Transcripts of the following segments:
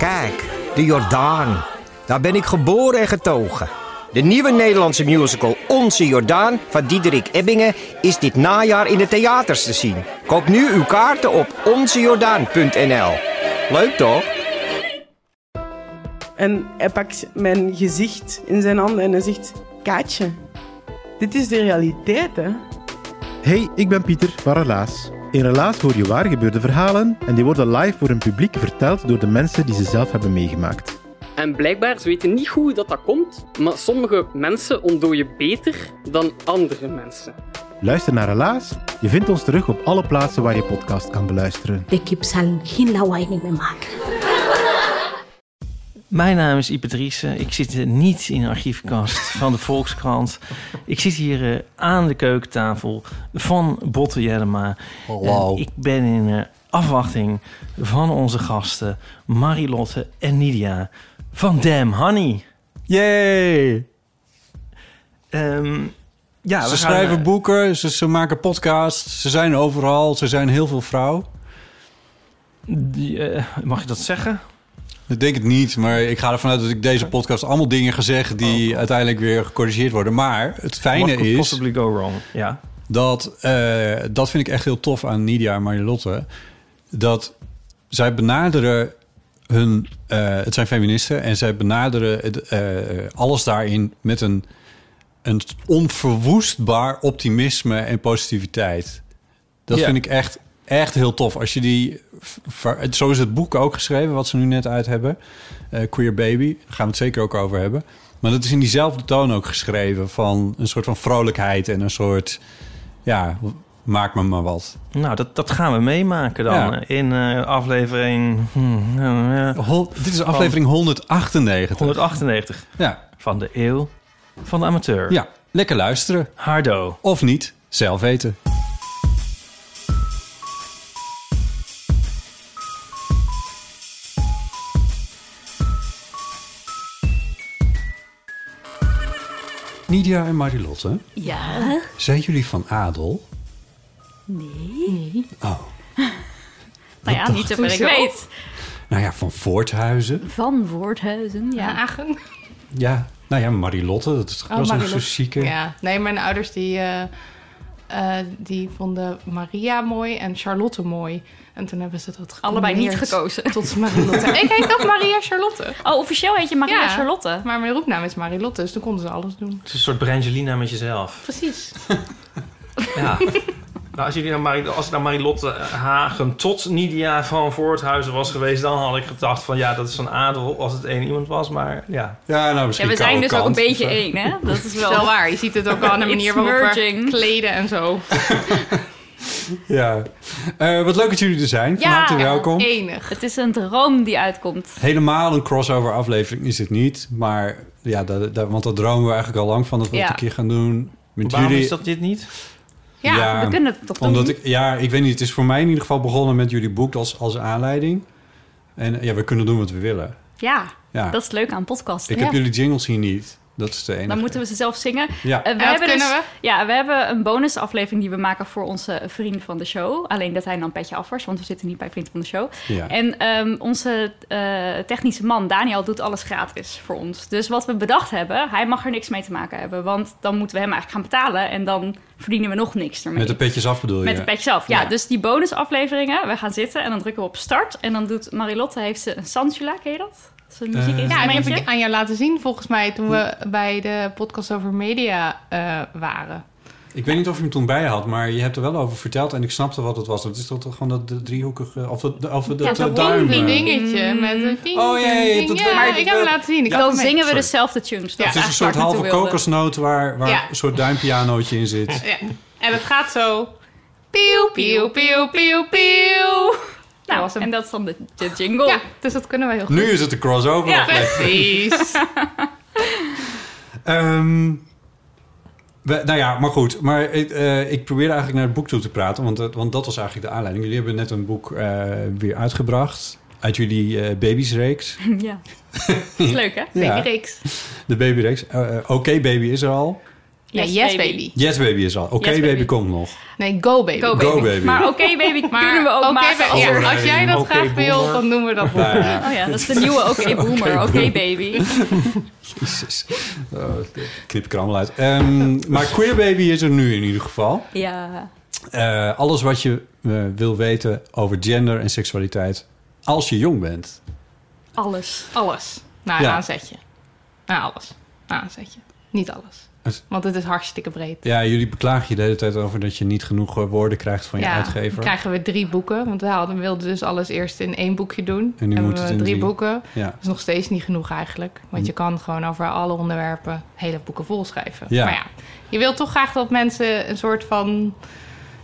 Kijk, de Jordaan. Daar ben ik geboren en getogen. De nieuwe Nederlandse musical Onze Jordaan van Diederik Ebbingen is dit najaar in de theaters te zien. Koop nu uw kaarten op onzejordaan.nl. Leuk toch? En hij pakt mijn gezicht in zijn handen en hij zegt... Kaatje, dit is de realiteit, hè? Hey, ik ben Pieter van Relaas. In Relaas hoor je waar gebeurde verhalen en die worden live voor een publiek verteld door de mensen die ze zelf hebben meegemaakt. En blijkbaar, ze weten niet hoe dat, dat komt, maar sommige mensen ontdooien beter dan andere mensen. Luister naar Relaas. Je vindt ons terug op alle plaatsen waar je podcast kan beluisteren. De kip zal geen lawaai meer maken. Mijn naam is Ipe Driessen. Ik zit eh, niet in de archiefkast van de Volkskrant. Ik zit hier eh, aan de keukentafel van Botte Jellema. En ik ben in eh, afwachting van onze gasten Marilotte en Nidia van Damn Honey. Yay! Ehm, ja, ze schrijven boeken, ze, ze maken podcasts, ze zijn overal, ze zijn heel veel vrouw. die, mag je dat zeggen? Ik denk het niet, maar ik ga ervan uit dat ik deze podcast allemaal dingen ga zeggen die uiteindelijk weer gecorrigeerd worden. Maar het fijne is possibly go wrong? Ja. dat, eh, dat vind ik echt heel tof aan Nidia en Marilotte, dat zij benaderen hun, eh, het zijn feministen en zij benaderen het, eh, alles daarin met een, een onverwoestbaar optimisme en positiviteit. Dat Ja. vind ik echt, echt heel tof. Als je die, zo is het boek ook geschreven, wat ze nu net uit hebben, eh, Queer Baby, daar gaan we het zeker ook over hebben. Maar dat is in diezelfde toon ook geschreven van een soort van vrolijkheid en een soort, ja, maak me maar wat. Nou, dat, dat gaan we meemaken dan Ja. in eh, aflevering hmm, Hol- dit is aflevering 198. 198 Ja, van de eeuw van de amateur. ja, lekker luisteren. Hardo. Of niet, zelf weten. Nidia en Marilotte, Ja? zijn jullie van adel? Nee. Oh, Nou ja, niet zover ik weet. nou ja, van Voorthuizen. Van Woordhuizen, ja. Hagen. Ja, nou ja, Marilotte, dat is Oh, zo Marilotte. chique. Ja, nee, mijn ouders die, eh, eh, die vonden Maria mooi en Charlotte mooi. En toen hebben ze dat Allebei niet gekozen. Tot Marilotte. ik heet ook Maria Charlotte. Oh, officieel heet je Maria Ja. Charlotte. Maar mijn roepnaam is Marilotte, dus toen konden ze alles doen. Het is een soort Brangelina met jezelf. Precies. Ja. nou, als, jullie naar Marie, als ik naar Marilotte Hagen tot Nidia van Voorthuizen was geweest... dan had ik gedacht van ja, dat is van adel als het één iemand was. Maar ja, Ja, nou Ja, misschien we zijn dus ook een beetje één, hè? Dat is wel... Wel waar, je ziet het ook al aan de manier waarop we kleden en zo. Ja. Eh, wat leuk dat jullie er zijn. Van Ja. harte welkom. Enig. Het is een droom die uitkomt. Helemaal een crossover aflevering is het niet. Maar ja, dat, dat- want dat dromen we eigenlijk al lang van dat we Ja. het een keer gaan doen. Met waarom jullie. is dat dit niet? Ja, We kunnen het toch doen? omdat ik, ja, ik weet niet. Het is voor mij in ieder geval begonnen met jullie boek als, als aanleiding. En ja, we kunnen doen wat we willen. Ja, Ja. dat is leuk aan podcasten. ik heb jullie jingles hier niet. Dat is de enige. Dan moeten we ze zelf zingen. Ja. Eh, we hebben kunnen dus- we. Ja, we hebben een bonusaflevering die we maken voor onze vriend van de show. Alleen dat hij dan een petje af was, want we zitten niet bij vriend van de show. Ja. En ehm, onze eh, technische man, Daniel, doet alles gratis voor ons. Dus wat we bedacht hebben, hij mag er niks mee te maken hebben. Want dan moeten we hem eigenlijk gaan betalen en dan verdienen we nog niks ermee. Met de petjes af bedoel je? Met de petje zelf, ja. Ja. Dus die bonusafleveringen, we gaan zitten en dan drukken we op start. En dan doet Marilotte, heeft ze een Sansula, ken je dat? Dat is een Eh, Ja, die heb ik aan jou laten zien volgens mij toen we bij de podcast over media eh, waren. Ik weet niet of je hem toen bij had, maar je hebt er wel over verteld en ik snapte wat het was. Dat is toch gewoon dat de driehoekige, of het, of Ja, het zo'n duim. Eh. ding, dingetje met een ding, Oh, ja, ja, dat- dat- Ja, dat- ik heb hem laten zien. Ik Dan zingen we Sorry. dezelfde tunes. Dat Ja. Het is een soort halve kokosnoot waar, waar Ja. een soort duimpianootje in zit. Ja. En het gaat zo... Pieuw, pieuw, pieuw, pieuw, pieuw. Dat Nou, was hem. en dat is dan de, de jingle. Ja, dus dat kunnen we heel goed. Nu is het een crossover. Ja. Precies. Ehm, we- nou ja, maar goed. Maar ik, eh, ik probeerde eigenlijk naar het boek toe te praten, want, want dat was eigenlijk de aanleiding. Jullie hebben net een boek eh, weer uitgebracht uit jullie eh baby'sreeks. Ja. Is leuk, hè? Ja, Babyreeks. de babyreeks. Eh, eh, Oké, baby is er al. Ja, Yes, Yes, Baby. Baby. Yes Baby is al. Oké Yes, baby. Baby. komt nog. Nee, Go Baby. Go Go baby. Baby. Maar oké baby kunnen we ook Oké, maken. Als- ja, als jij dat graag wil, boomer. dan doen we dat. Nou ja, Oh ja, dat is de nieuwe oké boomer. Oké baby. Jezus. Oh, knip ik er allemaal uit. Ehm, maar Queer Baby is er nu in ieder geval. Ja. Eh, alles wat je eh, wil weten over gender en seksualiteit als je jong bent. Alles. Alles. Nou, Ja. een aanzetje. Nou, alles. Een aanzetje. Niet alles. Het- Want het is hartstikke breed. Ja, jullie beklagen je de hele tijd over dat je niet genoeg eh, woorden krijgt van je ja, uitgever. dan krijgen we drie boeken. Want we hadden, we wilden dus alles eerst in één boekje doen. En nu Hebben moet we het in drie drie. boeken. Ja. Dat is nog steeds niet genoeg eigenlijk. Want je kan gewoon over alle onderwerpen hele boeken volschrijven. Ja. Maar ja, je wilt toch graag dat mensen een soort van...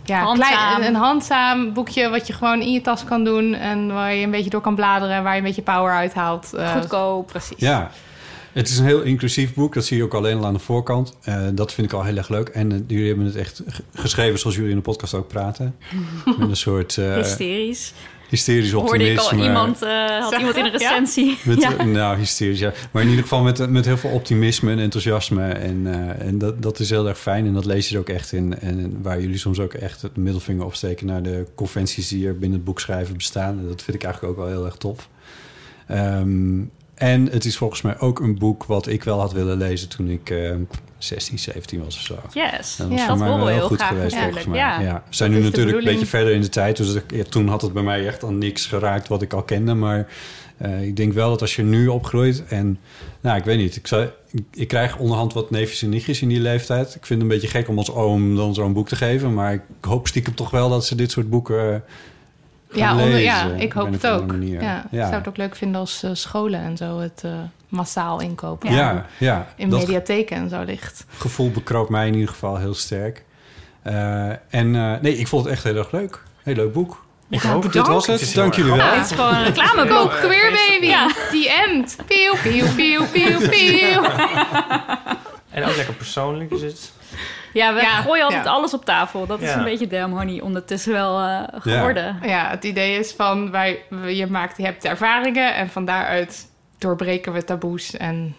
Ja, Handzaam. klein, een handzaam boekje wat je gewoon in je tas kan doen... en waar je een beetje door kan bladeren... en waar je een beetje power uithaalt. Eh, Goedkoop. Precies. Ja, het is een heel inclusief boek. Dat zie je ook alleen al aan de voorkant. Eh, dat vind ik al heel erg leuk. En eh, jullie hebben het echt geschreven zoals jullie in de podcast ook praten. Met een soort eh, Hysterisch. hysterisch Hoorde optimisme. ik al iemand, eh, had Zeggen? iemand in een Ja? recensie. Met, ja. Nou, hysterisch, ja. Maar in ieder geval met, met heel veel optimisme en enthousiasme. En, eh, en dat, dat is heel erg fijn. En dat lees je er ook echt in. En waar jullie soms ook echt het middelvinger opsteken... naar de conventies die er binnen het boek schrijven bestaan. En dat vind ik eigenlijk ook wel heel erg tof. Ehm, en het is volgens mij ook een boek wat ik wel had willen lezen... toen ik eh 16, 17 was of zo. Yes. Dat Ja, voor dat wel we heel goed graag geweest volgens mij. Ja. Ja. We zijn Dat nu natuurlijk een beetje verder in de tijd. Dus ja, toen had het bij mij echt aan niks geraakt wat ik al kende. Maar eh, ik denk wel dat als je nu opgroeit en... Nou, ik weet niet. Ik, zou, ik, ik krijg onderhand wat neefjes en nichtjes in die leeftijd. Ik vind het een beetje gek om als oom dan zo'n boek te geven. Maar ik hoop stiekem toch wel dat ze dit soort boeken eh, Ja, onder- ja, ik hoop het ook. Ja, Ik zou het ook leuk vinden als eh, scholen en zo het eh, massaal inkopen. Ja, ja. In mediatheken en zo ligt. gevoel bekroopt mij in ieder geval heel sterk. Eh, en eh, nee, ik vond het echt heel erg leuk. Heel leuk boek. Ik Ja, ook. bedankt. Dit was Het het. Dank jullie wel. Dit is gewoon een. Queer Baby! Ja. The end! Pieuw, pieuw, pieuw, pieuw, pieuw. En ook lekker persoonlijk is het. Ja, we Ja, gooien altijd ja. alles op tafel. Dat is een beetje Damn Honey ondertussen wel eh, geworden. Ja, het idee is van, wij, je, maakt, je hebt ervaringen... en van daaruit doorbreken we taboes... en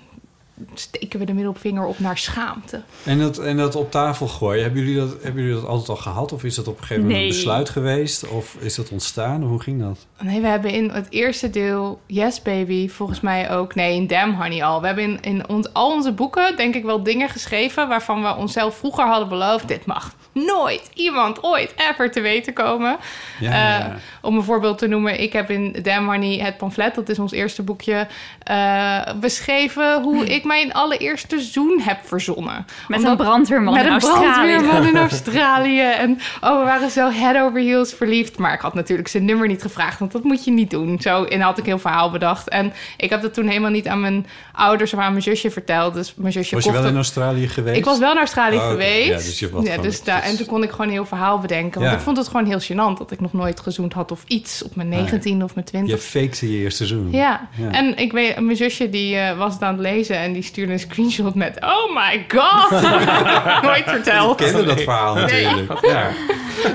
steken we de middelvinger op naar schaamte. En dat, en dat op tafel gooien, hebben jullie dat, hebben jullie dat altijd al gehad? Of is dat op een gegeven moment Nee. een besluit geweest? Of is dat ontstaan? Hoe ging dat? Nee, we hebben in het eerste deel Yes Baby volgens mij ook... Nee, in Damn Honey al. We hebben in, in ons, al onze boeken denk ik wel dingen geschreven... waarvan we onszelf vroeger hadden beloofd... dit mag nooit iemand ooit ever te weten komen. Ja, ja, Eh, ja. om een voorbeeld te noemen, ik heb in Damn Honey het pamflet... dat is ons eerste boekje, eh, beschreven... hoe ik mijn allereerste zoen heb verzonnen. Met Omdat- een brandweerman met in een Australië. brandweerman in Australië. En oh, we waren zo head over heels verliefd. Maar ik had natuurlijk zijn nummer niet gevraagd, want dat moet je niet doen. Zo en had ik heel verhaal bedacht. En ik heb dat toen helemaal niet aan mijn ouders of aan mijn zusje verteld. Dus mijn zusje Was je wel in Australië geweest? Ik was wel naar Australië Oh, geweest. Ja, dus je was gewoon- dus daar, en toen kon ik gewoon een heel verhaal bedenken. Want Ja. ik vond het gewoon heel gênant dat ik nog nooit gezoend had of iets op mijn 19 of mijn 20. Je fakte je eerste seizoen. Ja. Ja. en ik weet, mijn zusje die eh, was het aan het lezen en die stuurde een screenshot met: Oh my god! Nooit verteld. Ik kende dat verhaal natuurlijk. Ja.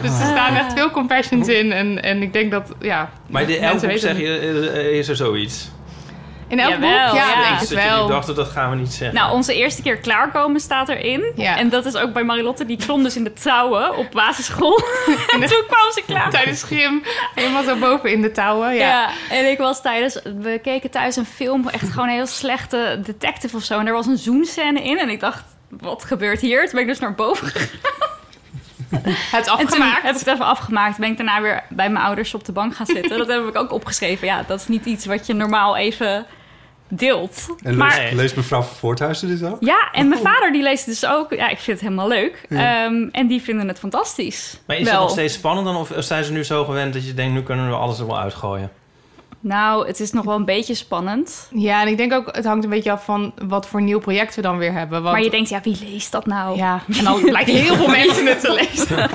Dus er staan echt veel compassions in en, en ik denk dat, ja. Maar de elk mensen boek weten zeg je, eh, eh, is er zoiets. In elk Jawel, boek? Ja, ja. denk het dat jullie wel. dachten, dat gaan we niet zeggen. Nou, onze eerste keer klaarkomen staat erin. Ja. En dat is ook bij Marilotte. Die klom dus in de touwen op basisschool. en toen kwam ze klaar. Tijdens gym, helemaal zo boven in de touwen. Ja. Ja. en ik was tijdens... We keken thuis een film, echt gewoon een heel slechte detective of zo. En er was een zoenscène in. En ik dacht, wat gebeurt hier? Toen ben ik dus naar boven gegaan. Het En toen afgemaakt. heb ik het even afgemaakt. Ben ik daarna weer bij mijn ouders op de bank gaan zitten. dat heb ik ook opgeschreven. Ja, dat is niet iets wat je normaal even deelt. En maar leest, leest mevrouw van Voorthuizen dit ook? ja, en mijn vader die leest dus ook. Ja, ik vind het helemaal leuk. Ehm, en die vinden het fantastisch. maar is het nog steeds spannend dan? Of zijn ze nu zo gewend dat je denkt, nu kunnen we alles er wel uitgooien? Nou, het is nog wel een beetje spannend. Ja, en ik denk ook, het hangt een beetje af van wat voor nieuw project we dan weer hebben. Want, Maar je denkt, ja, wie leest dat nou? Ja, en dan blijken heel veel mensen het te lezen.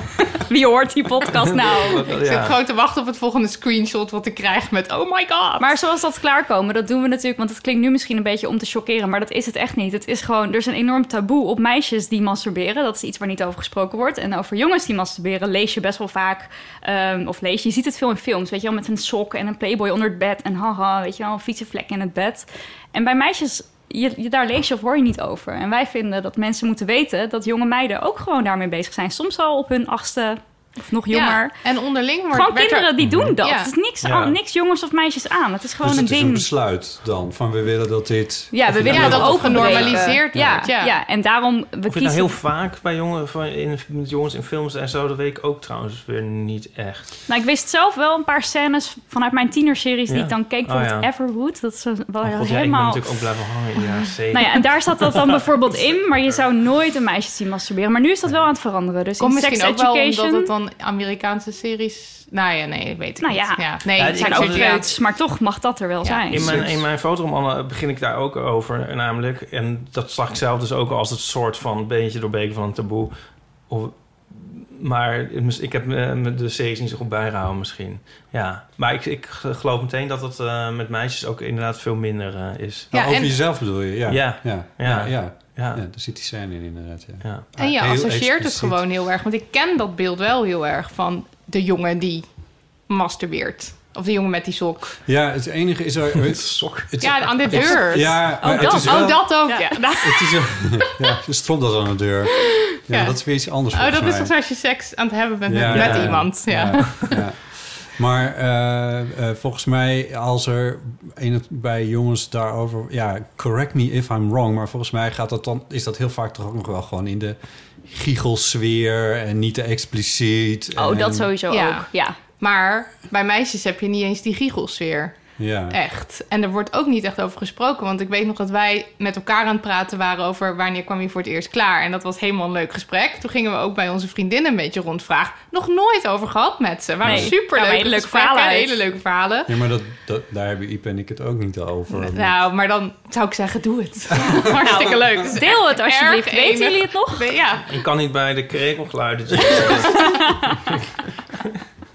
Wie hoort die podcast nou? Ik zit gewoon te wachten op het volgende screenshot wat ik krijg met oh my god. Maar zoals dat klaarkomen, dat doen we natuurlijk... want het klinkt nu misschien een beetje om te chockeren... maar dat is het echt niet. Het is gewoon, er is een enorm taboe op meisjes die masturberen. Dat is iets waar niet over gesproken wordt. En over jongens die masturberen lees je best wel vaak... ehm, of lees je, je ziet het veel in films, weet je wel... met een sok en een playboy onder het bed... en haha, weet je wel, een vieze vlek in het bed. En bij meisjes je, je- daar lees je of hoor je niet over. En wij vinden dat mensen moeten weten dat jonge meiden ook gewoon daarmee bezig zijn. Soms al op hun achtste of nog jonger. Ja, en onderling wordt Gewoon er- kinderen die doen dat. Ja. Het is niks, Ja. aan- niks jongens of meisjes aan. Het is gewoon dus een het is een ding. besluit dan, van we willen dat dit... ja, we willen dat dat ook genormaliseerd ja, wordt, ja. ja. en daarom we Of nou kiezen. heel vaak bij jongen, van in, met jongens in films en zo, dat weet ik ook trouwens weer niet echt. Nou, ik wist zelf wel een paar scènes vanuit mijn tienerseries die Ja. ik dan keek. Oh, Bijvoorbeeld ja. Everwood. Dat is wel Oh, God, ja, helemaal... natuurlijk ook blijven hangen jaren zeventig. Nou ja, en daar zat dat dan bijvoorbeeld in, maar je zou nooit een meisje zien masturberen. Maar nu is dat wel aan het veranderen. Dus Komt in Sex ook wel Dan Amerikaanse series... Nou ja, nee, weet ik Nou niet. ja. Nee, Ja, het ik zijn ook maar toch mag dat er wel zijn. In mijn, in mijn fotoroman begin ik daar ook over, namelijk. En dat zag ik zelf dus ook als het soort van beetje doorbreken van een taboe. Of, maar ik heb eh, me de series niet zo goed bijgehouden misschien. Ja, maar ik, ik geloof meteen dat het eh, met meisjes ook inderdaad veel minder eh, is. Nou, over en- jezelf bedoel je? Ja. Ja. Ja. Ja. Ja. ja. Ja, Ja, daar zit die scène in inderdaad. Ja. ja. En je Heel associeert het gewoon heel erg. Want ik ken dat beeld wel heel erg van de jongen die masturbeert. Of de jongen met die sok. Ja, het enige is... Er, het, Sok. het- Ja, aan de deur. Ja, Oh, het dat. is wel... Oh, dat ook. Ja. Ja. Het is een, ja, je stropt dat aan de deur. Ja, Ja. dat is weer iets anders Oh, dat is mij. als je seks aan het hebben bent Ja, met, met ja, iemand. Ja. Maar eh, eh, volgens mij, als er in het, bij jongens daarover... Ja, correct me if I'm wrong. Maar volgens mij gaat dat dan, is dat heel vaak toch ook nog wel gewoon in de giechelsfeer... en niet te expliciet. Oh, en- dat sowieso Ja. ook. Ja. Maar bij meisjes heb je niet eens die giechelsfeer. Ja. Echt. En er wordt ook niet echt over gesproken. Want ik weet nog dat wij met elkaar aan het praten waren over wanneer kwam je voor het eerst klaar. En dat was helemaal een leuk gesprek. Toen gingen we ook bij onze vriendinnen een beetje rondvragen. Nog nooit over gehad met ze. Waren Nee. super leuke hele leuke gesprekken, verhalen uit. Hele leuke verhalen. Ja, maar dat, dat, daar hebben Iep en ik het ook niet over. Nou, maar dan zou ik zeggen, doe het. Hartstikke leuk. Het is Deel het alsjeblieft. Weten enig. jullie het nog? Ja. Ik kan niet bij de krekelgeluiden.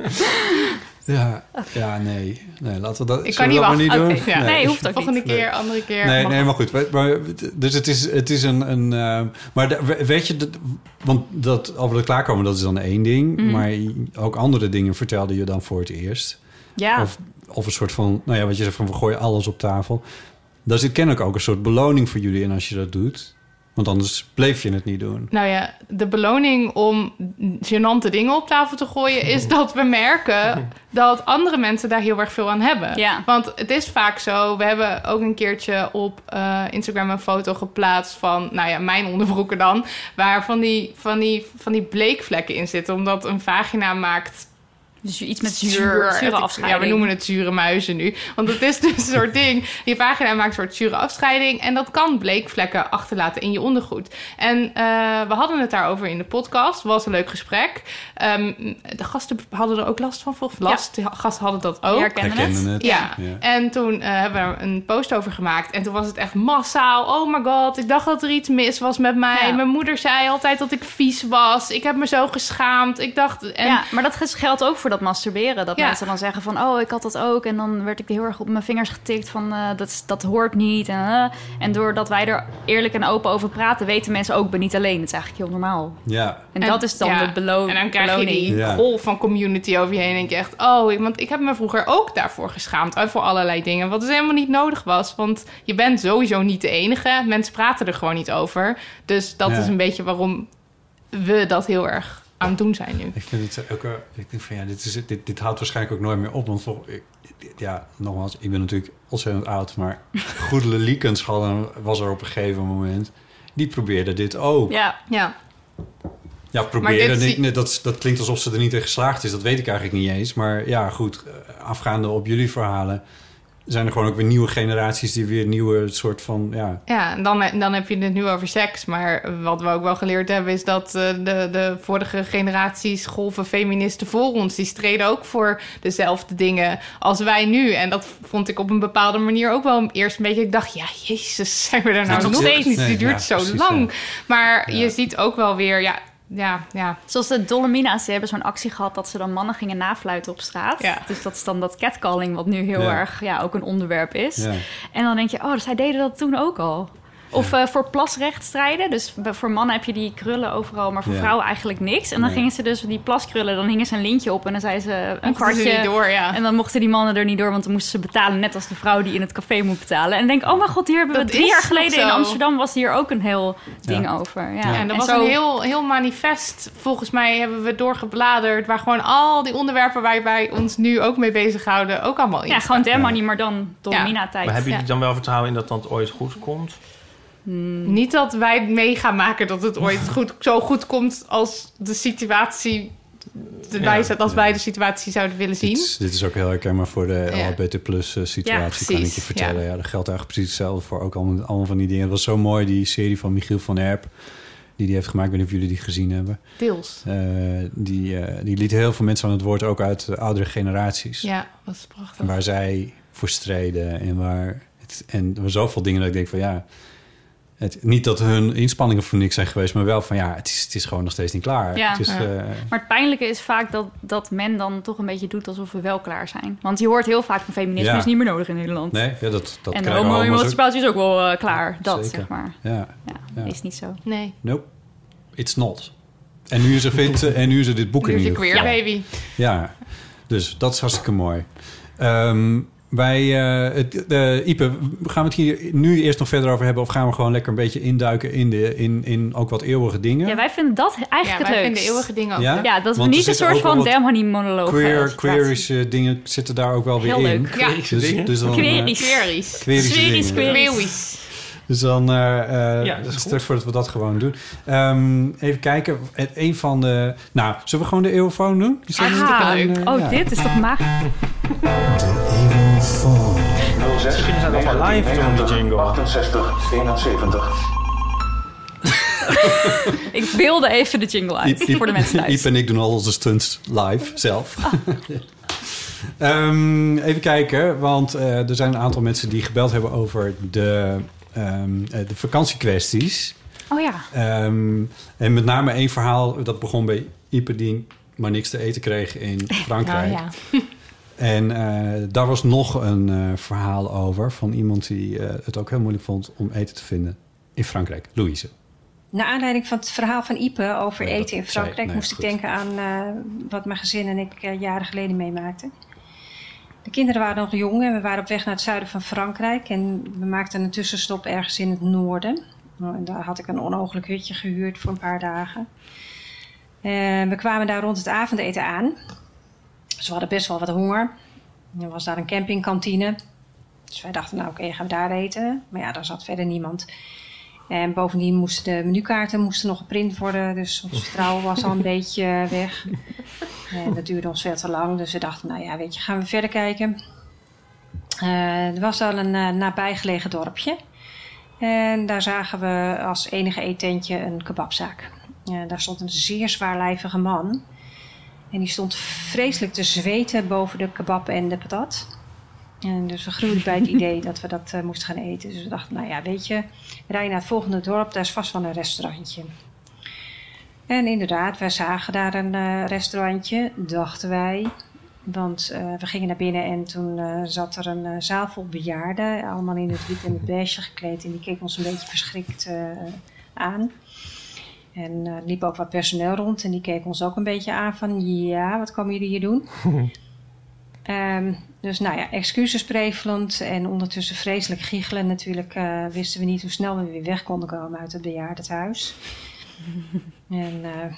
Ja, ja nee. nee. Laten we dat Ik kan we niet wachten. niet doen. Ja. Nee, hoeft ook Volgende niet. keer, andere keer. Nee, nee, maar goed. Maar, dus het is, het is een... een ehm, maar de- weet je, dat- want dat, over het klaarkomen, dat is dan één ding. Mhm. Maar ook andere dingen vertelde je dan voor het eerst. Ja. Of, of een soort van, nou ja, wat je zegt van we gooien alles op tafel. Daar zit kennelijk ook een soort beloning voor jullie in als je dat doet. Want anders bleef je het niet doen. Nou ja, de beloning om gênante dingen op tafel te gooien... is dat we merken dat andere mensen daar heel erg veel aan hebben. Ja. Want het is vaak zo... We hebben ook een keertje op eh, Instagram een foto geplaatst van... nou ja, mijn onderbroeken dan... waar van die, van die, van die bleekvlekken in zitten. Omdat een vagina maakt Dus iets met zuur. zuur, zure Ja, afscheiding. we noemen het zure muizen nu. Want het is dus een soort ding. Je vagina maakt een soort zure afscheiding. En dat kan bleekvlekken achterlaten in je ondergoed. En eh, we hadden het daarover in de podcast. was een leuk gesprek. Ehm, de gasten hadden er ook last van. Volgens last. De gasten hadden dat ook. Herkennen Herkennen het. het. Ja. Ja. en toen eh, hebben we er een post over gemaakt. En toen was het echt massaal. Oh my god, ik dacht dat er iets mis was met mij. Ja. Mijn moeder zei altijd dat ik vies was. Ik heb me zo geschaamd. Ik dacht... En Ja, maar dat geldt ook voor dat masturberen. Dat Ja. mensen dan zeggen van, oh, ik had dat ook. En dan werd ik heel erg op mijn vingers getikt van, eh, dat, dat hoort niet. En, eh. en doordat wij er eerlijk en open over praten, weten mensen ook, ben niet alleen. Het is eigenlijk heel normaal. Ja, En, dat is dan ja, de belo En dan krijg je beloning. die golf van community over je heen. En denk je echt, oh, ik- want ik heb me vroeger ook daarvoor geschaamd. eh, Voor allerlei dingen. Wat dus helemaal niet nodig was. Want je bent sowieso niet de enige. Mensen praten er gewoon niet over. Dus dat Ja. is een beetje waarom we dat heel erg aan het doen zijn nu. ik vind het ook... Ik denk van ja, dit, is, dit, dit houdt waarschijnlijk ook nooit meer op. Want vol, ik, ja, nogmaals, ik ben natuurlijk ontzettend oud. Maar Goedele Liekens hadden- was er op een gegeven moment. Die probeerde dit ook. Ja, Ja. Ja, proberen. dit Nee, dat, dat klinkt alsof ze er niet in geslaagd is. Dat weet ik eigenlijk niet eens. Maar ja, goed. eh, Afgaande op jullie verhalen... zijn er gewoon ook weer nieuwe generaties... die weer nieuwe soort van... Ja, Ja, en dan, dan heb je het nu over seks. Maar wat we ook wel geleerd hebben... is dat eh, de, de vorige generaties golven feministen voor ons... die streden ook voor dezelfde dingen als wij nu. En dat vond ik op een bepaalde manier ook wel eerst een beetje... Ik dacht, ja, jezus, zijn we er nou nog steeds? steeds? Nee, Die duurt ja, zo precies, lang. ja. Maar Ja. je ziet ook wel weer... Ja, ja, ja. Zoals de Dolomina's, die hebben zo'n actie gehad dat ze dan mannen gingen nafluiten op straat. Ja. Dus dat is dan dat catcalling, wat nu heel Ja. erg ja, ook een onderwerp is. ja. En dan denk je, oh, dus zij deden dat toen ook al. Of eh, voor plasrecht strijden. Dus voor mannen heb je die krullen overal, maar voor Ja. vrouwen eigenlijk niks. En dan Nee. gingen ze dus die plaskrullen, dan hingen ze een lintje op en dan zei ze een Mochten ze kwartje. niet door, ja. En dan mochten die mannen er niet door, want dan moesten ze betalen, net als de vrouw die in het café moet betalen. En dan denk ik, oh mijn god, hier hebben we Dat drie jaar geleden in. Amsterdam was hier ook een heel ding Ja. over. Ja. Ja, en er was zo- een heel, heel manifest. Volgens mij hebben we doorgebladerd. Waar gewoon al die onderwerpen waar wij ons nu ook mee bezighouden. ook allemaal in. Ja, gewoon. Dem Money, maar dan door Ja. Mina-tijd. Maar hebben jullie Ja. dan wel vertrouwen in dat dat ooit goed komt? Niet dat wij mee gaan maken dat het ooit goed, zo goed komt als de situatie. De Ja. als wij de situatie zouden willen zien. Dit is, dit is ook heel herkenbaar voor de Ja. LHBT plus eh, situatie, Ja, kan ik je vertellen. ja. Dat geldt eigenlijk precies hetzelfde voor ook allemaal, allemaal van die dingen. Het was zo mooi, die serie van Michiel van Erp, die die heeft gemaakt. Ik weet niet of jullie die gezien hebben. Deels. Eh, die, eh, die liet heel veel mensen aan het woord, ook uit de oudere generaties. Ja, dat is prachtig. Waar zij voor streden en waar... Het, en er waren zoveel dingen dat ik denk van ja... Het, niet dat hun inspanningen voor niks zijn geweest, maar wel van ja, het is, het is gewoon nog steeds niet klaar. Ja. het is, Ja. eh, Maar het pijnlijke is vaak dat, dat men dan toch een beetje doet alsof we wel klaar zijn. Want je hoort heel vaak van feminisme Ja. is niet meer nodig in Nederland. nee, ja, dat, dat en homo-emancipatie is ook wel eh, klaar. Dat, Zeker. zeg maar. Ja, Ja, Ja. is niet zo. Nee. nope, it's not. En nu is er, vindt, en nu is er dit boek Nu in queer baby. Ja, dus dat is hartstikke mooi. Ehm, wij, eh, het, Ipe, gaan we het hier nu eerst nog verder over hebben... of gaan we gewoon lekker een beetje induiken in, de, in, in ook wat eeuwige dingen? Ja, wij vinden dat Ja, eigenlijk wij het vinden leukst. eeuwige dingen ook. Ja? leuk. Ja, dat we er niet een soort van wat Dem Honey monoloog Queer, queerische dingen zitten daar ook wel weer Heel in. leuk. Ja. Dus, dus dan, dingen. queer. Queeries. Dus dan, eh eh Ja, dat is voordat we dat gewoon doen. Ehm, even kijken. Het, een van de... Nou, zullen we gewoon de eeuwfoon doen? Is een, eh, Oh, ja. dit is toch magisch? Kunnen ze allemaal live die jingle. 68 71. Ik beelde even de jingle uit Iep- Iep- voor de mensen thuis. Iep en ik doen al onze stunts live zelf. Ehm, even kijken, want eh, er zijn een aantal mensen die gebeld hebben over de, eh, de vakantiekwesties. Oh ja. Ehm, en met name één verhaal, dat begon bij Ipe die maar niks te eten kreeg in Frankrijk. Nou ja. En eh, daar was nog een eh, verhaal over van iemand die eh, het ook heel moeilijk vond om eten te vinden in Frankrijk. Louise. Naar aanleiding van het verhaal van Ipe over Nee, eten in zei- Frankrijk... nee, moest goed. ik denken aan wat mijn gezin en ik jaren geleden meemaakten. De kinderen waren nog jong en we waren op weg naar het zuiden van Frankrijk. En we maakten een tussenstop ergens in het noorden. Nou, en daar had ik een onogelijk hutje gehuurd voor een paar dagen. En we kwamen daar rond het avondeten aan. Dus we hadden best wel wat honger. Er was daar een campingkantine. Dus wij dachten, nou oké, gaan we daar eten. Maar ja, daar zat verder niemand. En bovendien moesten de menukaarten moesten nog geprint worden. Dus ons vertrouwen was al een beetje weg. En dat duurde ons veel te lang. Dus we dachten, nou ja, weet je, gaan we verder kijken. Eh, er was al een eh, nabijgelegen dorpje. En daar zagen we als enige eetentje een kebabzaak. Eh, daar stond een zeer zwaarlijvige man. En die stond vreselijk te zweten boven de kebab en de patat. En dus we groeiden bij het idee dat we dat eh, moesten gaan eten. Dus we dachten, nou ja, weet je, rij naar het volgende dorp, daar is vast wel een restaurantje. En inderdaad, wij zagen daar een eh, restaurantje, dachten wij. Want eh, we gingen naar binnen en toen zat er een zaal vol bejaarden, allemaal in het wit en het beige gekleed. En die keken ons een beetje verschrikt aan. En er liep ook wat personeel rond en die keken ons ook een beetje aan van, ja, wat komen jullie hier doen? Ehm, dus nou ja, excuses prevelend en ondertussen vreselijk giechelen. Natuurlijk eh, wisten we niet hoe snel we weer weg konden komen uit het bejaardentehuis. en eh,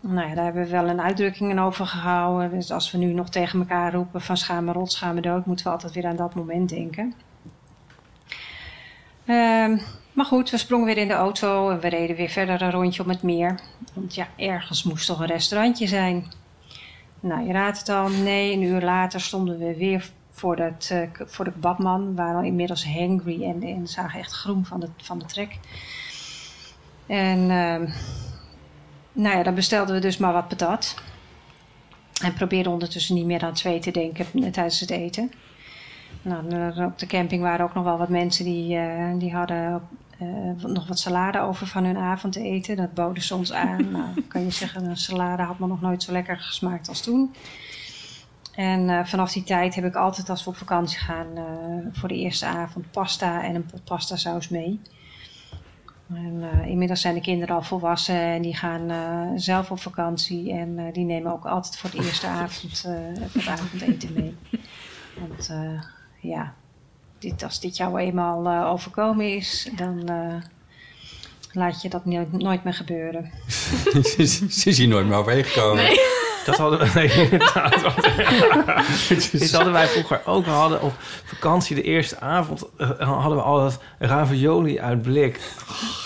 nou ja, daar hebben we wel een uitdrukking over gehouden. Dus als we nu nog tegen elkaar roepen van schaam me rot, schaam me dood, moeten we altijd weer aan dat moment denken. Ehm, maar goed, we sprongen weer in de auto en we reden weer verder een rondje om het meer. Want ja, ergens moest toch een restaurantje zijn. Nou, je raadt het al. Nee, een uur later stonden we weer voor, dat, eh, voor de kebabman. We waren al inmiddels hangry en, en zagen echt groen van de, van de trek. En ehm, nou ja, dan bestelden we dus maar wat patat. En probeerden ondertussen niet meer aan twee te denken tijdens het eten. Nou, op de camping waren ook nog wel wat mensen die, eh, die hadden eh, nog wat salade over van hun avondeten. Dat boden ze ons aan. nou, kan je zeggen, een salade had me nog nooit zo lekker gesmaakt als toen. En eh, vanaf die tijd heb ik altijd als we op vakantie gaan eh, voor de eerste avond pasta en een pot pasta saus mee. En, inmiddels zijn de kinderen al volwassen en die gaan zelf op vakantie. En die nemen ook altijd voor de eerste avond het avondeten mee. Want ja, dit, als dit jou eenmaal eh, overkomen is, dan eh, laat je dat nooit, nooit meer gebeuren. ze, is- hier nooit meer overheen gekomen. Dat hadden we, nee, inderdaad. Dit hadden wij vroeger ook. We hadden op vakantie de eerste avond... eh, hadden we altijd ravioli uit blik.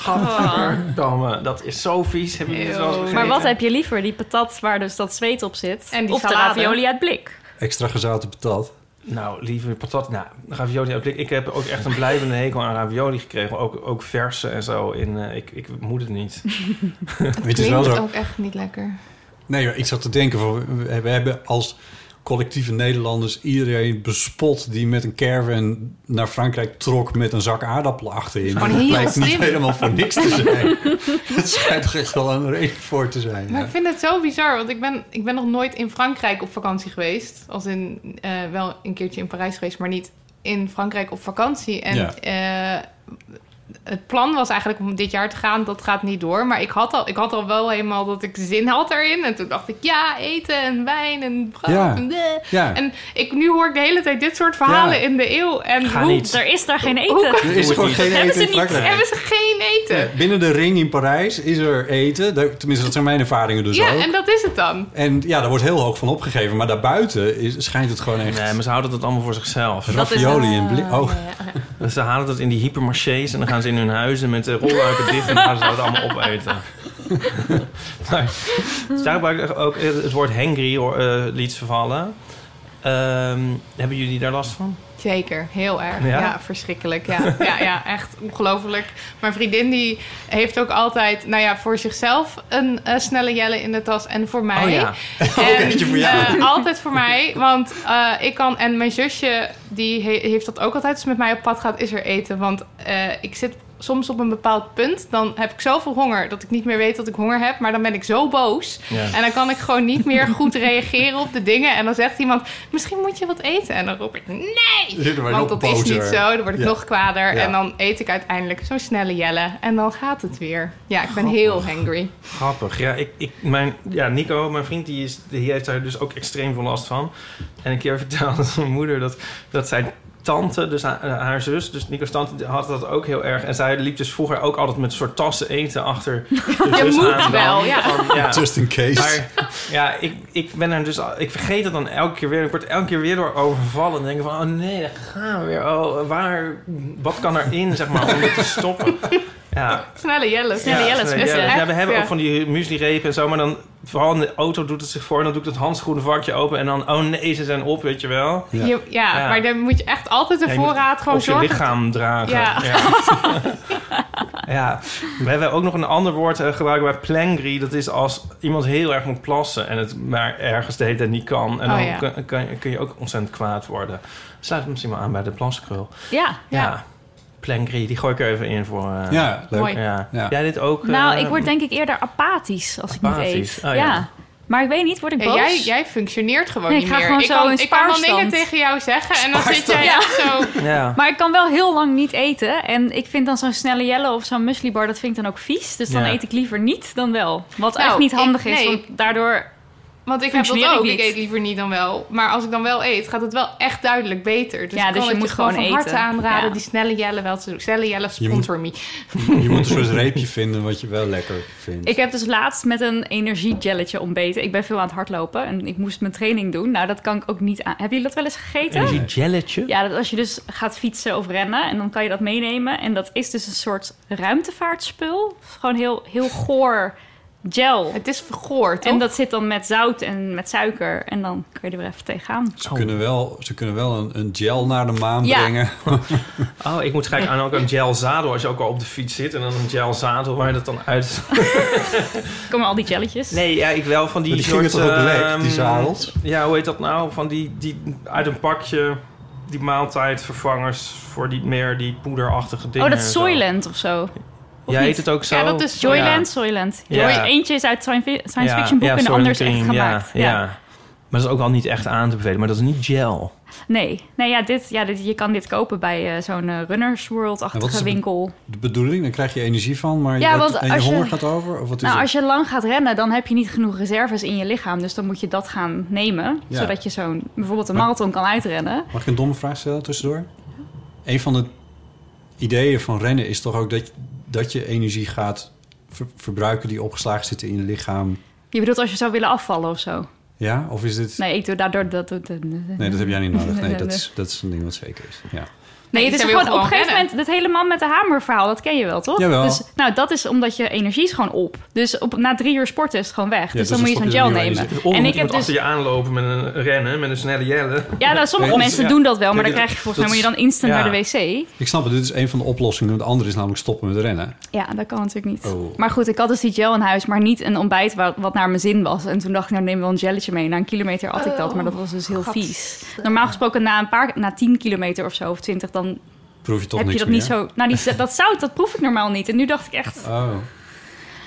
Gadverdamme, dat is zo vies. Wel eens gegeten? Maar wat heb je liever? Die patat waar dus dat zweet op zit? En die of de salade. ravioli uit blik? Extra gezouten patat. Nou, liever patat. Nou, ravioli blik. Ik heb ook echt een blijvende hekel aan ravioli gekregen. Ook, ook verse en zo. In, eh, ik, ik moet het niet. Weet je, het is wel Klinkt zo. ook echt niet lekker. Nee, maar ik zat te denken, we hebben als collectieve Nederlanders iedereen bespot die met een caravan naar Frankrijk trok met een zak aardappelen achterin. Gewoon Dat blijkt niet helemaal voor niks te zijn. Het schijnt echt wel een reden voor te zijn. Maar ja. ik vind het zo bizar, want ik ben, ik ben nog nooit in Frankrijk op vakantie geweest. Als in eh, wel een keertje in Parijs geweest, maar niet in Frankrijk op vakantie. En Ja. eh, het plan was eigenlijk om dit jaar te gaan. Dat gaat niet door. Maar ik had al, ik had al wel helemaal dat ik zin had erin. En toen dacht ik, ja, eten en wijn en brood. Ja. En. Ja. en ik, nu hoor ik de hele tijd dit soort verhalen Ja. in de eeuw. En Ga hoe- niet. Er is daar geen Hoe eten. kan- Er is gewoon geen Hebben eten ze in niet. Frankrijk. hebben ze geen eten? Ja, binnen de ring in Parijs is er eten. Tenminste, dat zijn mijn ervaringen dus Ja, ook. en dat is het dan. En ja, daar wordt heel hoog van opgegeven. Maar daarbuiten is, schijnt het gewoon echt... Nee, maar ze houden dat allemaal voor zichzelf. ravioli in blik. Oh, Dus ze halen dat in die hypermarchés en dan gaan ze in hun huizen met de rolluiken dicht en gaan ze dat allemaal opeten. maar, dus daar gebruik ik ook het woord hangry uh, liet vervallen. Ehm, hebben jullie daar last van? Zeker, heel erg. Ja? Ja, verschrikkelijk. Ja. ja, ja, echt ongelooflijk. Mijn vriendin die heeft ook altijd, nou ja, voor zichzelf een eh, snelle jelle in de tas en voor mij. Oh ja. En, voor jou. eh, altijd voor mij, want eh, ik kan en mijn zusje die he- heeft dat ook altijd. Als ze met mij op pad gaat, is er eten, want ik zit soms op een bepaald punt, dan heb ik zoveel honger dat ik niet meer weet dat ik honger heb, maar dan ben ik zo boos Ja. en dan kan ik gewoon niet meer goed reageren op de dingen en dan zegt iemand, misschien moet je wat eten en dan roep ik nee. Want dat is niet zo. Dan word ik Ja. nog kwader. Ja. En dan eet ik uiteindelijk zo'n snelle jelle. En dan gaat het weer. Ja, ik ben heel hangry. Grappig. Ja, ik, ik, mijn, ja, Nico, mijn vriend, die, is, die heeft daar dus ook extreem veel last van. En een keer vertelde mijn moeder dat, dat zijn tante, dus haar, haar zus, dus Nico's tante, had dat ook heel erg. En zij liep dus vroeger ook altijd met een soort tassen eten achter de zus moet aan. dan. wel, ja. Van, ja. Just in case. Maar ja, ik, ik ben er dus... al- Ik vergeet het dan elke keer weer. Ik word elke keer weer door overvallen. En denk van, oh nee, daar gaan we weer. Oh, waar... Wat kan erin, zeg maar, om dit te stoppen? Ja. Snelle jelle. Snelle jelle, Ja, speciaal. ja, we hebben Ja. ook van die muesli-repen en zo. Maar dan, vooral in de auto doet het zich voor. En dan doe ik dat handschoenenvakje open. En dan, oh nee, ze zijn op, weet je wel. Ja. Je- ja, Ja. maar dan moet je echt altijd de voorraad gewoon op je zorgen. lichaam dragen. Ja. Ja. Ja. We hebben ook nog een ander woord uh, gebruikt bij plangry. Dat is als iemand heel erg moet plassen en het maar ergens de hele tijd niet kan. En Oh, dan ja. kun, kun, kun je ook ontzettend kwaad worden. Sluit het misschien maar aan bij de plaskrul. Ja. Ja. Ja. Plangry, die gooi ik er even in voor... uh, Ja, leuk. Mooi. ja. Ja. Jij dit ook? Nou, uh, ik word denk ik eerder apathisch als ik niet Apathisch. eet. Oh, ja. ja. Maar ik weet niet, word ik Ja, boos? jij, jij functioneert gewoon Nee, niet ik ga meer. gewoon ik zo kan, ik kan dingen spaarstand. tegen jou zeggen en dan zit jij echt zo... Ja. Maar ik kan wel heel lang niet eten. En ik vind dan zo'n snelle jelle of zo'n muslibar, dat vind ik dan ook vies. Dus dan Ja. eet ik liever niet dan wel. Wat Nou, echt niet ik- handig is, nee. want daardoor... Want ik heb dat ook. Ik, eet liever niet dan wel. Maar als ik dan wel eet, gaat het wel echt duidelijk beter. Dus Ja, ik dus je moet gewoon gewoon van harte eten. aanraden Ja. die snelle jelle wel te doen. Snelle jelle Je moet- sponsor me. Je moet een soort reepje vinden wat je wel lekker vindt. Ik heb dus laatst met een energiegelletje ontbeten. Ik ben veel aan het hardlopen en ik moest mijn training doen. Nou, dat kan ik ook niet aan. Hebben jullie dat wel eens gegeten? En die jelletje? Ja, dat als je dus gaat fietsen of rennen en dan kan je dat meenemen. En dat is dus een soort ruimtevaartspul. Gewoon heel, heel goor gel. Het is vergoord, toch? En dat zit dan met zout en met suiker. En dan kun je er weer even tegenaan. Ze, kunnen wel, ze kunnen wel een, een gel naar de maan Ja. brengen. Oh, ik moet gelijk aan ook een gel zadel als je ook al op de fiets zit. En dan een gel zadel waar je dat dan uit... Komen al die jelletjes. Nee, ja, ik wel van die, Maar die soort... toch ook lek, ehm, die zadels? Ja, hoe heet dat nou? Van die, die uit een pakje... Die maaltijdvervangers voor die meer die poederachtige dingen. Oh, dat. Soylent of zo. Niet? heet het ook zo? Ja, dat is Joyland, Soylent. Ja. Joy- Eentje is uit science science Ja, fiction boek ja, en de ander is echt gemaakt. Ja, ja. Maar dat is ook al niet echt aan te bevelen. Maar dat is niet gel. Nee, nee ja, dit, ja dit, je kan dit kopen bij eh, zo'n eh, Runners World-achtige winkel. De bedoeling, dan krijg je energie van, maar Ja, je, want en je als je- honger gaat over? Of wat is Nou, het? als je lang gaat rennen, dan heb je niet genoeg reserves in je lichaam. Dus dan moet je dat gaan nemen. Ja. Zodat je zo'n bijvoorbeeld een Maar- marathon kan uitrennen. Mag ik een domme vraag stellen tussendoor? Een van de ideeën van rennen is toch ook dat, dat je energie gaat ver- verbruiken die opgeslagen zitten in je lichaam. Je bedoelt als je zou willen afvallen of zo? Ja? Of is dit... Nee, ik doe daardoor dat. Nee, dat heb jij niet nodig. Nee, dat is, dat is een ding wat zeker is. Ja. Nee, het is gewoon op een gegeven moment... Het hele man met de hamer verhaal, dat ken je wel, toch? Jawel. Dus, nou, dat is omdat je energie is gewoon op. Dus op, na drie uur sporten is het gewoon weg. Ja, dus dus dan moet je dan zo'n gel nemen. En moet ik heb dus... achter je aanlopen met een rennen, met een snelle jelle. Ja, nou, sommige mensen ja. doen dat wel, maar dan krijg je volgens mij moet je dan instant Ja. naar de wc. Ik snap het, dit is een van de oplossingen. De andere is namelijk stoppen met rennen. Ja, dat kan natuurlijk niet. Oh. Maar goed, ik had dus die gel in huis, maar niet een ontbijt wat, wat naar mijn zin was. En toen dacht ik, nou neem wel een jelletje mee. Na een kilometer at ik dat, maar dat was dus heel God. vies. Normaal gesproken na een paar, na 10 kilometer of zo, of 20, dan Proef je toch heb je dat niet zo... Nou, die, dat zout, dat proef ik normaal niet. En nu dacht ik echt... Oh.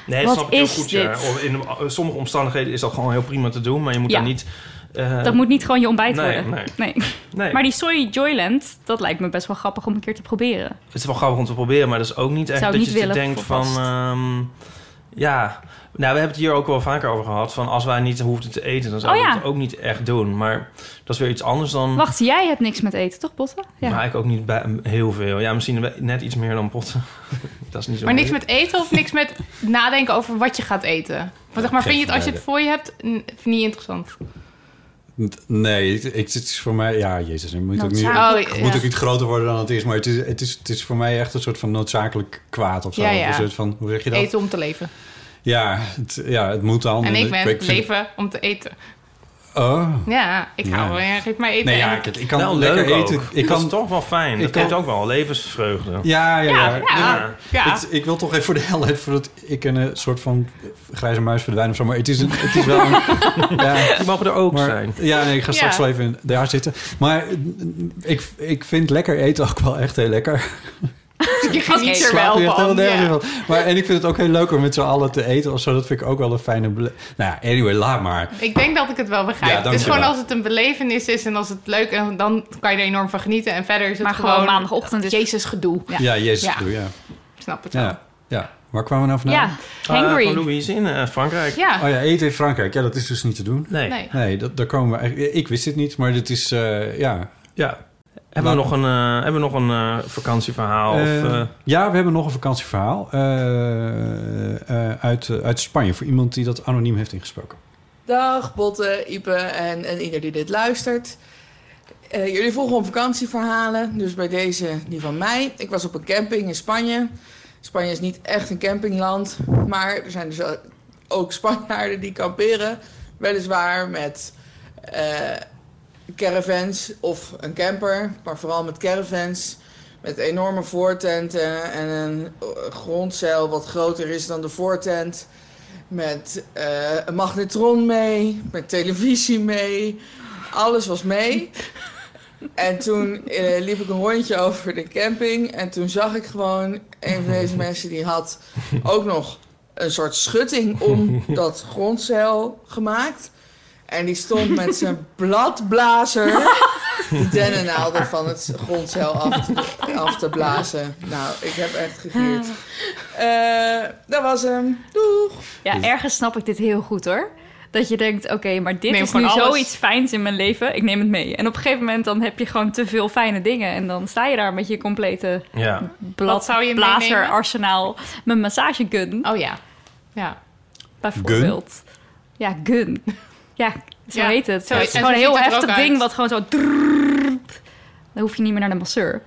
Nee, Wat dat snap ik heel is goed. Ja. In eh, sommige omstandigheden is dat gewoon heel prima te doen, maar je moet Ja. daar niet... eh, dat moet niet gewoon je ontbijt nee, worden. nee. Nee. Nee. Maar die Soy Joyland, dat lijkt me best wel grappig om een keer te proberen. Het is wel grappig om te proberen, maar dat is ook niet echt Zou dat je niet te willen denkt van... ehm, ja, we hebben het hier ook wel vaker over gehad. Van als wij niet hoefden te eten, dan zouden Oh, ja. we het ook niet echt doen. Maar dat is weer iets anders dan... Wacht, jij hebt niks met eten, toch, Botte? Ja. Maar ik ook niet bij, heel veel. Ja, misschien net iets meer dan potten. dat is niet zo Maar niks met eten of niks met nadenken over wat je gaat eten? Want zeg maar, vind je het als je het voor je hebt niet interessant? Nee, het, het is voor mij... Ja, jezus, het moet, ook niet, het Oh, moet ook niet groter worden dan het is. Maar het is, het, is, het is voor mij echt een soort van noodzakelijk kwaad of zo. Ja, Of ja. Een soort van, hoe zeg je dat? Eten om te leven. Ja, het, ja, het moet dan. En ik ben vind- leven om te eten. Oh. Ja, ik hou wel. ja, Geef mij eten. Nee, ja, ik, ik kan Wel lekker leuk eten. ook. Ik dat kan is toch wel fijn. ik Dat kan- ook wel levensvreugde. Ja, ja, ja. Ja, ja, ja. Ik, ik wil toch even voor de helheid voordat ik een soort van grijze muis verdwijn of zo. Maar het is, een, het is wel een... ja, Die mogen er ook maar, zijn. Ja, nee, ik ga straks Ja. wel even in- daar zitten. Maar ik, ik vind lekker eten ook wel echt heel lekker. Je geniet er wel van. ja. Maar, en ik vind het ook heel leuk om met z'n allen te eten of zo. Dat vind ik ook wel een fijne... Nou ja, anyway, laat maar. Ik denk dat ik het wel begrijp. Ja, het is gewoon als het een belevenis is en als het leuk is, dan kan je er enorm van genieten. En verder is het Maar gewoon, gewoon maandagochtend is- Jezus gedoe. Ja. Ja, jezus, Ja. doe ja. Snap het wel. Ja, ja. Waar kwamen we nou vandaan? Ja, Eh, hangry. van Louise in eh, Frankrijk. Ja. Oh ja, eten in Frankrijk. Ja, dat is dus niet te doen. Nee. Nee. Nee, dat, daar komen we eigenlijk... Ik wist dit niet, maar dit is... eh, ja, Ja. Hebben we nog een, eh, hebben we nog een eh, vakantieverhaal? of, Eh, eh, ja, we hebben nog een vakantieverhaal eh, eh, uit, eh, uit Spanje... voor iemand die dat anoniem heeft ingesproken. Dag Botte, Ipe en, en ieder die dit luistert. Eh, jullie vroegen om vakantieverhalen, dus bij deze die van mij. Ik was op een camping in Spanje. Spanje is niet echt een campingland, maar er zijn dus ook Spanjaarden die kamperen. Weliswaar met eh, caravans of een camper, maar vooral met caravans. Met enorme voortenten en een eh, grondzeil wat groter is dan de voortent. Met eh, een magnetron mee, met televisie mee. Alles was mee. En toen eh, liep ik een rondje over de camping. En toen zag ik gewoon een van deze mensen die had ook nog een soort schutting om dat grondzeil gemaakt. En die stond met zijn bladblazer de dennennaalden van het grondzeil af te, af te blazen. Nou, ik heb echt gegierd. Eh, dat was hem. Doeg! Ja, ergens snap ik dit heel goed hoor. Dat je denkt, oké, maar dit Neem is nu alles. zoiets fijns in mijn leven. Ik neem het mee. En op een gegeven moment dan heb je gewoon te veel fijne dingen. En dan sta je daar met je complete ja. Wat zou je blazer meenemen? arsenaal. Mijn massagegun Oh ja. Ja. bijvoorbeeld. Ja, gun. Ja, zo Ja, heet het. zo- het is gewoon een heel het heftig ding uit. wat gewoon zo... drrrrt. Dan hoef je niet meer naar de masseur.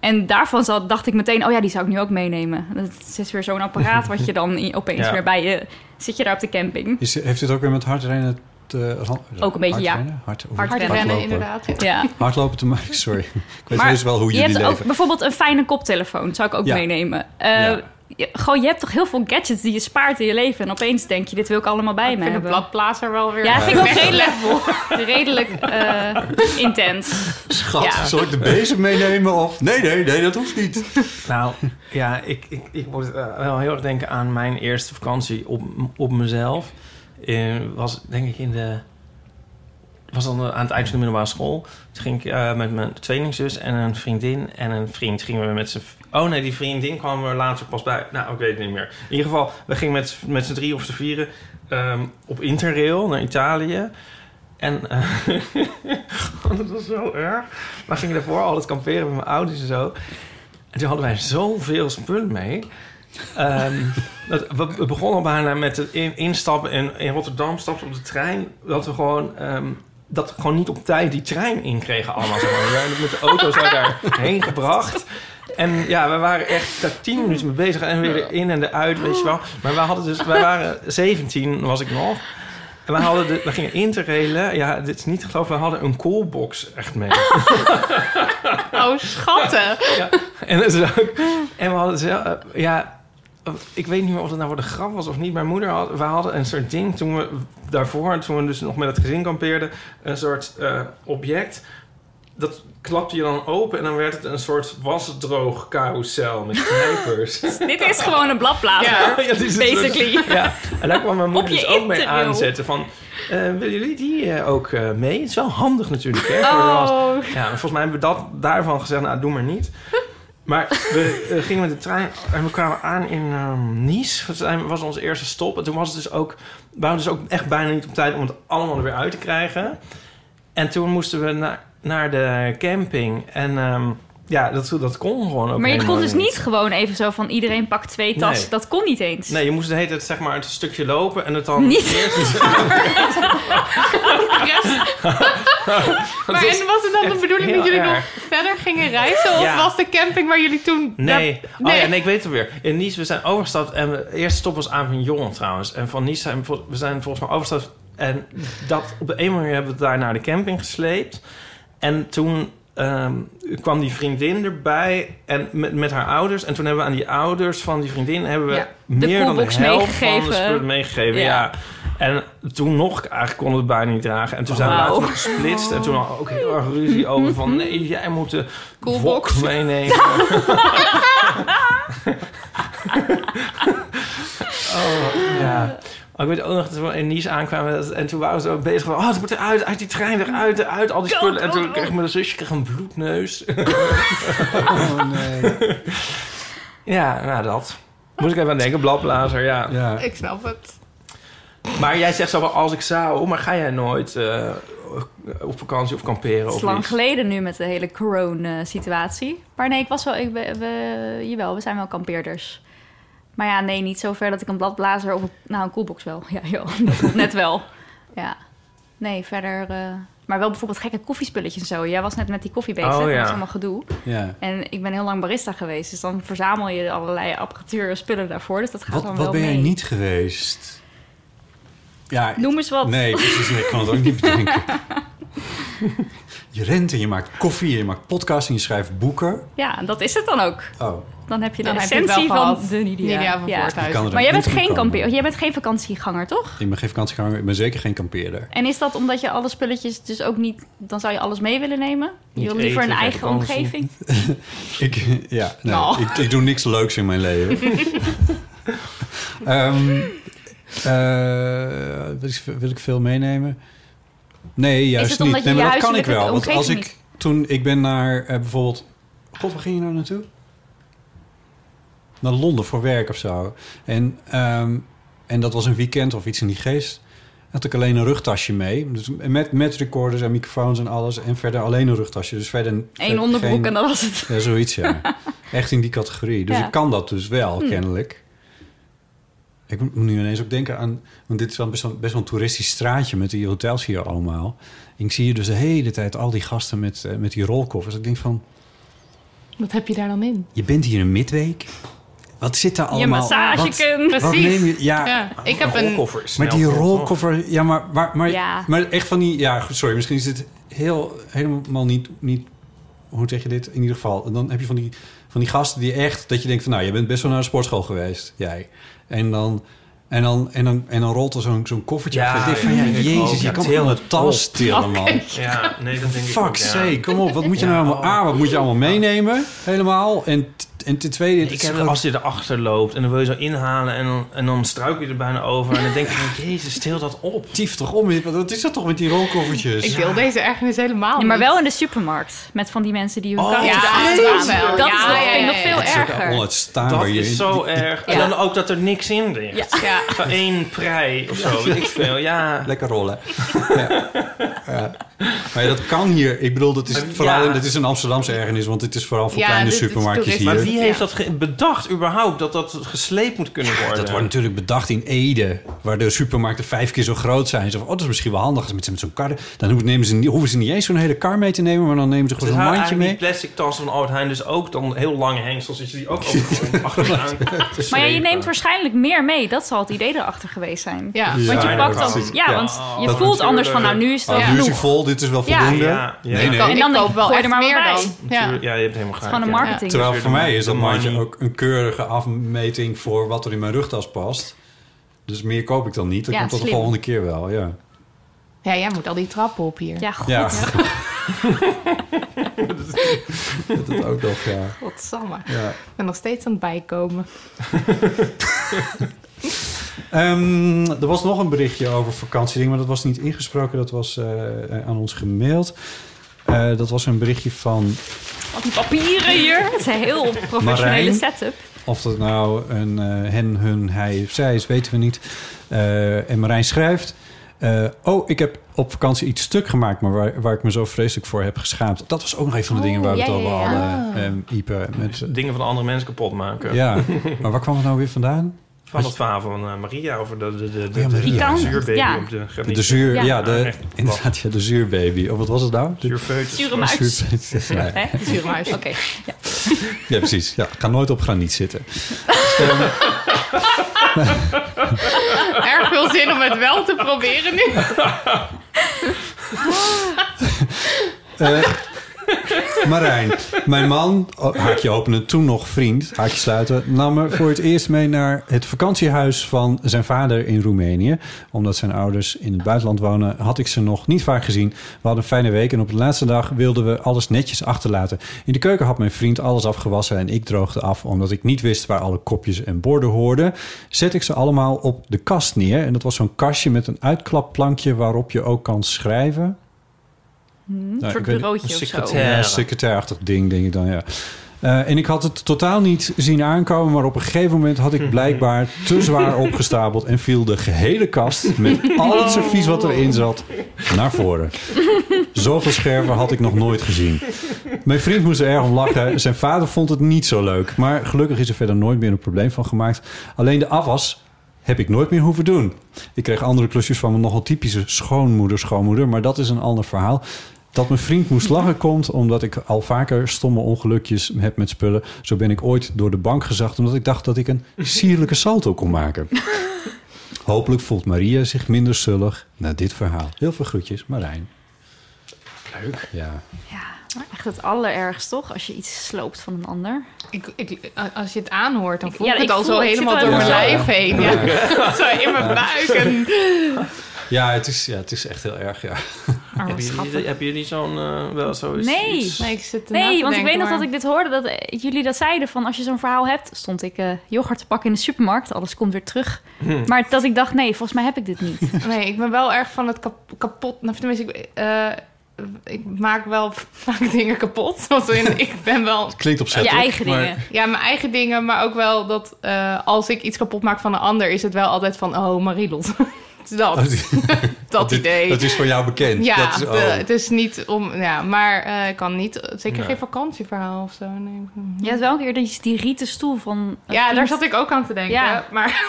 En daarvan zat, dacht ik meteen, oh ja, die zou ik nu ook meenemen. Dat is weer zo'n apparaat wat je dan opeens Ja. weer bij je... Zit je daar op de camping. Is, heeft dit ook weer met hardrennen te... Ook een beetje, ja. Hard, Hardrennen, hardlopen. inderdaad. Ja. Hardlopen te maken, sorry. Ik weet Maar wel hoe je jullie hebt leven. ook bijvoorbeeld een fijne koptelefoon. Zou ik ook Ja. meenemen. Je, gewoon, je hebt toch heel veel gadgets die je spaart in je leven. En opeens denk je, dit wil ik allemaal bij Ik me vind de hebben. bladblazer wel weer... Ja, vind ik ook redelijk, redelijk eh, intens. Schat, Ja. zal ik de bezem meenemen of... Nee, nee, nee, dat hoeft niet. Nou, ja, ik, ik, ik moet eh, wel heel erg denken aan mijn eerste vakantie op, op mezelf. Eh, was denk ik in de was dan eh, aan het eind van de middelbare school. Toen ging ik eh, met mijn tweelingzus en een vriendin en een vriend gingen we met z'n... Oh nee, die vriendin kwam er later pas bij. Nou, ik weet het niet meer. In ieder geval, we gingen met, met z'n drie of z'n vieren ehm, op Interrail naar Italië. En eh, dat was zo erg. We gingen daarvoor altijd kamperen met mijn ouders en zo. En toen hadden wij zoveel spullen mee. Ehm, dat, we, begonnen bijna met het in, instappen in, in Rotterdam, stapten op de trein. Dat we gewoon, ehm, dat we gewoon niet op tijd die trein inkregen allemaal. Zeg maar. We met de auto zo daarheen gebracht. En ja, we waren echt daar tien minuten mee bezig en weer in en eruit, weet je wel. Maar wij hadden dus, wij waren 17, was ik nog. En we, hadden de, we gingen interrailen. Ja, dit is niet te geloven. We hadden een coolbox echt mee. Oh, schattig. Ja, en, dat is ook, en we hadden zelf, ja, ik weet niet meer of het nou voor de grap was of niet. Mijn moeder had, we hadden een soort ding toen we daarvoor, toen we dus nog met het gezin kampeerden, een soort eh, object. Dat klapte je dan open en dan werd het een soort wasdroog carousel met knijpers. Dit is gewoon een bladblazer, Ja, ja, een soort- basically. ja, en daar kwam mijn moeder dus ook mee aanzetten van... eh, willen jullie die eh, ook mee? Het is wel handig natuurlijk, hè? voor de was. Oh. Ja, en volgens mij hebben we dat daarvan gezegd, nou, doe maar niet. Maar we gingen met de trein en we kwamen aan in ehm, Nice. Dat was onze eerste stop. En toen was het dus ook... We waren dus ook echt bijna niet op tijd om het allemaal er weer uit te krijgen. En toen moesten we naar, naar de camping. En ehm, ja, dat, dat kon gewoon ook Maar je kon dus niet gewoon even zo van iedereen pakt twee tassen. Nee. Dat kon niet eens. Nee, je moest de hele tijd zeg maar een stukje lopen en het dan Niet. eerst... Maar en was het dan de bedoeling dat jullie nog verder gingen reizen? Of Ja. was de camping waar jullie toen... Nee. Oh ja, nee, ik weet het weer. In Nice, we zijn overgestapt en de eerste stop was Avignon trouwens. En van Nice zijn we, zijn volgens mij overgestapt. En dat, op de een manier hebben we daar naar de camping gesleept. En toen ehm, kwam die vriendin erbij en met, met haar ouders. En toen hebben we aan die ouders van die vriendin... hebben we Ja, de meer dan de coolbox helft van de meegegeven. spullen meegegeven. Ja. Ja. En toen nog, eigenlijk we het bijna niet dragen. En toen zijn we Wauw. later gesplitst. En toen we ook heel erg ruzie over van... nee, jij moet de Coolbox. Meenemen. oh, ja. Ik weet ook nog dat we in Nice aankwamen en toen waren we zo bezig van... oh, het moet eruit, uit die trein, eruit, eruit, al die Go, spullen. En toen kreeg mijn zusje kreeg een bloedneus. Oh nee. ja, nou dat. Moest ik even aan denken, bladblazer, ja. Ja. Ik snap het. Maar jij zegt zo van, als ik zou... maar ga jij nooit eh, op vakantie of kamperen Het is of lang iets? geleden nu met de hele corona-situatie. Maar nee, ik was wel... Ik, we, we- jawel, we zijn wel kampeerders. Maar ja, nee, niet zo ver dat ik een bladblazer of... een- Nou, een coolbox wel. Ja, joh, net wel. Ja. Nee, verder... eh, maar wel bijvoorbeeld gekke koffiespulletjes en zo. Jij was net met die koffie bezig. Oh, Dat allemaal gedoe. Ja. En ik ben heel lang barista geweest. Dus dan verzamel je allerlei apparatuur en spullen daarvoor. Dus dat gaat Wat, dan wat wel ben jij mee. niet geweest? Ja, Noem eens wat. Nee, precies. Nee, ik kan het ook niet bedenken. Je rent en je maakt koffie, je maakt podcasts en je schrijft boeken. Ja, dat is het dan ook. Oh, Dan heb je de Dan je essentie wel van de Nidia. Nidia van Ja. Er Maar jij bent geen kampeer, jij bent geen vakantieganger, toch? ik ben geen vakantieganger, ik ben zeker geen kampeerder. En is dat omdat je alle spulletjes dus ook niet... Dan zou je alles mee willen nemen? Je wil liever eten, een eigen vakantie. omgeving? Ik, ja, nee, Nou. ik, ik doe niks leuks in mijn leven. Ehm eh, wil, ik, wil ik veel meenemen? Nee, juist niet. Nee, maar dat kan ik wel. Want als ik toen ik ben naar eh, bijvoorbeeld. God, waar ging je nou naartoe? Naar Londen voor werk of zo. En, ehm, en dat was een weekend of iets in die geest. Had ik alleen een rugtasje mee. Dus met, met recorders en microfoons en alles. En verder alleen een rugtasje. Dus verder Eén onderbroek geen- en dat was het. ja, zoiets, ja. Echt in die categorie. Dus Ja. ik kan dat dus wel, Hm. kennelijk. Ik moet nu ineens ook denken aan... Want dit is wel best wel, best wel een toeristisch straatje met die hotels hier allemaal. En ik zie hier dus de hele tijd al die gasten met, eh, met die rolkoffers. Ik denk van, Wat heb je daar dan in? je bent hier een midweek. Wat zit daar Je allemaal? massagekun. Wat, wat neem je? Ja, Ja, ik heb een... rolkoffer is maar snel die rolkoffer... Ja, maar, maar, maar, Ja. maar echt van die... Ja, goed, sorry, misschien is dit heel, helemaal niet, niet... Hoe zeg je dit? In ieder geval, dan heb je van die, van die gasten die echt... Dat je denkt van, nou, je bent best wel naar de sportschool geweest, jij. En dan... En dan, en dan, en dan rolt er zo'n zo'n koffertje Ja. Ik van, ja, ik jezus, je Ja, kan heel het een tas tillen, man. Ja, nee, dat denk ik ook, Fuck ja. sake, kom op. Wat moet je nou allemaal... oh. A, wat moet je allemaal meenemen? Helemaal. En, En ten tweede... Ik heb, als je erachter loopt en dan wil je zo inhalen en dan, en dan struikel je er bijna over. En dan denk je, van, jezus, stil dat op. Tief toch om, wat is dat toch met die rolkoffertjes? Ik deel deze ergernis helemaal Ja, maar niet. wel in de supermarkt. Met van die mensen die hun Oh, karretjes ja, dat wel. Dat Ja, is nog, ja, vind ik ja, nog veel Dat is ook erger. Dat is zo die- erg. Ja. En dan ook dat er niks in ligt. Ja. Één prei of zo, weet ik veel. Ja. Lekker rollen. ja. Ja. Maar ja, dat kan hier. Ik bedoel, dat is, Ja. vooral, dat is een Amsterdamse ergernis, want dit is vooral voor Ja, kleine dit hier. Maar wie heeft dat bedacht überhaupt, dat dat gesleept moet kunnen worden? Dat wordt natuurlijk bedacht in Ede, waar de supermarkten vijf keer zo groot zijn. Zo van, oh, dat is misschien wel handig als met, met zo'n kar. Dan hoeven, nemen ze, hoeven ze niet eens zo'n hele kar mee te nemen, maar dan nemen ze gewoon een mandje mee. die plastic tassen van Albert Heijn dus ook dan heel lange hengsels. Dat je die ook achteraan te Maar ja, je neemt waarschijnlijk meer mee. Dat zal het idee erachter geweest zijn. Ja. Want je pakt dan... Ja, Ja. want je voelt anders van... Nou, nu is het wel nu is vol, dit is wel voldoende. Ja, ja. Nee, nee. Ik En dan koop wel er echt maar meer dan. Ja. Je hebt helemaal Het is gelijk. gewoon een ja. marketing. Terwijl voor mij is dat mandje ook een keurige afmeting voor wat er in mijn rugtas past. Dus meer koop ik dan niet. Dat Ja, komt tot de volgende keer wel, ja. Ja, jij moet al die trappen op hier. Ja, god. Ja. dat is ook nog, ja. Godsamme. ja. Ik ben nog steeds aan het bijkomen. Ehm, er was nog een berichtje over vakantiedingen, maar dat was niet ingesproken. Dat was eh, aan ons gemaild. Eh, dat was een berichtje van Al die papieren hier. Het is een heel professionele Marijn. setup. Of dat nou een eh, hen, hun, hij of zij is, weten we niet. Eh, en Marijn schrijft... eh, oh, ik heb op vakantie iets stuk gemaakt... maar waar, waar ik me zo vreselijk voor heb geschaamd. Dat was ook nog een van de dingen waar we het over hadden, Ipe. Met, Dingen van andere mensen kapot maken. ja, maar waar kwam het nou weer vandaan? Van het verhaal van eh, Maria over de, de, de, de, Ja, de, de zuurbaby ja. op de graniet. De zuur, ja, Ja. de, inderdaad, ja, de zuurbaby. Of wat was het nou? De, Zuurfeutus. Zure muis. Zure muis. Oké. Ja. ja, precies. Ja, ga nooit op graniet zitten. Erg veel zin om het wel te proberen nu. Eh, Marijn, mijn man, oh, haakje openen, toen nog vriend, haakje sluiten, nam me voor het eerst mee naar het vakantiehuis van zijn vader in Roemenië. Omdat zijn ouders in het buitenland wonen, had ik ze nog niet vaak gezien. We hadden een fijne week en op de laatste dag wilden we alles netjes achterlaten. In de keuken had mijn vriend alles afgewassen en ik droogde af omdat ik niet wist waar alle kopjes en borden hoorden. Zet ik ze allemaal op de kast neer en dat was zo'n kastje met een uitklapplankje waarop je ook kan schrijven. Een ik soort weet- bureautje een of zo. secretaire. ja, secretairachtig ding, denk ik dan, ja. Eh, en ik had het totaal niet zien aankomen, maar op een gegeven moment had ik blijkbaar te zwaar opgestapeld en viel de gehele kast met al het servies wat erin zat naar voren. Zoveel scherven had ik nog nooit gezien. Mijn vriend moest er erg om lachen. Zijn vader vond het niet zo leuk, maar gelukkig is er verder nooit meer een probleem van gemaakt. Alleen de afwas heb ik nooit meer hoeven doen. Ik kreeg andere klusjes van mijn nogal typische schoonmoeder, schoonmoeder, maar dat is een ander verhaal. Dat mijn vriend moest lachen komt omdat ik al vaker stomme ongelukjes heb met spullen. Zo ben ik ooit door de bank gezacht omdat ik dacht dat ik een sierlijke salto kon maken. Hopelijk voelt Maria zich minder zullig na dit verhaal. Heel veel groetjes, Marijn. Leuk. Ja. Maar echt het allerergst, toch? Als je iets sloopt van een ander. Ik, ik, als je het aanhoort, dan voel Ja, ik het al voel- zo helemaal al door mijn lijf heen. Ja. zo in mijn buik. En... Ja, het is, ja, het is echt heel erg, ja. Jullie, hebben jullie zo'n eh, wel zoiets? Nee. iets? Nee, ik zit Nee, want ik weet nog dat ik dit hoorde, dat eh, jullie dat zeiden. Van als je zo'n verhaal hebt, stond ik eh, yoghurt te pakken in de supermarkt. Alles komt weer terug. Hm. Maar dat ik dacht, nee, volgens mij heb ik dit niet. Nee, ik ben wel erg van het kap- kapot... Nou, tenminste, ik, eh, ik maak wel vaak dingen kapot. Want ik ben wel... Klinkt opzettelijk. je eigen maar- dingen. Ja, mijn eigen dingen, maar ook wel dat eh, als ik iets kapot maak van een ander... is het wel altijd van, oh, Marilot. dat, dat dit- idee. Dat is voor jou bekend. Ja, dat is, oh. de- het is niet om... Ja, maar eh, ik kan niet... Zeker Nee. geen vakantieverhaal of zo. Nee. Je had wel een keer die, die rieten stoel van... Ja, daar zat ik ook aan te denken. Ja. Maar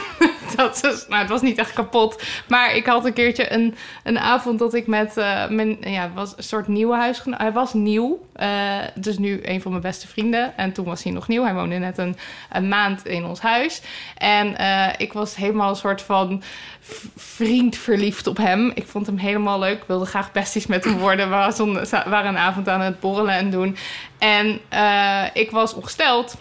dat nou, het was niet echt kapot. Maar ik had een keertje een, een avond dat ik met eh, mijn... Ja, was een soort nieuwe huisgenoot. Hij was nieuw. eh, dus nu een van mijn beste vrienden. En toen was hij nog nieuw. Hij woonde net een, een maand in ons huis. En eh, ik was helemaal een soort van vriend verliefd op hem. Ik vond hem helemaal leuk. Ik wilde graag besties met hem worden. We waren een avond aan het borrelen en doen. En ik was ongesteld.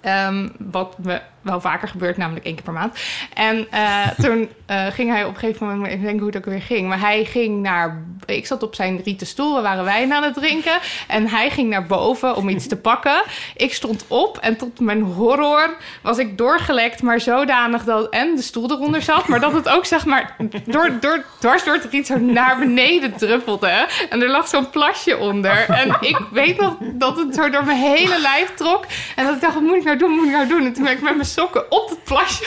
Ehm, wat me wel vaker gebeurt, namelijk één keer per maand. En eh, toen eh, ging hij op een gegeven moment, even denken hoe het ook weer ging. Maar hij ging naar, ik zat op zijn rieten stoel, we waren wijn aan het drinken. En hij ging naar boven om iets te pakken. Ik stond op en tot mijn horror was ik doorgelekt, maar zodanig dat en de stoel eronder zat, maar dat het ook zeg maar door, door, dwars door het riet zo naar beneden druppelde. En er lag zo'n plasje onder. En ik weet nog dat het zo door mijn hele lijf trok. En dat ik dacht, wat moet ik nou doen, wat moet ik nou doen? En toen ben ik met mijn sokken op het plasje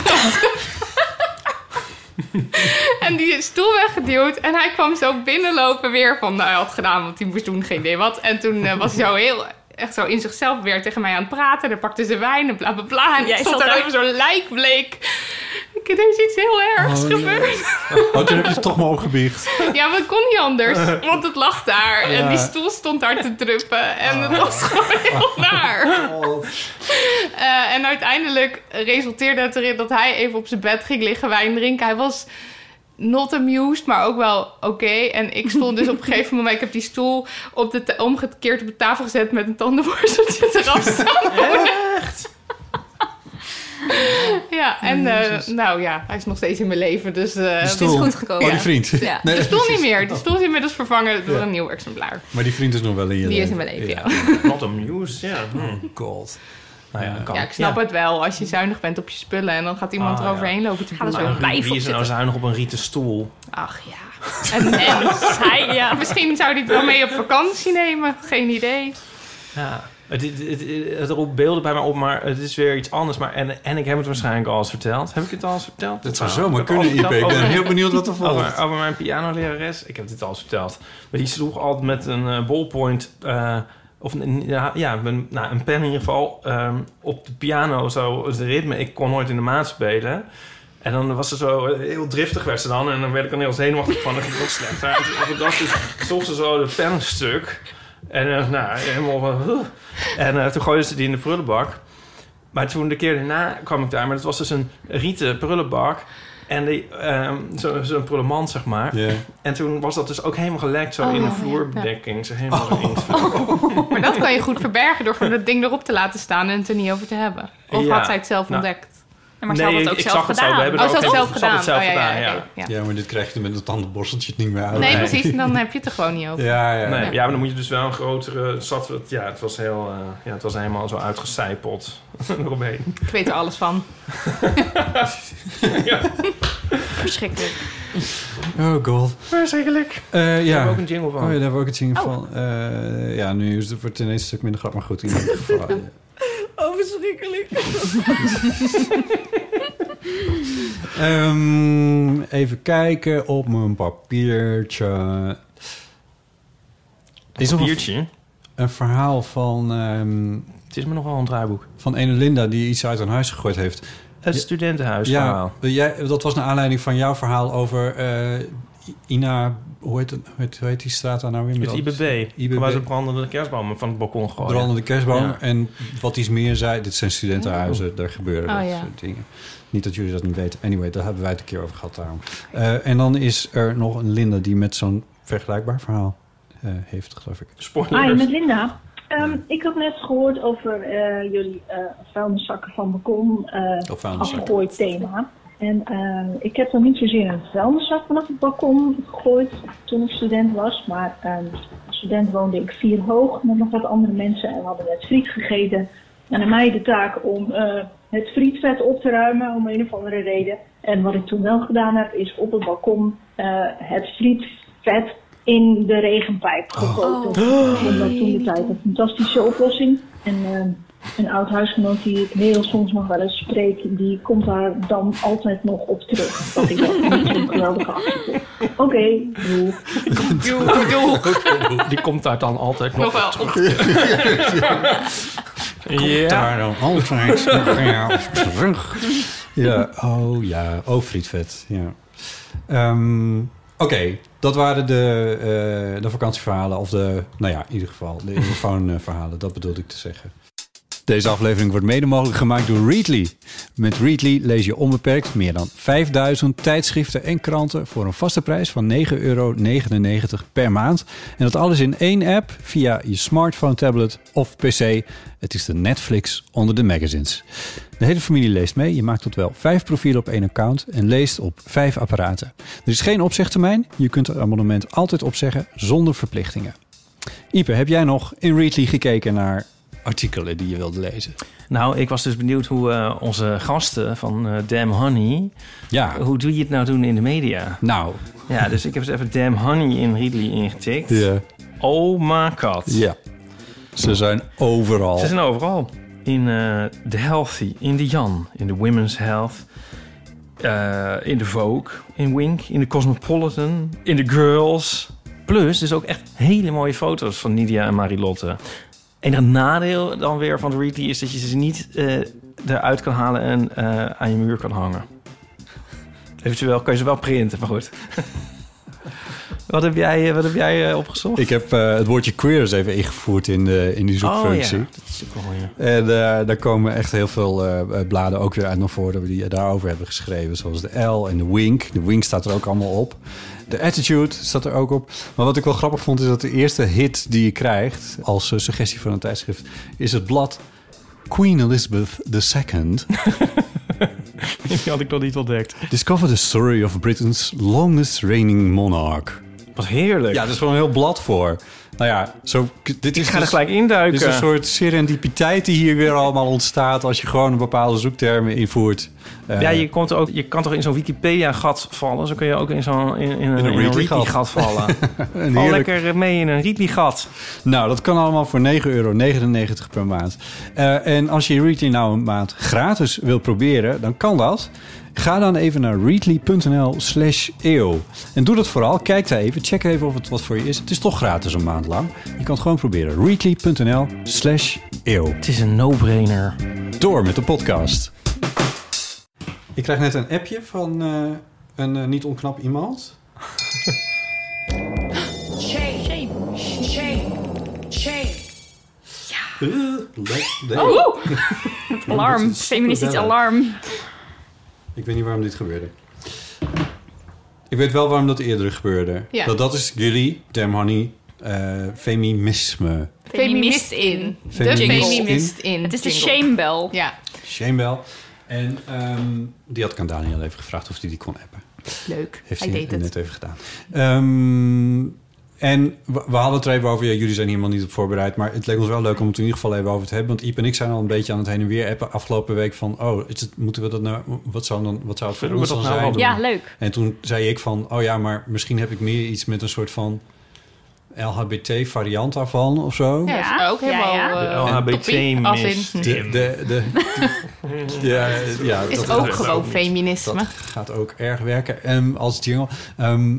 En die stoel weggeduwd. En hij kwam zo binnenlopen weer van... Nou, hij had gedaan wat hij moest doen, geen idee wat. En toen eh, was hij zo heel... Echt zo in zichzelf weer tegen mij aan het praten. Dan pakte ze wijn en bla bla bla. En Jij stond daar even zo lijkbleek. Ik, er is iets heel ergs Oh, gebeurd. Oh, toen heb je het toch maar opgebiecht. Ja, maar het kon niet anders. Want het lag daar. En die stoel stond daar te druppen. En het was gewoon heel naar. Eh, en uiteindelijk resulteerde het erin dat hij even op zijn bed ging liggen wijn drinken. Hij was not amused, maar ook wel oké. En ik stond dus op een gegeven moment... Ik heb die stoel op de omgekeerd op de tafel gezet... met een tandenborsteltje eraf staan. Echt? Ja, en eh, nou ja, hij is nog steeds in mijn leven, dus eh, het stoel. is goed gekomen. Oh, die vriend. Ja. Nee, de stoel niet meer. De stoel is inmiddels vervangen door Ja. een nieuw exemplaar. Maar die vriend is nog wel in je Die is leven. in mijn leven, ja. Not amused, ja. Hmm. God. Nou ja, kan. Ja, ik snap het wel. Als je zuinig bent op je spullen en dan gaat iemand Ah, eroverheen ja. lopen te Gaan zo Wie, wie is er nou zuinig op een rieten stoel? Ach ja. En, en hij, ja. Misschien zou hij het wel mee op vakantie nemen. Geen idee. Ja. Het, het, het, het roept beelden bij mij op, maar het is weer iets anders. Maar, en, en ik heb het waarschijnlijk al eens verteld. Heb ik het al eens verteld? Dat zou Nou, zomaar kunnen, Ipe. Ik ben over- heel benieuwd wat er volgt. Over, over mijn pianolerares. Ik heb dit al eens verteld. Maar die sloeg altijd met een eh, ballpoint... eh, of een, ja, ja een, nou, een pen in ieder geval... ehm, op de piano zo het ritme. Ik kon nooit in de maat spelen. En dan was ze zo eh, heel driftig werd ze dan. En dan werd ik dan heel zenuwachtig van. Dan ging het nog slechter. En dag dus sloeg ze zo de pen een stuk. En eh, nou, helemaal van... En eh, toen gooide ze die in de prullenbak. Maar toen de keer daarna kwam ik daar. Maar het was dus een rieten prullenbak. En die, ehm, zo- zo'n prullenmand, zeg maar. En toen was dat dus ook helemaal gelekt zo Oh, in de ja, vloerbedekking. Zo helemaal Oh. erin. Maar dat kan je goed verbergen door gewoon dat ding erop te laten staan en het er niet over te hebben. Of Ja. had zij het zelf Nou, ontdekt? Maar ze had het ook ik zelf zag het zo. gedaan. We hebben Oh, ze ook had het heel- zelf gedaan. zelf Oh, ja, gedaan, ja, ja. ja. Ja, maar dit krijg je met een tandenborsteltje niet meer uit. Nee, precies. En dan heb je het er gewoon niet over. Ja, ja. Nee, ja, maar dan moet je dus wel een grotere... Zat, het- ja, het was heel... eh, ja, het was helemaal zo uitgecijpeld eromheen. Ik weet er alles van. Verschrikkelijk. Oh god. Verschrikkelijk. Eh, Daar ja. hebben we ook een jingle van. Oh ja, daar hebben we ook een jingle van. Eh, ja, nu is het, wordt het ineens een stuk minder grap, maar goed. In ieder geval. Oh, verschrikkelijk. Ehm, even kijken op mijn papiertje. Is een- Papiertje? Een, verhaal van... ehm, Het is me nog wel een draaiboek. Van ene Linda die iets uit haar huis gegooid heeft. Het Ja, studentenhuisverhaal. Ja, jij, dat was naar aanleiding van jouw verhaal over eh, Ina... Hoe heet, het, hoe, heet, hoe heet die straat daar nou weer? Het IBB. IBB. Waar ze brandende kerstbomen van het balkon gooien. Brandende kerstboom. Ja. En wat iets meer zei, dit zijn studentenhuizen, daar gebeuren Oh, dat ja. soort dingen. Niet dat jullie dat niet weten. Anyway, daar hebben wij het een keer over gehad daarom. Eh, en dan is er nog een Linda die met zo'n vergelijkbaar verhaal eh, heeft, geloof ik. Hi, met Linda. Ehm, ik had net gehoord over eh, jullie eh vuilniszakken van balkon eh Of vuilniszakken. afgegooid thema. En eh, ik heb dan niet zozeer een vuilniszak vanaf het balkon gegooid toen ik student was. Maar ehm, als student woonde ik vier hoog met nog wat andere mensen en we hadden net friet gegeten. En aan mij de taak om eh, het frietvet op te ruimen om een of andere reden. En wat ik toen wel gedaan heb is op het balkon eh, het frietvet in de regenpijp gegoten. Oh. Ik vond dat toen de tijd een fantastische oplossing. En ehm, een oud huisgenoot die ik heel soms nog wel eens spreek, die komt daar dan altijd nog op terug. Dat ik dat niet zo'n geweldige actie. Oké. Doei, doei. Die komt daar dan altijd Nog op Ja. Daar dan altijd nog op terug. Ja, oh ja, oh frietvet, ja. Ehm, Oké, dat waren de, eh, de vakantieverhalen. Of de, nou ja, in ieder geval de verhalen. Dat bedoelde ik te zeggen. Deze aflevering wordt mede mogelijk gemaakt door Readly. Met Readly lees je onbeperkt meer dan 5000 tijdschriften en kranten... voor een vaste prijs van 9,99 euro per maand. En dat alles in één app via je smartphone, tablet of pc. Het is de Netflix onder de magazines. De hele familie leest mee. Je maakt tot wel vijf profielen op één account... en leest op vijf apparaten. Er is geen opzegtermijn. Je kunt het abonnement altijd opzeggen zonder verplichtingen. Ipe, heb jij nog in Readly gekeken naar artikelen die je wilde lezen? Nou, ik was dus benieuwd hoe eh, onze gasten van eh Damn Honey... Ja. Hoe doe je het nou doen in de media? Nou. Ja, dus ik heb eens even Damn Honey in Readly ingetikt. Ja. Oh my god. Ja. Ze zijn overal. Ze zijn overal. In eh The Healthy, in The Jan, in The Women's Health... in The Vogue, in Wink, in The Cosmopolitan, in The Girls. Plus, dus ook echt hele mooie foto's van Nidia en Marilotte. Enige nadeel dan weer van de Readly is dat je ze niet eh, eruit kan halen en eh, aan je muur kan hangen. Eventueel kan je ze wel printen, maar goed. wat heb jij, eh, wat heb jij opgezocht? Ik heb het woordje queer eens even ingevoerd in, de, in die zoekfunctie. Oh ja, dat is ook wel mooi. En daar komen echt heel veel bladen ook weer uit naar voren... die daarover hebben geschreven. Zoals de L en de Wink. De Wink staat er ook allemaal op. De Attitude staat er ook op. Maar wat ik wel grappig vond... is dat de eerste hit die je krijgt... als eh, suggestie van een tijdschrift... is het blad Queen Elizabeth II... Die had ik nog niet ontdekt. Discover the story of Britain's longest reigning monarch. Wat heerlijk. Ja, er is gewoon een heel blad voor. Nou ja, zo, dit is ga er dus- gelijk induiken. Dit is een soort serendipiteit die hier weer allemaal ontstaat... als je gewoon een bepaalde zoektermen invoert. Eh, ja, je, komt ook, je kan toch in zo'n Wikipedia-gat vallen? Zo kun je ook in zo'n in, in, een, in een Readly-gat. Readly-gat vallen. Een Val heerlijk- lekker mee in een Readly-gat. Nou, dat kan allemaal voor 9,99 euro per maand. Eh, en als je Readly nou een maand gratis wil proberen, dan kan dat. Ga dan even naar readly.nl slash eeuw. En doe dat vooral. Kijk daar even. Check even of het wat voor je is. Het is toch gratis een maand lang. Je kan het gewoon proberen. readly.nl slash eeuw. Het is een no-brainer. Door met de podcast. Ik krijg net een appje van eh, een eh, niet onknap iemand. Shame. Shame. Shame. Shame. Oh, het alarm. Feministisch alarm. Ik weet niet waarom dit gebeurde. Ik weet wel waarom dat eerder gebeurde. Ja. Dat, dat is jullie, Damn Honey, eh, feminisme. Feminist in. De Feminist feminist in. Het is de shamebell. Ja. Shamebell. En ehm, die had ik aan Daniel even gevraagd of hij die kon appen. Leuk. Heeft Hij hij, deed het. net even gedaan. Ehm, en we, we hadden het er even over. Ja, jullie zijn hier helemaal niet op voorbereid. Maar het leek ons wel leuk om het in ieder geval even over te hebben. Want Iep en ik zijn al een beetje aan het heen en weer appen afgelopen week van... oh, is het, moeten we dat nou... Wat zou, dan, wat zou het voor ons dan nou zijn? doen? Ja, leuk. En toen zei ik van... oh ja, maar misschien heb ik meer iets met een soort van... LHBT-variant daarvan of zo. Ja, dat is ook helemaal... ja. eh, als in- LHBT-mist. De, de, de, ja, ja, Is dat ook gaat- gewoon feminisme. Dat gaat ook erg werken Ehm, als jingle. Ehm,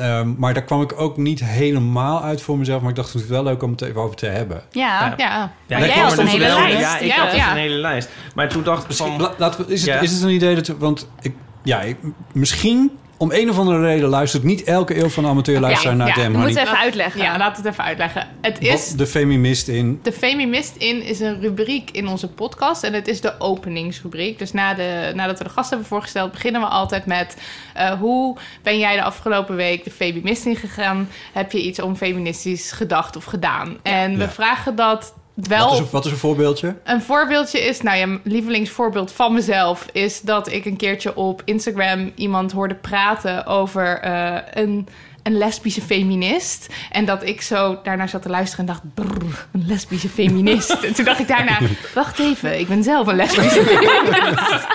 ehm, maar daar kwam ik ook niet helemaal uit voor mezelf. Maar ik dacht, het is wel leuk om het even over te hebben. Ja. Ja. Ja, ik jij had een hele lijst. Ja, ik Ja, had dus ja. een hele lijst. Maar toen dacht ik van... La- laten we, is, het, Ja. is het een idee dat... Want ik, ja, ik, misschien om een of andere reden luistert niet elke eeuw van amateurluisteraar naar we Honey. moeten even uitleggen. Ja, we het even uitleggen. Het is... Wat de feminist in... De Feminist in is een rubriek in onze podcast. En het is de openingsrubriek. Dus na de, nadat we de gast hebben voorgesteld, beginnen we altijd met... eh, hoe ben jij de afgelopen week de Feminist in gegaan? Heb je iets om feministisch gedacht of gedaan? En we Ja. vragen dat wel... Wat is, een, wat is een voorbeeldje? Een voorbeeldje is, nou ja, lievelingsvoorbeeld van mezelf is dat ik een keertje op Instagram iemand hoorde praten over eh, een, een lesbische feminist. En dat ik zo daarnaar zat te luisteren en dacht, brrr, een lesbische feminist. en toen dacht ik daarna, wacht even, ik ben zelf een lesbische feminist.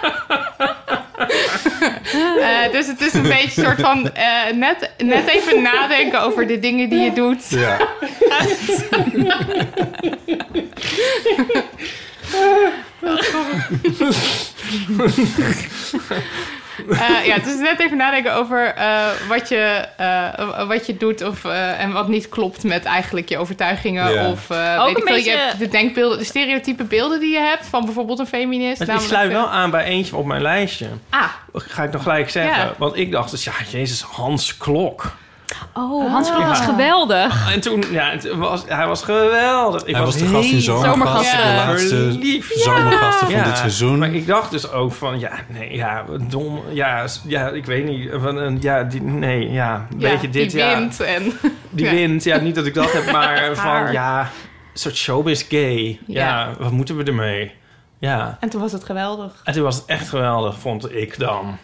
Eh, dus het is een beetje een soort van eh, net, net even nadenken over de dingen die je doet. Ja. Eh, ja, dus net even nadenken over eh, wat, je, eh, wat je doet of, eh, en wat niet klopt met eigenlijk je overtuigingen. Ja. Of eh, Ook weet een ik veel, je beetje- hebt de denkbeelden, de stereotype beelden die je hebt van bijvoorbeeld een feminist. Het, ik sluit wel aan bij eentje op mijn lijstje. Ah. Ga ik nog gelijk zeggen. Ja. Want ik dacht dus, ja, jezus, Hans Klok. Oh, Hans Klok Ja. was geweldig. En toen, ja, het was, hij was geweldig. Ik Hij was de gast in Zomergast, de laatste zomergasten van Ja. dit seizoen. Maar ik dacht dus ook van, ja, nee, ja, dom. Ja, ja ik weet niet. Van, een- ja, die, nee, ja, een Ja, beetje dit, die ja. wint en... Die Ja. wint, ja, niet dat ik dat heb, maar van, ja, een soort showbiz gay. Ja. Ja. wat moeten we ermee? Ja. En toen was het geweldig. En toen was het echt geweldig, vond ik dan.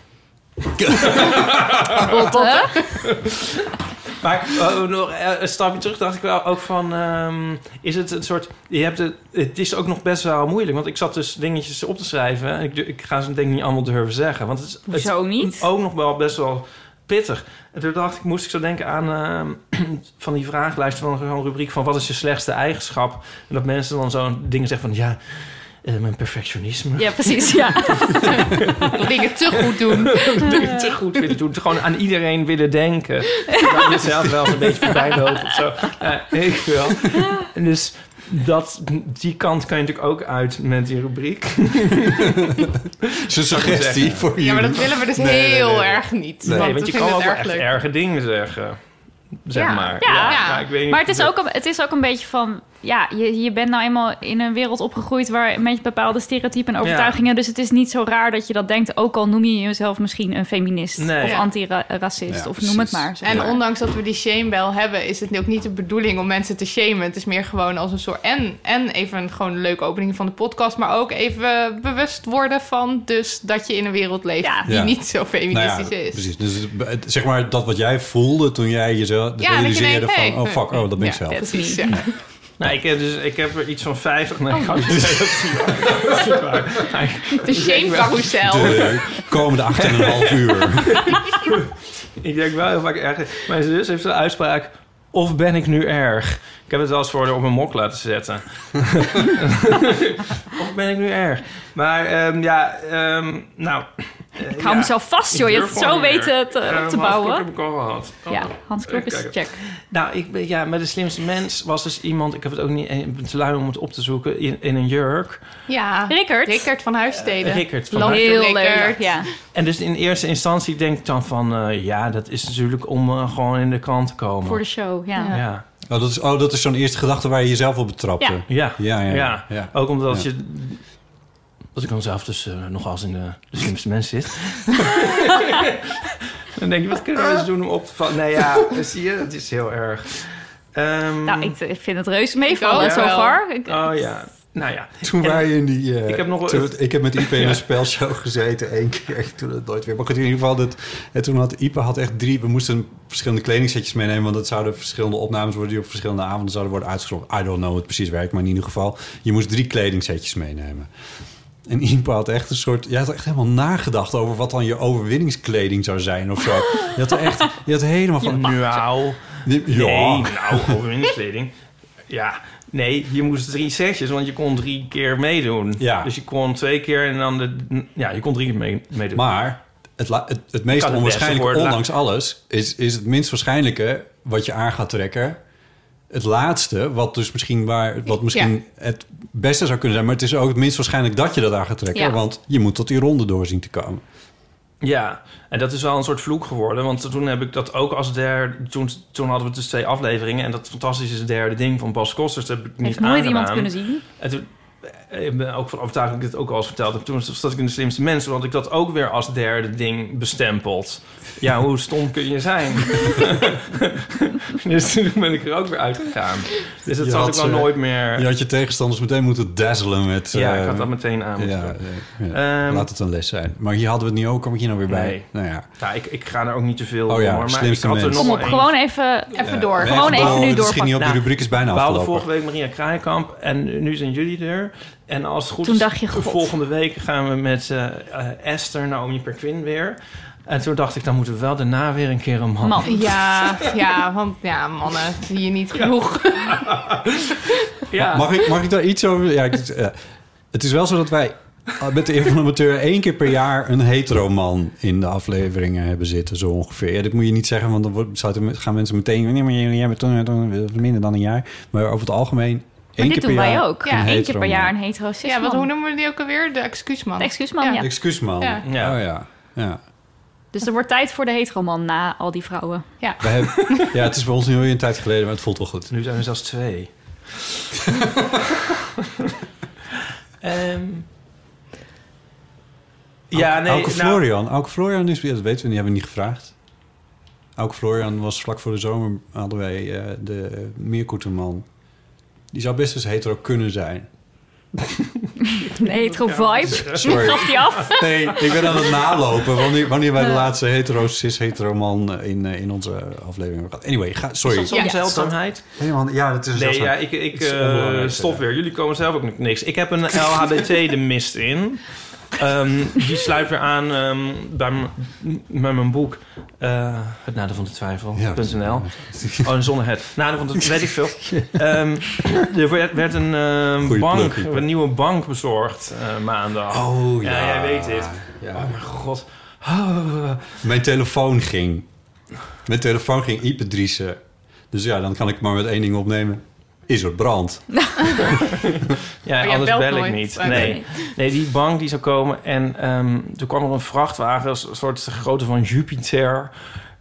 Botte. Maar oh, nog eh, een stapje terug dacht ik wel ook van... ehm, is het een soort... Je hebt het, het is ook nog best wel moeilijk. Want ik zat dus dingetjes op te schrijven. En ik, ik ga ze denk ik niet allemaal durven zeggen. Want het is het Hoezo is niet? ook nog wel best wel pittig. En toen dacht ik, moest ik zo denken aan... ehm, van die vragenlijst van zo'n rubriek van... wat is je slechtste eigenschap? En dat mensen dan zo'n dingen zeggen van... ja, eh, mijn perfectionisme. Ja, precies, ja. Dingen te goed doen. dingen te goed willen doen. Gewoon aan iedereen willen denken. Dat jezelf wel eens een beetje voorbij loopt of zo. Ja, ik wel. En dus dat, die kant kan je natuurlijk ook uit met die rubriek. Zijn suggestie voor jullie. Ja, maar dat willen we dus Nee, heel nee, nee. erg niet. Nee, want, je kan ook wel echt erge dingen zeggen. Zeg ja. maar. Ja. Ja, ik weet niet maar het is, of ook, een- het is ook een beetje van... Ja, je, je bent nou eenmaal in een wereld opgegroeid... waar met bepaalde stereotypen en overtuigingen... dus het is niet zo raar dat je dat denkt... ook al noem je jezelf misschien een feminist... Nee. of Ja. antiracist, Ja, of noem het maar. zeg En maar. ondanks dat we die shamebell hebben, is het ook niet de bedoeling om mensen te shamen. Het is meer gewoon als een soort. En, en even gewoon een leuke opening van de podcast, maar ook even bewust worden van dus dat je in een wereld leeft die Ja. niet zo feministisch Nou ja, is. Precies. Dus zeg maar dat wat jij voelde toen jij jezelf dat je realiseerde denkt, van... hey, oh fuck, oh, dat ben ik ja, zelf. precies, ja. Nou, ik heb, dus, ik heb er iets van 50... Nee, Oh. dat is niet waar. De wel- shame-carousel. De komende 8,5 uur. Ik denk wel heel vaak erg. Mijn zus heeft een uitspraak. Of ben ik nu erg? Ik heb het wel eens voor haar op een mok laten zetten. of ben ik nu erg? Maar ehm, ja, ehm, nou... Ik hou mezelf vast, joh. Je hebt het zo weten te- Eh, op te bouwen. heb ik al gehad. Oh. Ja, Hans Klok is check. Nou, ik ben, ja, met de slimste mens was dus iemand... Ik heb het ook niet eh, te lui om het op te zoeken. In, in een jurk. Ja, Rickert. Rickert van Huissteden. Eh, Rickert van Huissteden. Heel leuk, ja. En dus in eerste instantie denk ik dan van... eh, ja, dat is natuurlijk om eh, gewoon in de krant te komen. Voor de show, ja. Ja. Oh, dat is, oh, dat is zo'n eerste gedachte waar je jezelf op betrapte. Ja. Ja, ja, Ja, ja. ja. ook omdat Ja. je... Dat ik dan zelf dus eh, nogal eens in de, de slimste mens zit. dan denk je, wat kunnen we eens doen om op te vallen? Nee, ja, zie je, dat is heel erg. Ehm, Nou, ik, ik vind het reuze meevallen, ook zo far. Ik- Oh ja, nou ja. Toen En- wij in die... eh, Ik heb nog toen- ik heb met Ipe in Ja. een spelshow gezeten één keer. Toen het nooit weer. Maar goed, in ieder geval, dat, en toen had Ipe had echt drie... We moesten verschillende kledingsetjes meenemen... want dat zouden verschillende opnames worden... die op verschillende avonden zouden worden uitgezocht. I don't know hoe het precies werkt, maar in ieder geval... je moest drie kledingsetjes meenemen. En Ipe had echt een soort... Je had echt helemaal nagedacht over wat dan je overwinningskleding zou zijn of zo. Je had er echt... Je had helemaal van... Nou, nee, ja. nou, overwinningskleding. Ja, nee, je moest drie setjes, want je kon drie keer meedoen. Ja. Dus je kon twee keer en dan de... Ja, je kon drie keer mee, meedoen. Maar het, het, het meest onwaarschijnlijke, ondanks alles, is, is het minst waarschijnlijke wat je aan gaat trekken. Het laatste, wat dus misschien, waar, wat misschien het beste zou kunnen zijn, maar het is ook het minst waarschijnlijk dat je dat aan gaat trekken, Ja. want je moet tot die ronde doorzien te komen. Ja, en dat is wel een soort vloek geworden. Want toen heb ik dat ook als derde... Toen, toen hadden we dus twee afleveringen. En dat fantastische derde ding van Bas Kosters heb ik niet Heeft nooit iemand kunnen zien. En toen, ik ben ook van overtuigd dat ik dit ook al eens verteld heb. Toen zat ik in de slimste mensen. Had ik dat ook weer als derde ding bestempeld. Ja, hoe stom kun je zijn? dus toen ben ik er ook weer uitgegaan. Dus dat zal ik wel ze- nooit meer... Je had je tegenstanders meteen moeten dazzelen met... Ja, eh, ik had dat meteen aan moeten ja, doen. ja, ja. Ehm, Laat het een les zijn. Maar hier hadden we het niet ook, kom ik hier nou weer bij? Nee. Nou ja. Ja, ik, ik ga er ook niet te veel Oh ja, door. Maar ik had er nog Kom op, wel gewoon even, even door. Gewoon even nu door. Misschien niet op die rubriek is bijna We hadden afgelopen. vorige week Maria Kraaienkamp en nu zijn jullie er. En als het goed Toen is, dacht je, god. volgende week gaan we met eh, eh, Esther, Naomi Perquin weer. En toen dacht ik, dan moeten we wel daarna weer een keer een man. Man. Ja, ja, want ja, mannen zie je niet genoeg. Ja. Mag, ik, mag ik daar iets over... Ja, ik, het is wel zo dat wij met de Eeuw van de Amateur... één keer per jaar een hetero man in de afleveringen hebben zitten, zo ongeveer. Ja, dat moet je niet zeggen, want dan gaan mensen meteen... Nee, maar toen, toen minder dan een jaar. Maar over het algemeen... Maar dit keer doen per wij jaar ook. Ja, één keer hetero per jaar een hetero Ja, wat, hoe noemen we die ook alweer? De excuusman. De excuusman, ja. Excuusman. Ja. Ja. Oh ja, ja. Dus er wordt tijd voor de heteroman na al die vrouwen. Ja. We hebben, ja, het is bij ons nu alweer een tijd geleden, maar het voelt wel goed. Nu zijn er zelfs twee. Ehm, ja, nee. Auke nou- Florian. Auke Florian is, ja, dat weten we niet, hebben we niet gevraagd. Auke Florian was vlak voor de zomer, hadden wij eh, de Meerkoeterman. Die zou best eens hetero kunnen zijn. Een hetero vibe. Sorry. Gaf die af? Nee, ik ben aan het nalopen. Wanneer, wanneer wij de laatste hetero, cis-hetero man in, eh, in onze aflevering hebben gehad. Anyway, ga, sorry. Is dat zo'n zeldzaamheid? Nee, man, ja, dat is een Nee, ja, ik, ik eh, stop weer. Jullie komen zelf ook niks. Ik heb een LHBT de mist in. Ehm, die sluit weer aan ehm, bij mijn boek. eh, het Nadeel van de Twijfel.nl. Oh, en zonder het. Nadeel van de weet ik veel. Ehm, er werd, werd een bank, een nieuwe bank bezorgd eh, maandag. Oh, ja. ja. jij weet dit. Ja. Oh mijn god. Mijn telefoon ging. Mijn telefoon ging ipedriezen. Dus ja, dan kan ik maar met één ding opnemen. Is er brand? Ja, anders bel ik niet. Nee. nee, die bank die zou komen. En ehm, toen kwam er een vrachtwagen, een soort grootte van Jupiter.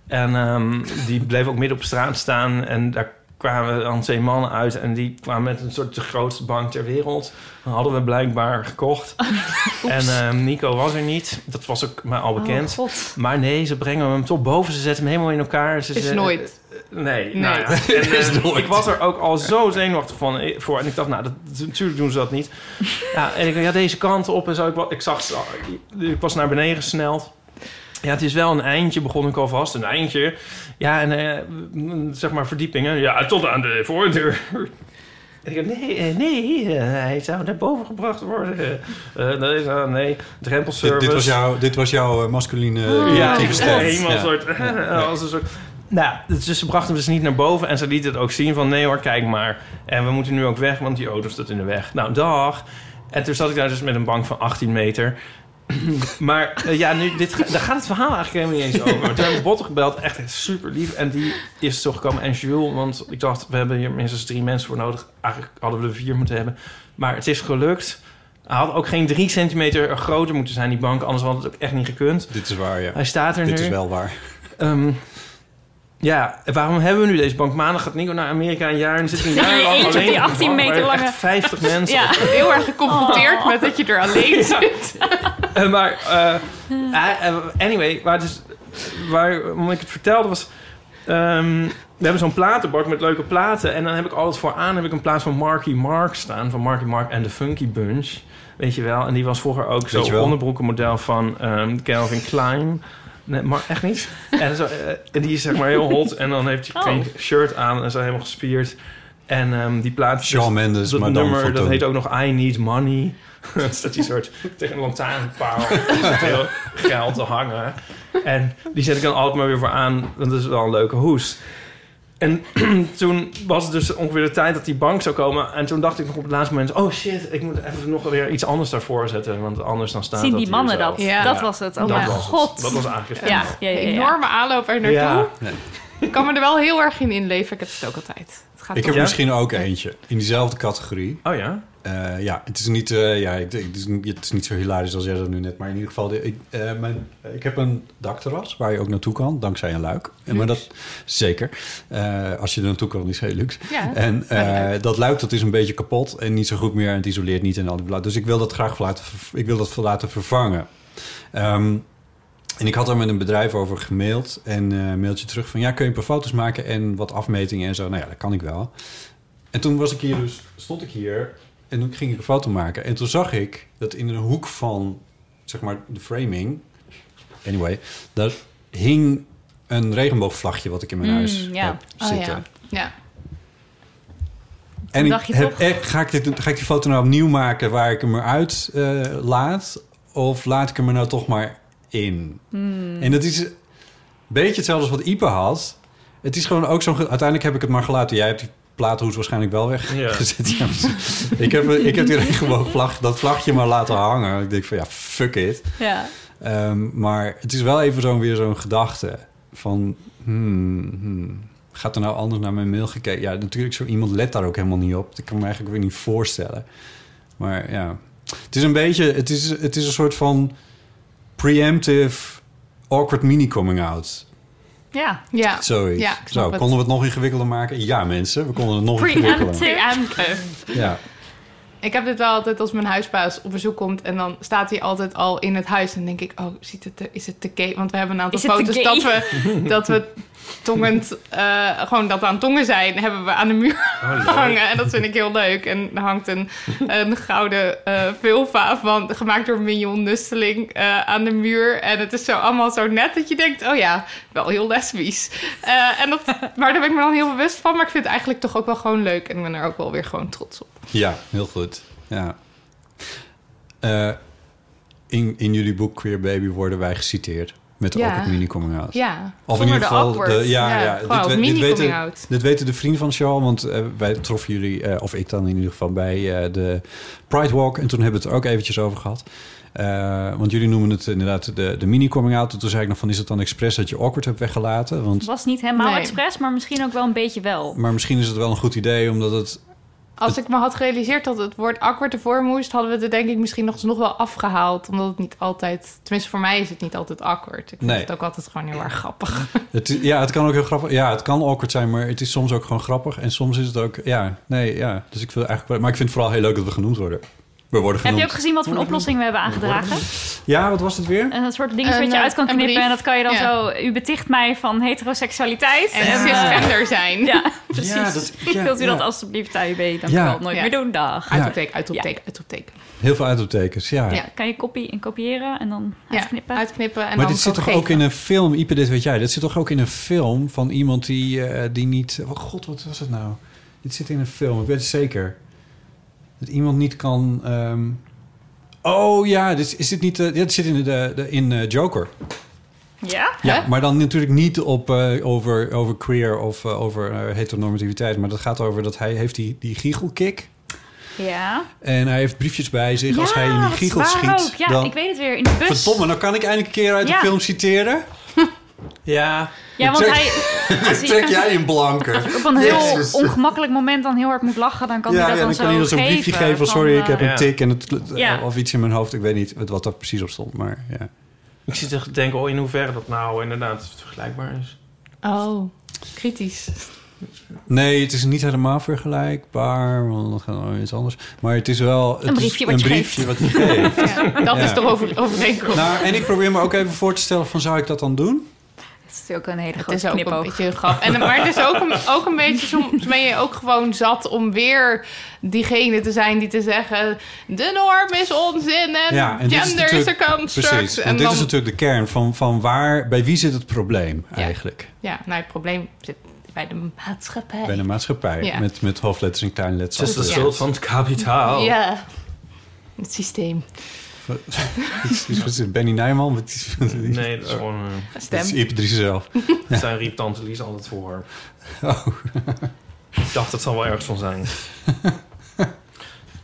En ehm, die bleef ook midden op straat staan. En daar kwamen dan twee mannen uit. En die kwamen met een soort de grootste bank ter wereld. Dat hadden we blijkbaar gekocht. en ehm, Nico was er niet. Dat was ook maar al bekend. Oh, God. maar nee, ze brengen hem toch boven. Ze zetten hem helemaal in elkaar. Ze Is ze- nooit. Nee, Nee. nou ja. En, eh, ik was er ook al zo zenuwachtig van eh, voor. En ik dacht, nou, dat, natuurlijk doen ze dat niet. Ja, en ik ja, deze kant op en zo. Ik, ik zag, ik was naar beneden gesneld. Ja, het is wel een eindje, begon ik alvast. Een eindje. Ja, en eh, zeg maar verdiepingen. Ja, tot aan de voordeur. En ik dacht, nee, eh, nee, hij zou naar boven gebracht worden. Eh, nee, eh, nee, drempelservice. Dit, dit was jouw, dit was jouw masculine Ja, helemaal Ja. een soort... als een soort nou, dus ze brachten hem dus niet naar boven en ze lieten het ook zien van... nee hoor, kijk maar. En we moeten nu ook weg, want die auto staat in de weg. Nou, dag. En toen zat ik daar dus met een bank van 18 meter. maar eh, ja, nu, dit, daar gaat het verhaal eigenlijk helemaal niet eens over. Toen heb ik Botte gebeld, echt super lief. En die is toch gekomen. En Jules, want ik dacht, we hebben hier minstens drie mensen voor nodig. Eigenlijk hadden we er vier moeten hebben. Maar het is gelukt. Hij had ook geen drie centimeter groter moeten zijn, die bank. Anders had het ook echt niet gekund. Dit is waar, ja. Hij staat er Dit nu. is wel waar. Ehm, ja, waarom hebben we nu deze bank? Maandag gaat Nico naar Amerika een jaar en zit een jaar lang eentje op alleen die op een 18 bank meter waar lange- echt 50 mensen Ja. Heel erg geconfronteerd met dat je er alleen zit. Eh, maar, eh, anyway, waar, dus, waarom ik het vertelde was... ehm, we hebben zo'n platenbak met leuke platen. En dan heb ik altijd vooraan heb ik een plaat van Marky Mark staan. Van Marky Mark en de Funky Bunch. Weet je wel? En die was vroeger ook zo'n onderbroekenmodel van ehm, Calvin Klein. Nee, maar echt niet. En, zo, eh, en die is zeg maar heel hot. En dan heeft hij Oh. geen shirt aan en zo helemaal gespierd. En ehm, die plaat... Shawn Mendes, dat maar dan nummer, dat heet ook nog I Need Money. Dan staat die soort tegen een lantaarnpaal heel geld te hangen. En die zet ik dan altijd maar weer voor aan. want Dat is wel een leuke hoes. En toen was het dus ongeveer de tijd dat die bank zou komen. En toen dacht ik nog op het laatste moment... oh shit, ik moet even nog weer iets anders daarvoor zetten. Want anders dan staat Zien dat die mannen dat? Ja. Dat was het. Oh dat mijn het. god. Dat was eigenlijk het Ja, verhaal. ja, ja, ja. Enorme aanloop er naartoe. Ik kan me er wel heel erg in inleven. Ik heb het ook altijd. Het gaat Ik heb misschien ook eentje in diezelfde categorie. Oh ja? Eh, ja, het is niet, eh, ja, ik- het is, niet- het is niet zo hilarisch als jij dat nu net, maar in ieder geval, de, ik, eh, mijn, ik heb een dakterras waar je ook naartoe kan, dankzij een luik. En, maar dat zeker, Eh, als je er naartoe kan, is het heel luxe. Ja, en eh, dat luik dat is een beetje kapot en niet zo goed meer en het isoleert niet en al die bla. Dus ik wil dat graag laten, ik wil dat laten vervangen. Ehm, en ik had daar met een bedrijf over gemaild en eh, een mailtje terug van ja, kun je een paar foto's maken en wat afmetingen en zo. Nou ja, dat kan ik wel. En toen was ik hier dus, stond ik hier en toen ging ik een foto maken. En toen zag ik dat in een hoek van, zeg maar, de framing, anyway, daar hing een regenboogvlagje wat ik in mijn Mm, huis ja. heb Oh zitten. ja. ja. En ik heb toch- echt, ga, ik dit, ga ik die foto nou opnieuw maken waar ik hem eruit eh, laat? Of laat ik hem er nou toch maar in? Hmm. En dat is een beetje hetzelfde als wat Ipe had. Het is gewoon ook zo'n... Uiteindelijk heb ik het maar gelaten. Jij hebt die platenhoes waarschijnlijk wel weggezet. Ja. ik, heb, ik heb die regenboogvlag, dat vlagje maar laten hangen. Ik denk van ja, fuck it. Ja. Ehm, maar het is wel even zo'n weer zo'n gedachte van... Hmm, hmm, gaat er nou anders naar mijn mail gekeken? Ja, natuurlijk, zo iemand let daar ook helemaal niet op. Dat kan me eigenlijk weer niet voorstellen. Maar ja, het is een beetje... Het is, het is een soort van preemptive awkward mini coming out. Ja. Ja. Zoiets. Ja, Zo, het. konden we het nog ingewikkelder maken? Ja, mensen, we konden het nog ingewikkelder Preemptive. maken. Ja. Ik heb dit wel altijd als mijn huisbaas op bezoek komt... en dan staat hij altijd al in het huis. En denk ik, oh, ziet het te- is het te gay? Want we hebben een aantal foto's dat we, dat we tongend... eh, gewoon dat we aan tongen zijn, hebben we aan de muur Oh, hangen. En dat vind ik heel leuk. En er hangt een, een gouden eh vulva van... gemaakt door Mignon Nusteling eh, aan de muur. En het is zo allemaal zo net dat je denkt... oh ja, wel heel lesbisch. En dat, maar daar ben ik me dan heel bewust van. Maar ik vind het eigenlijk toch ook wel gewoon leuk. En ik ben er ook wel weer gewoon trots op. Ja, heel goed. Ja. In, in jullie boek Queer Baby worden wij geciteerd. Met de Ja. awkward mini coming out. Ja, Of in ieder de geval... awkward. ja, Ja, we- mini coming weten, out. dit weten de vrienden van de show. Want eh, wij troffen jullie, eh, of ik dan in ieder geval, bij eh, de Pride Walk. En toen hebben we het er ook eventjes over gehad. Eh, want jullie noemen het inderdaad de, de mini coming out. En toen zei ik nog van, is het dan expres dat je awkward hebt weggelaten? Want, Het was niet helemaal Nee. expres, maar misschien ook wel een beetje wel. maar misschien is het wel een goed idee, omdat het... Als ik me had gerealiseerd dat het woord awkward ervoor moest... hadden we het denk ik misschien nog, nog wel afgehaald. Omdat het niet altijd... Tenminste, voor mij is het niet altijd awkward. Ik vind Nee. het ook altijd gewoon heel erg grappig. Het, ja, het kan ook heel grappig. Ja, het kan awkward zijn, maar het is soms ook gewoon grappig. En soms is het ook, ja, nee, ja. Dus ik wil eigenlijk, maar ik vind het vooral heel leuk dat we genoemd worden. We worden Heb je ook gezien wat voor een oplossing we hebben aangedragen? Ja, wat was het weer? Een soort dingetje wat je eh, uit kan knippen en dat kan je dan Ja. zo... U beticht mij van heteroseksualiteit. En eh, cisgender zijn. Ja, precies. Ja, dat- ja, Wilt u dat ja. alsjeblieft AUB dan Ja. wel nooit Ja. meer doen? Dag. Uitroepteken, uitroepteken, uitroepteken. Heel veel uitroeptekens, ja. Ja. Kan je kopie en kopiëren en dan Ja, uitknippen? uitknippen en maar dan dit zit toch ook in een film, Ipe, dit weet jij. Dit zit toch ook in een film van iemand die, eh, die niet... Oh god, wat was het nou? Dit zit in een film, ik weet het zeker. Dat iemand niet kan... ehm, Oh ja, dit, is dit niet... eh, dit zit in, de, de, in eh, Joker. Ja? Ja, maar dan natuurlijk niet op, eh, over, over queer of over eh, heteronormativiteit. Maar dat gaat over dat hij heeft die, die giechelkick. Ja. En hij heeft briefjes bij zich. Als hij in die giegel schiet, ook. Ja, dan... ik weet het weer. In de bus. Verdomme, nou kan ik eindelijk een keer uit de film citeren. Ja. Ja, want Trek- hij... als hij- Trek jij in blanke. op een heel Jezus. ongemakkelijk moment dan heel hard moet lachen, dan kan ja, hij dat ja, dan, dan kan zo zo'n geven. briefje geven van... Sorry, ik heb eh, een tik en het, Ja. of iets in mijn hoofd. Ik weet niet wat daar precies op stond, maar ja. Ik zit te denken, oh, in hoeverre dat nou inderdaad vergelijkbaar is. Oh, kritisch. Nee, het is niet helemaal vergelijkbaar, want dat gaat iets anders. Maar het is wel het Een briefje is wat een je briefje geeft. wat je geeft. Ja, dat Ja. is toch over, overeenkomst. Nou, en ik probeer me ook even voor te stellen van, zou ik dat dan doen? Het is ook een hele Het grote is ook een knipoog. beetje een grap. En, maar het is ook een, ook een beetje... Soms ben je ook gewoon zat om weer diegene te zijn die te zeggen... de norm is onzin en, Ja, en dit is gender is a natuurlijk- construct. Precies, en want dit dan, is natuurlijk de kern van, van waar, bij wie zit het probleem eigenlijk? Ja, nou, het probleem zit bij de maatschappij. Bij de maatschappij, Ja. met, met hoofdletters en kleinletters. Het is de schuld van het kapitaal. Ja, het systeem. Benny Nijman? Nee, dat is gewoon... eh, Stem. Dat is zelf. Zijn riep tante Lies altijd voor. Oh. Ik dacht, het zal wel ergens van zijn.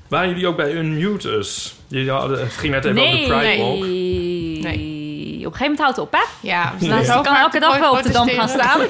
Waren jullie ook bij Unmutus? Jullie hadden, het ging net even over de Pride nee. Walk. Op een gegeven moment houdt het op, hè? Ja, we Dus staan kan elke dag wel op de dam gaan staan.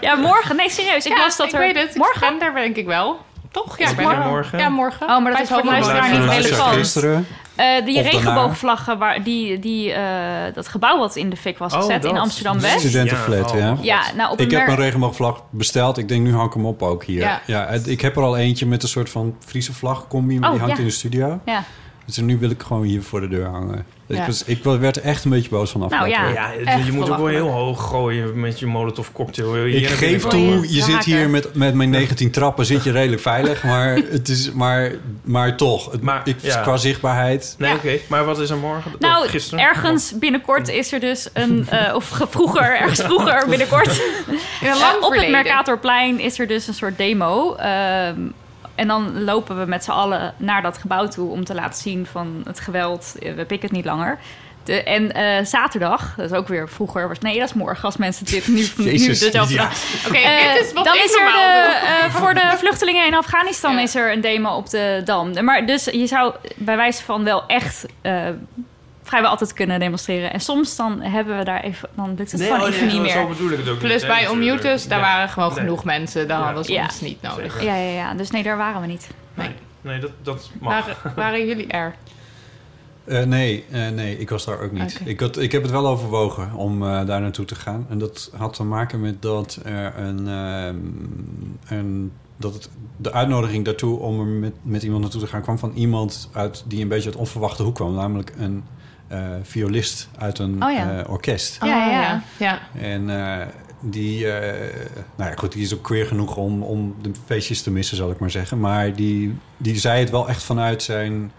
ja, morgen. Nee, serieus. Ik Ja, las dat ik er... weet het. Morgen? Ik ben daar denk ik wel. Toch? Ja, ik ben er morgen? Ja, morgen. Oh, maar dat Bij is voor luisteraar niet relevant. Gisteren. Eh, die Of regenboogvlaggen, waar, die, die, eh, dat gebouw wat in de fik was Oh, gezet in. Amsterdam-West. Studentenflat, Ja, ja. oh. Ja, nou op Ik heb een regenboogvlag besteld. Ik denk, nu hang ik hem op ook hier. Ja. Ja. het- ik heb er al eentje met een soort van Friese vlag combi, maar Oh, die hangt ja. in de studio. Ja. Dus nu wil ik gewoon hier voor de deur hangen. Ik, was, ik werd er echt een beetje boos van afgelopen Nou ja. je moet ook wel heel hoog gooien met je molotov cocktail. Je Ik geef toe, je zit hier met, met mijn 19 trappen zit je redelijk veilig. Maar, het is, maar, maar toch, het, Maar, ik, ja. qua zichtbaarheid... Nee, Ja. oké. Maar wat is er morgen? Nou, gisteren? ergens binnenkort is er dus een... eh, of ge- vroeger, ergens vroeger binnenkort... In een Eh, lang op het. Mercatorplein is er dus een soort demo. Ehm, en dan lopen we met z'n allen naar dat gebouw toe om te laten zien van het geweld. eh, We pikken het niet langer. De, en eh, zaterdag, dat is ook weer vroeger, was, nee, dat is morgen als mensen dit nu, nu Jezus, dus over- ja. Oké, Eh, dit is wat dan is er de, eh, voor de vluchtelingen in Afghanistan Ja. is er een demo op de Dam. Maar dus je zou bij wijze van wel echt eh, vrijwel altijd kunnen demonstreren. En soms dan hebben we daar even, dan lukt het Nee, gewoon oh, even nee, niet zo meer. bedoel ik het ook Plus niet. bij natuurlijk. daar Ja. waren gewoon Nee. genoeg mensen. Daar Ja. hadden Ja. ons niet nodig. Zeker. Ja, ja, ja. Dus nee, daar waren we niet. Nee, nee dat, dat mag. Waren, waren jullie er? Eh, nee, eh, nee, ik was daar ook niet. Ik, had, ik heb het wel overwogen om eh, daar naartoe te gaan. En dat had te maken met dat er een, ehm, een dat het, de uitnodiging daartoe om er met, met iemand naartoe te gaan kwam van iemand uit die een beetje uit onverwachte hoek kwam, namelijk een violist uit een Oh ja. eh, orkest. Ja, ja, ja. ja. En eh, die, eh, nou ja, goed, die is ook queer genoeg om, om de feestjes te missen, zal ik maar zeggen. Maar die, die zei het wel echt vanuit zijn,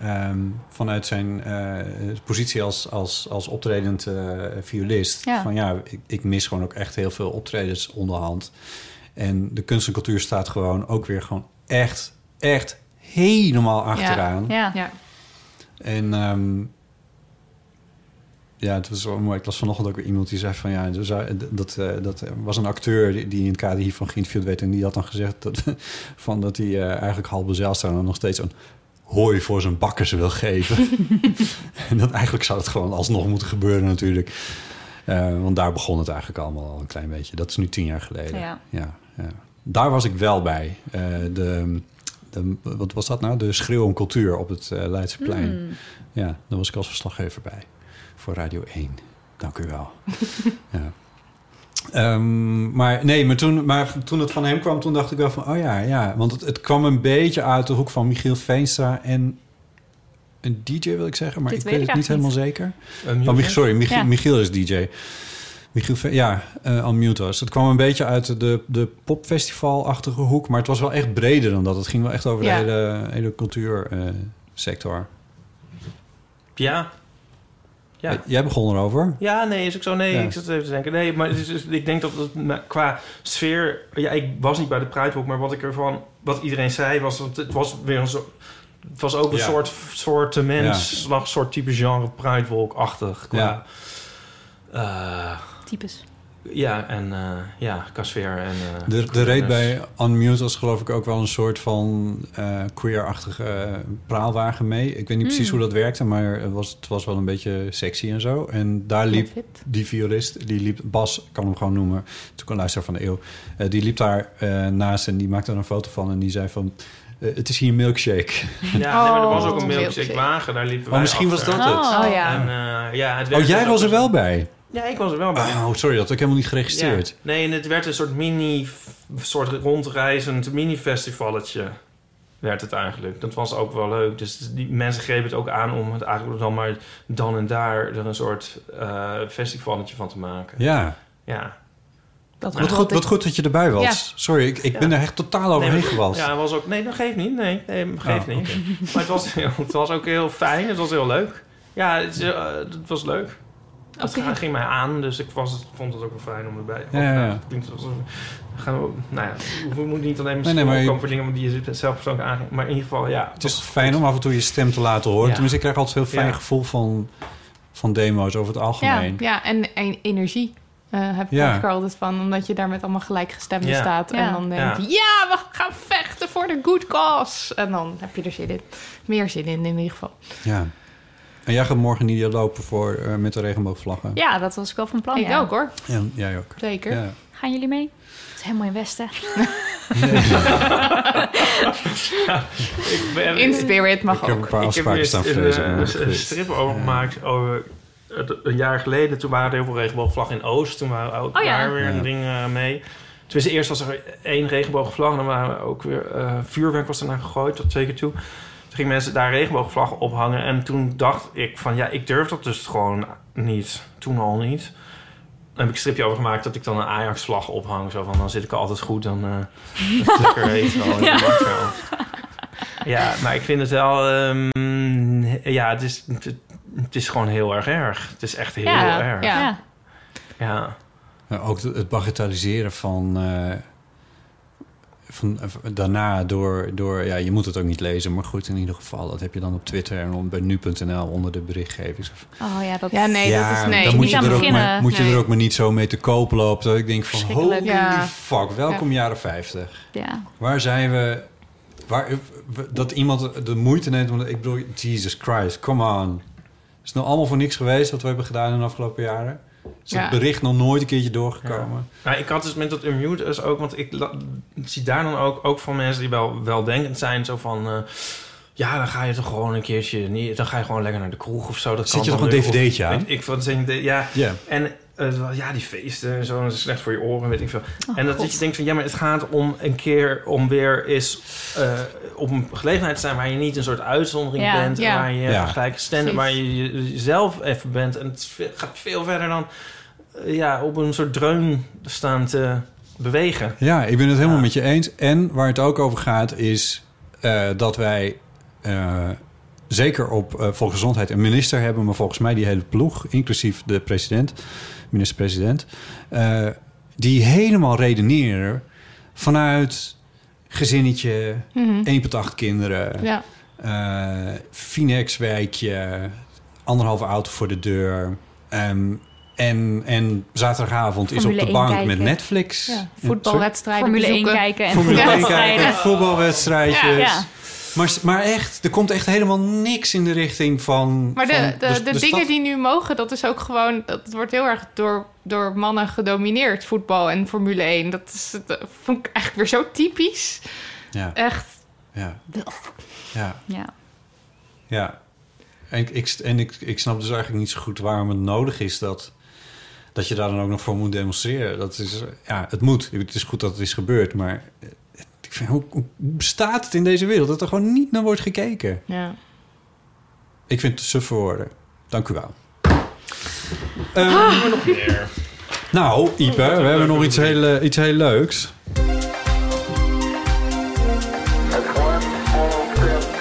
ehm, vanuit zijn eh, positie als, als, als optredend eh, violist. Ja. Van ja, ik, ik mis gewoon ook echt heel veel optredens onderhand. En de kunst en cultuur staat gewoon ook weer gewoon echt, echt helemaal achteraan. Ja. ja. En ehm, ja, het was wel mooi. Ik las vanochtend ook weer iemand die zei van ja, dus, dat, eh, dat was een acteur die, die in het kader hiervan geïnterviewd werd. En die had dan gezegd dat, van dat hij eh, eigenlijk Halbe Zijlstra nog steeds een hooi voor zijn bakkers wil geven. en dat eigenlijk zou het gewoon alsnog moeten gebeuren natuurlijk. Eh, want daar begon het eigenlijk allemaal al een klein beetje. Dat is nu tien jaar geleden. Ja. Ja, ja. Daar was ik wel bij. De, de, wat was dat nou? De schreeuw om cultuur op het Leidseplein. Hmm. Ja, daar was ik als verslaggever bij. Voor Radio 1. Dank u wel. ja. Ehm, maar nee, maar toen, maar toen het van hem kwam, toen dacht ik wel van... oh ja, ja. Want het, het kwam een beetje uit de hoek van Michiel Veenstra en een DJ wil ik zeggen, maar Dit ik weet het niet helemaal zeker. Oh, sorry, Michiel, Ja. Michiel is DJ. Michiel, ja, uh, Unmute was. Het kwam een beetje uit de, de popfestivalachtige hoek, maar het was wel echt breder dan dat. Het ging wel echt over Ja. de hele, hele cultuursector. Ja. Ja. Jij begon erover. Ja, nee, is ook zo. Nee, Ja. ik zat even te denken. Nee, maar het is, is- ik denk dat het qua sfeer... Ja, ik was niet bij de Pruidwalk, maar wat ik ervan... Wat iedereen zei was... dat Het was weer een soort... Het was ook een Ja. soort, soort mens, een soort type genre Pruidwalk-achtig. Qua, Ja. eh, Types. Ja, en eh, ja, qua sfeer. En, eh, De, de reed bij Unmute was geloof ik ook wel een soort van eh queer-achtige praalwagen mee. Ik weet niet precies Mm. hoe dat werkte, maar het was, het was wel een beetje sexy en zo. En daar liep die violist, die liep, Bas, ik kan hem gewoon noemen, natuurlijk een luisteraar van de eeuw, eh, die liep daar eh, naast en die maakte er een foto van en die zei van, het is hier een milkshake. Ja, nee, maar er was ook Oh, een milkshake milkshake. wagen. Daar liepen Oh, wij misschien was dat het. Oh, ja. En, eh, ja, het Oh, jij was er wel bij? Ja, ik was er wel bij. Oh, sorry, dat had ik helemaal niet geregistreerd. Ja. Nee, en het werd een soort mini, soort rondreizend mini-festivalletje. Werd het eigenlijk. Dat was ook wel leuk. Dus die mensen grepen het ook aan om het eigenlijk dan maar dan en daar er een soort eh festivalletje van te maken. Ja. Ja. Dat Wat goed, wat goed dat je erbij was. Ja. Sorry, ik, ik Ja. ben er echt totaal overheen maar- gewalst. Ja, het was ook. Nee, dat geeft niet. Nee, nee dat geeft Oh, niet. Maar het was, heel, het was ook heel fijn. Het was heel leuk. Ja, het, eh, het was leuk. Het ging mij aan, dus ik was, vond het ook wel fijn om erbij. Ja, ja, ja. Nou, gaan we, nou ja, we moeten niet alleen maar Nee, nee, maar je- opkomen voor dingen die je zelf persoonlijk aangeeft. Maar in ieder geval, ja. Het is fijn om af en toe je stem te laten horen. Ja. Tenminste, ik krijg altijd een heel fijn Ja. gevoel van, van demo's over het Ja, algemeen. ja en, en energie eh, heb ik Ja. er altijd van. Omdat je daar met allemaal gelijkgestemden Ja. staat. Ja. En dan denk je, ja. we gaan vechten voor de good cause. En dan heb je er zin in. Meer zin in, in ieder geval. Ja. En jij gaat morgen niet lopen voor, eh, met de regenboogvlaggen? Ja, dat was ik wel van plan. ik ja. ook hoor. Ja, jij ook. Zeker. Ja. Gaan jullie mee? Het is helemaal in Westen. Ik ben- In spirit mag Ik heb ook. een paar Ik heb afspraken staan een, eh, een, een strip over gemaakt over het- een jaar geleden. Toen waren er heel veel regenboogvlaggen in Oost. Toen waren ook Oh ja. daar weer Ja. een ding eh, mee. Tenminste, eerst was er één regenboogvlag. En dan waren er ook weer eh, vuurwerk was ernaar gegooid, tot twee keer toe. Toen gingen mensen daar regenboogvlaggen ophangen. En toen dacht ik van, ja, ik durf dat dus gewoon niet. Toen al niet. Dan heb ik een stripje over gemaakt dat ik dan een Ajax-vlag ophang. Zo van, dan zit ik er altijd goed. Dan eh is het lekker heet wel. in de Ja. Ja, maar ik vind het wel... ehm, ja, het is, het, het is gewoon heel erg erg. Het is echt heel Ja, erg. ja. Ja. Ja. Ook het het bagatelliseren van, eh, van eh, daarna door, door... Ja, je moet het ook niet lezen, maar goed, in ieder geval... dat heb je dan op Twitter en op- bij nu.nl onder de berichtgeving. Oh ja, dat... Ja, nee, ja, dat is nee. dan moet niet je, aan er ook, beginnen. maar, moet je Nee. er ook maar niet zo mee te koop lopen. Dat ik denk van, holy. Ja. fuck, welkom jaren 50. Ja. Waar zijn we... Waar, dat iemand de moeite neemt om... Ik bedoel, Jesus Christ, come on. Is het nou allemaal voor niks geweest wat we hebben gedaan in de afgelopen jaren? Is Ja. het bericht nog nooit een keertje doorgekomen? Nou, ik had dus met dat unmute dus ook, want ik, ik zie daar dan ook, ook van mensen die wel weldenkend zijn, zo van, eh, Ja, dan ga je toch gewoon een keertje... niet- Dan ga je gewoon lekker naar de kroeg of zo. Dat Zet kan je toch een dvd'tje aan? Ik ja. Ja. En eh, ja, die feesten en zo, dat is slecht voor je oren, weet ik veel. Oh, en dat God. je denkt van, ja, maar het gaat om een keer om weer eens eh, op een gelegenheid te zijn waar je niet een soort uitzondering Ja. bent, Ja. waar je Ja. gelijk stand, waar je je- jezelf even bent. En het gaat veel verder dan eh, ja, op een soort dreun staan te bewegen. Ja, ik ben het helemaal met je eens. En waar het ook over gaat is eh, dat wij eh, zeker op eh, volksgezondheid een minister hebben... maar volgens mij die hele ploeg, inclusief de president, minister-president... eh, die helemaal redeneren vanuit gezinnetje, Mhm. 1 per 8 kinderen... Ja. eh Finex-wijkje, anderhalve auto voor de deur... ehm, en, en zaterdagavond is op de 1 bank kijken. met Netflix. Ja, voetbalwedstrijden Formule 1 bezoeken. kijken en Formule 1 voetbalwedstrijden. voetbalwedstrijdjes. Maar, maar echt, er komt echt helemaal niks in de richting van... Maar de, van de, de, dingen stad. die nu mogen, dat is ook gewoon... Dat wordt heel erg door, door mannen gedomineerd, voetbal en Formule 1. Dat, is, dat vond ik eigenlijk weer zo typisch. Ja, Echt. ja, ja, Ja. ja. En, ik- en ik, ik snap dus eigenlijk niet zo goed waarom het nodig is dat, dat je daar dan ook nog voor moet demonstreren. Dat is, ja, het moet. Het is goed dat het is gebeurd, maar vind, hoe, hoe bestaat het in deze wereld dat er gewoon niet naar wordt gekeken? Ja. Ik vind het suf voor woorden. Dank u wel. Ehm, nog meer. Nou, Ipe, we hebben nog iets heel, eh, iets heel leuks.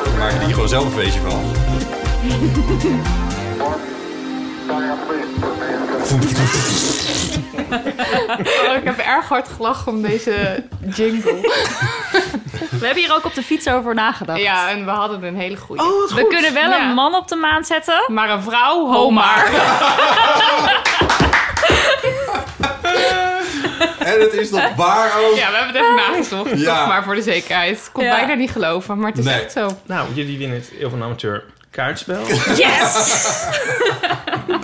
We maken hier gewoon zelf een feestje van. Oh, ik heb erg hard gelachen om deze jingle. We hebben hier ook op de fiets over nagedacht. Ja, en we hadden een hele goede. We kunnen wel Ja. een man op de maan zetten. Maar een vrouw, ho maar. En het is nog waar ook. Ja, we hebben het even nagezocht. Ja. Toch maar voor de zekerheid. Ik kon Ja. bijna niet geloven, maar het is Nee. echt zo. Nou, jullie winnen het Eeuw van Amateur kaartspel. Yes!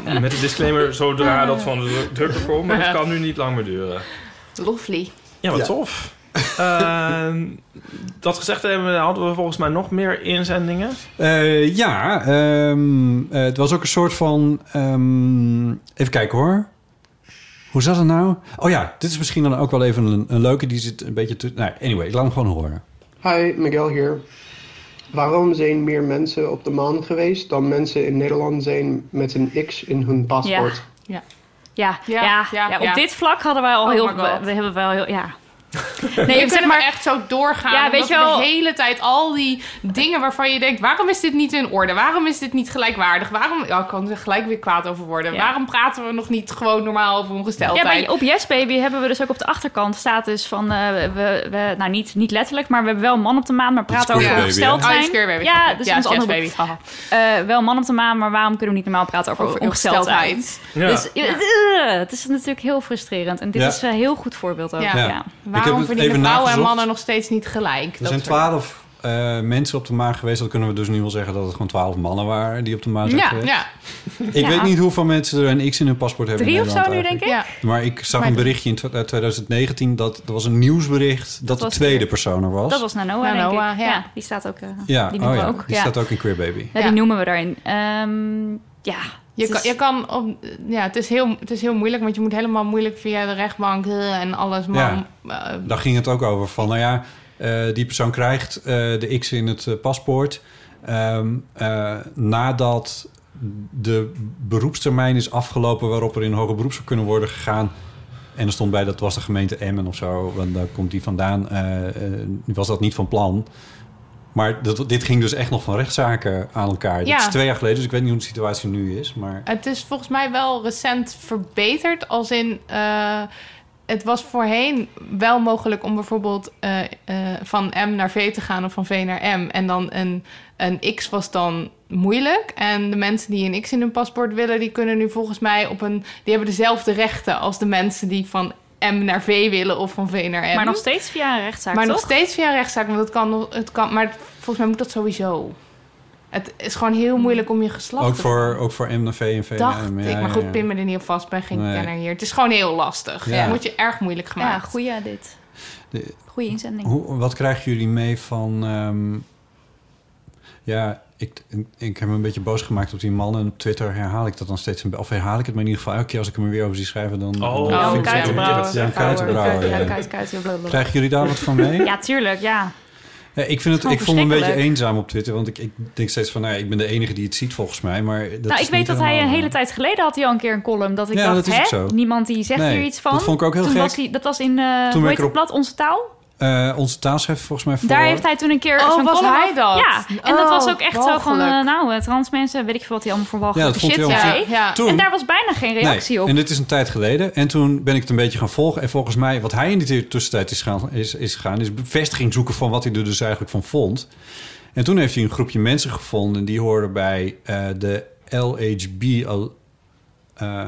Met de disclaimer, zodra dat van de drukker komt. Maar het kan nu niet lang meer duren. Lovely. Ja, wat Ja. tof. Ehm, dat gezegd hebben, hadden we volgens mij nog meer inzendingen. Eh, ja, ehm, eh, het was ook een soort van... ehm, even kijken hoor. Hoe zat het nou? Oh ja, dit is misschien dan ook wel even een, een leuke. Die zit een beetje... Te, nou, anyway, ik laat hem gewoon horen. Hi, Miguel hier. Waarom zijn meer mensen op de maan geweest dan mensen in Nederland zijn met een X in hun paspoort? Ja. Ja, ja, Ja, ja, ja, op ja. dit vlak hadden wij al Oh heel... We, we hebben wel heel... Ja. Nee, je zeg kunt maar... echt zo doorgaan. Ja, Ja, weet weet je wel- De hele tijd al die dingen waarvan je denkt... waarom is dit niet in orde? Waarom is dit niet gelijkwaardig? Waarom... Ja, ik kan er gelijk weer kwaad over worden. Ja. Waarom praten we nog niet gewoon normaal over ongesteldheid? Ja, bij, op Yes Baby hebben we dus ook op de achterkant staat dus van... eh, we, we, nou, niet, niet letterlijk, maar we hebben wel een man op de maan... maar praten over ongesteld? Oh, zijn. Baby, Ja, dus Ja, ons Yes andere Baby, haha. Eh, wel man op de maan, maar waarom kunnen we niet normaal praten over, Over ongesteldheid? ongesteldheid. Ja. Dus het is natuurlijk heel frustrerend. En dit Ja. is een heel goed voorbeeld ook. Ja. Waarom verdienen even vrouwen en mannen nog steeds niet gelijk? Er Dat zijn twaalf eh, mensen op de maan geweest. Dat kunnen we dus nu wel zeggen dat het gewoon twaalf mannen waren die op de maan zijn Ja, geweest. ja. Ik Ja. weet niet hoeveel mensen er een X in hun paspoort hebben Drie in of zo nu, denk ik? Maar ik zag Maar een berichtje in tw- uit 2019 dat er was een nieuwsbericht dat, de was tweede weer- persoon er was. Dat was Nanoa, denk Nanoa, ik. ja. die staat ook... eh, ja, die oh noemen ja, we ook. die ja. staat ook in Queer Baby. Ja, die noemen we daarin. Ehm, ja, Je kan, je kan op, ja, het, is heel, het is heel moeilijk, want je moet helemaal moeilijk via de rechtbank en alles. Man, eh, Daar ging het ook over van, nou ja, eh, die persoon krijgt eh, de X in het paspoort ehm, eh, nadat de beroepstermijn is afgelopen waarop er in hoger beroep zou kunnen worden gegaan. En er stond bij, dat was de gemeente Emmen of zo, want daar komt die vandaan. eh, eh, was dat niet van plan. Maar dat, dit ging dus echt nog van rechtszaken aan elkaar. Ja. Dat is twee jaar geleden, dus ik weet niet hoe de situatie nu is. Maar Het is volgens mij wel recent verbeterd. Als in, eh, het was voorheen wel mogelijk om bijvoorbeeld eh, eh, van M naar V te gaan of van V naar M. En dan een, een X was dan moeilijk. En de mensen die een X in hun paspoort willen, die kunnen nu volgens mij op een. Die hebben dezelfde rechten als de mensen die van M naar V willen of van V naar M. maar nog steeds via een rechtszaak, Maar nog steeds via een rechtszaak, want het kan, nog- het kan. Maar volgens mij moet dat sowieso. Het is gewoon heel moeilijk om je geslacht ook te voor, ook voor M naar V en V naar Dacht M. ik, Ja, maar ja, goed, ja. pin me er niet op vast, ben geen Nee. kenner hier. Het is gewoon heel lastig. Ja. Ja. moet je erg moeilijk Ja, gemaakt. goeie dit. De- Goeie inzending. Hoe, wat krijgen jullie mee van... ehm, Ja, ik, ik heb me een beetje boos gemaakt op die man. En op Twitter herhaal ik dat dan steeds. een Of herhaal ik het, maar in ieder geval elke keer als ik hem er weer over zie schrijven... dan Oh, dan Oh, vind ik het- kuitenbrouwer. Ja. Ja. Krijgen jullie daar wat van mee? Ja, tuurlijk, ja. Ja, ik, vind het, ik voel me een beetje eenzaam op Twitter. Want ik, ik denk steeds van, nou ja, ik ben de enige die het ziet volgens mij. Maar dat nou, ik weet dat hij een hele tijd geleden had hij al een keer een column. Dat ik Ja, dacht, dat is hè, niemand die zegt Nee, hier iets van. dat vond ik ook heel toen gek. Was hij, dat was in, eh hoe heet het blad, Onze Taal? Eh, onze taalschef volgens mij voor... Daar heeft hij toen een keer Oh, zo'n was hij af- dat? Ja, en dat Oh, was ook echt zo van, eh, nou, eh, trans mensen, weet ik veel wat hij allemaal voor Ja, walgelijke dat vond shit zei. Ja. Toen- En daar was bijna geen reactie nee, op. En dit is een tijd geleden. En toen ben ik het een beetje gaan volgen. En volgens mij, wat hij in die tussentijd is, gaan, is, is gegaan... is bevestiging zoeken van wat hij er dus eigenlijk van vond. En toen heeft hij een groepje mensen gevonden... die hoorden bij eh, de LHB Al- eh,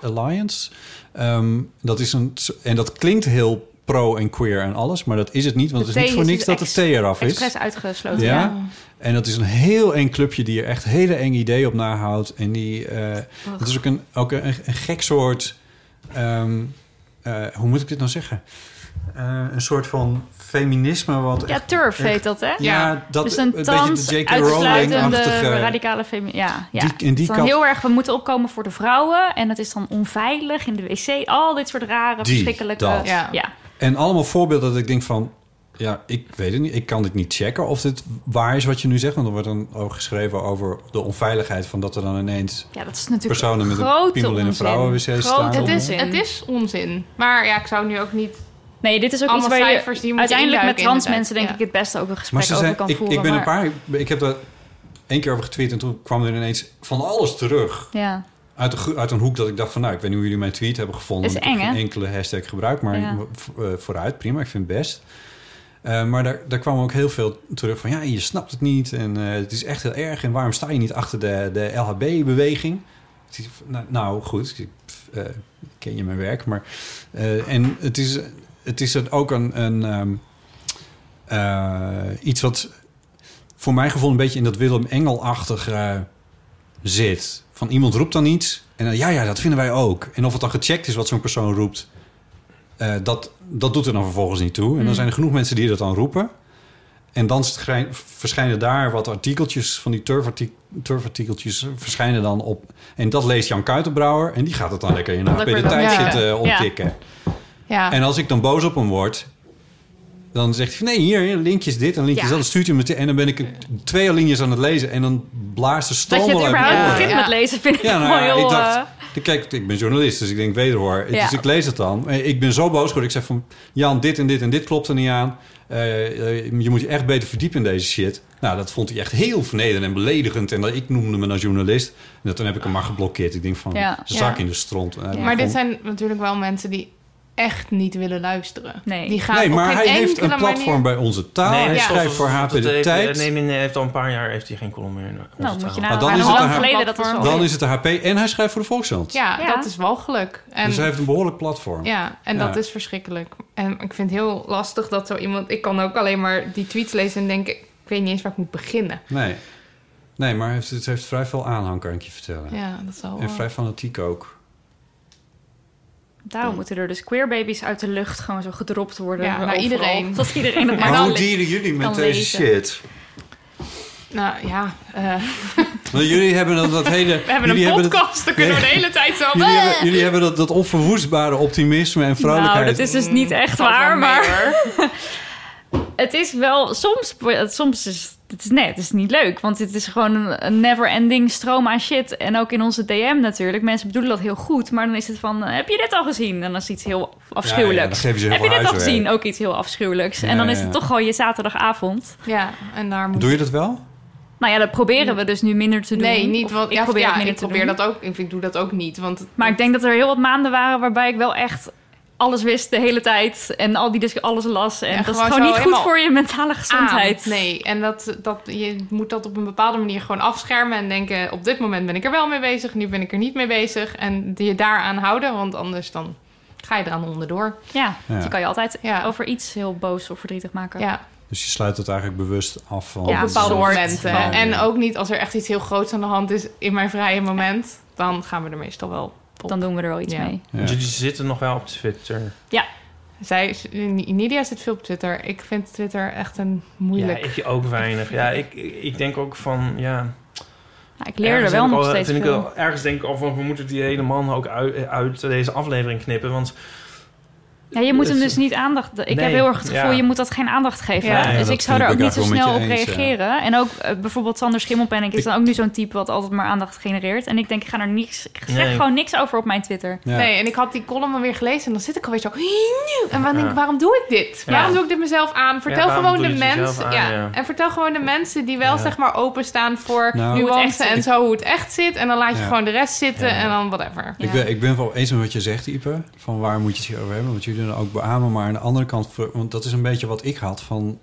Alliance. Ehm, dat is een, en dat klinkt heel pro en queer en alles... maar dat is het niet, want De het is niet voor is niks dus dat de T eraf is. Expres uitgesloten, Ja. ja. En dat is een heel eng clubje die er echt hele eng idee op nahoudt. En die, eh het is ook een, ook een, een gek soort, ehm, eh, hoe moet ik dit nou zeggen? Eh, een soort van feminisme wat Ja, echt- turf echt- heet dat, hè? Ja, dat dus een een beetje trans, de J.K. Rowling-achtige- radicale femi... Ja, ja. Die- in die is dan kant- heel erg, we moeten opkomen voor de vrouwen... en het is dan onveilig in de wc. Al dit soort rare, Die, verschrikkelijke... dat. Ja. ja. En allemaal voorbeelden dat ik denk van... Ja, ik weet het niet. Ik kan dit niet checken of dit waar is wat je nu zegt. Want er wordt dan ook geschreven over de onveiligheid... van dat er dan ineens Ja, dat is natuurlijk personen met een piemel in een vrouwenwc staan. Het is, onzin. het is onzin. Maar ja, ik zou nu ook niet... Nee, dit is ook Allemaal iets waar je, die uiteindelijk met trans mensen denk ik het beste ook een Maar gesprek ze over zijn, kan ik, voeren. ik ben een paar... Ik heb er één keer over getweet... en toen kwam er ineens van alles terug. Ja. Uit, uit een hoek dat ik dacht van... nou, ik weet niet hoe jullie mijn tweet hebben gevonden. Is ik heb geen enkele hashtag gebruikt. Maar Ja. eh, vooruit, prima. Ik vind het best. Eh, maar daar, daar kwam ook heel veel terug van... ja, je snapt het niet en eh, het is echt heel erg... en waarom sta je niet achter de, de LHB-beweging? Nou, nou, goed, ik ken je mijn werk, maar... en het is, het is het ook een... een ehm, eh, iets wat voor mijn gevoel een beetje in dat Willem Engel-achtig eh, zit. Van iemand roept dan iets en dan, ja, ja, dat vinden wij ook. En of het dan gecheckt is wat zo'n persoon roept... eh, dat, dat doet er dan vervolgens niet toe. En dan Mm. zijn er genoeg mensen die dat dan roepen. En dan verschijnen daar wat artikeltjes van die turfarti- turfartikeltjes verschijnen dan op. En dat leest Jan Kuitenbrouwer en die gaat het dan lekker in de tijd ja. zitten Ja. optikken. Ja. En als ik dan boos op hem word, dan zegt hij van nee, hier, hier, linkjes dit en linkjes Ja. dat. Dan stuurt hij me en dan ben ik twee alinea's aan het lezen en dan blaast de Dat stroom je het überhaupt begint met lezen vind ik Ja, nou ja, ik dacht, eh, kijk, ik ben journalist, dus ik denk wederhoor. Ja. Dus ik lees het dan. Eh, Ik ben zo boos geworden. Ik zeg van, Jan, dit en dit en dit klopt er niet aan. Eh, je moet je echt beter verdiepen in deze shit. Nou, dat vond hij echt heel vernederend en beledigend. En dat, ik noemde me dan journalist. En dat, toen heb ik hem maar geblokkeerd. Ik denk van, Ja. zak Ja. in de stront. Maar dit zijn natuurlijk wel mensen die echt niet willen luisteren. Nee. Die gaan Nee, op maar geen hij heeft een platform manier- bij onze taal. Nee, hij hij schrijft voor HP De heeft- Tijd. Nee, nee, nee, hij heeft al een paar jaar heeft hij geen column meer. in onze Nou, moet je taal. nou- Ah, dan is het geleden, dat is wel... Dan is het de HP en hij schrijft voor de Volkskrant. Ja, Ja. dat is walgelijk. En, Dus hij heeft een behoorlijk platform. Ja, en Ja. dat is verschrikkelijk. En ik vind het heel lastig dat zo iemand... Ik kan ook alleen maar die tweets lezen en denken... Ik weet niet eens waar ik moet beginnen. Nee. Nee, maar het heeft, het heeft vrij veel aanhang, kan ik je vertellen. Ja, dat zal En wel. vrij fanatiek ook. Daarom moeten er dus queerbabies uit de lucht gewoon zo gedropt worden. Ja, naar overal. iedereen. Dat iedereen het Maar maar hoe dieren jullie met deze lezen. shit? Nou ja, eh, Want jullie hebben dat, dat hele... we hebben een podcast. Dan kunnen we de hele tijd zo... Jullie hebben, jullie hebben dat, dat onverwoestbare optimisme en vrolijkheid. Nou, dat is dus niet echt waar, mee, maar... het is wel... Soms, soms is het is, nee, het is niet leuk. Want het is gewoon een, never-ending stroom aan shit. En ook in onze DM natuurlijk. Mensen bedoelen dat heel goed. Maar dan is het van, heb je dit al gezien? En dan is iets heel afschuwelijks. Ja, ja, heb je dit al gezien? Ook iets heel afschuwelijks. Ja, en dan is ja. het toch gewoon je zaterdagavond. Ja, en daar moet... Doe je dat wel? Nou ja, dat proberen we dus nu minder te doen. Nee, niet. Want, ik probeer ja, het minder ik te probeer dat ook. Ik, ik doe dat ook niet. Want het- Maar ik denk dat er heel wat maanden waren waarbij ik wel echt alles wist de hele tijd. En al die dus alles las. En Ja, dat is gewoon niet goed voor je mentale gezondheid. aan. Nee, en dat, dat, je moet dat op een bepaalde manier gewoon afschermen en denken... op dit moment ben ik er wel mee bezig, nu ben ik er niet mee bezig. En je daaraan houden, want anders dan ga je eraan onderdoor. Ja, Ja. dus je kan je altijd Ja. over iets heel boos of verdrietig maken. Ja, Dus je sluit het eigenlijk bewust af van... Ja, bepaalde momenten. van- En ook niet als er echt iets heel groots aan de hand is in mijn vrije moment... dan gaan we er meestal wel Dan doen we er wel iets Ja. mee. Ja. Jullie zitten nog wel op Twitter. Ja. Zij, Nidia zit veel op Twitter. Ik vind Twitter echt een moeilijk... Ja, ik ook weinig. Ja, ik, ik denk ook van, ja... ik leer er wel ik nog al- steeds vind ik veel. wel- Ergens denk ik al van, we moeten die hele man ook uit, uit deze aflevering knippen. Want Ja, je moet hem dus niet aandacht... Ik Nee, heb heel erg het gevoel, ja. je moet dat geen aandacht geven. Ja, ja, dus ik zou er ik ook niet zo snel op eens, reageren. En ook eh, bijvoorbeeld Sander Schimmelpenninck is dan ook nu zo'n type... wat altijd maar aandacht genereert. En ik denk, ik ga er niks... Ik zeg Nee. gewoon niks over op mijn Twitter. Nee, en ik had die column alweer gelezen en dan zit ik alweer zo... En dan denk ik, waarom doe ik dit? Ja. Waarom doe ik dit mezelf aan? Vertel gewoon de mensen... ja. ja. En vertel gewoon de mensen die wel Ja. zeg maar openstaan voor Nou. Nuance en zo hoe het echt zit. En dan laat je gewoon de rest zitten en dan whatever. Ik, ben, ik ben het wel eens met wat je zegt, Ipe. Van waar moet je het hier over hebben? Want jullie doen ook beamen. Maar aan de andere kant, want dat is een beetje wat ik had van...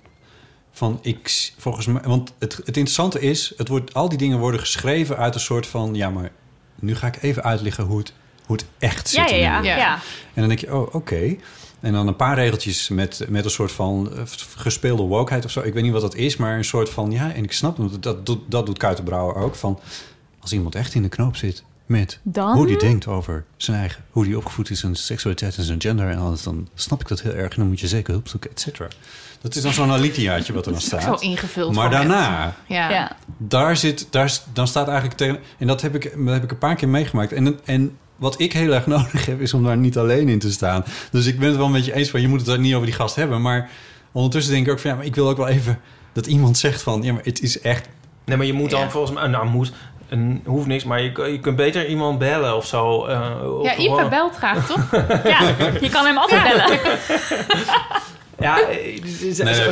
Van ik, volgens mij, want het, het interessante is, het wordt, al die dingen worden geschreven uit een soort van, ja, maar nu ga ik even uitleggen hoe het, hoe het echt zit. Ja, ja, ja. ja. En dan denk je, oh, oké. En dan een paar regeltjes met, met een soort van eh, gespeelde wokeheid of zo. Ik weet niet wat dat is, maar een soort van... Ja, en ik snap het, dat, doet, dat doet Kuitenbrouwer ook. Van, als iemand echt in de knoop zit met Dan? hoe die denkt over zijn eigen... hoe die opgevoed is, zijn seksualiteit en zijn gender en alles... dan snap ik dat heel erg en dan moet je zeker hulp zoeken, et cetera. Dat is dan zo'n alitiaatje wat er dan Dat is ook staat. zo ingevuld Maar daarna... Ja. Ja. Daar zit, daar, dan staat eigenlijk tegen. En dat heb ik, dat heb ik een paar keer meegemaakt. En, en wat ik heel erg nodig heb, is om daar niet alleen in te staan. Dus ik ben het wel een beetje eens van, je moet het daar niet over die gast hebben. Maar ondertussen denk ik ook van, ja, maar ik wil ook wel even dat iemand zegt van, ja, maar het is echt. Nee, maar je moet dan Ja. volgens mij... Nou, moet... Een, hoeft niks, maar je, je kunt beter iemand bellen of zo. eh, of Ja, Ipe gewoon- belt graag, toch? Ja, je kan hem altijd bellen. Ja, eh,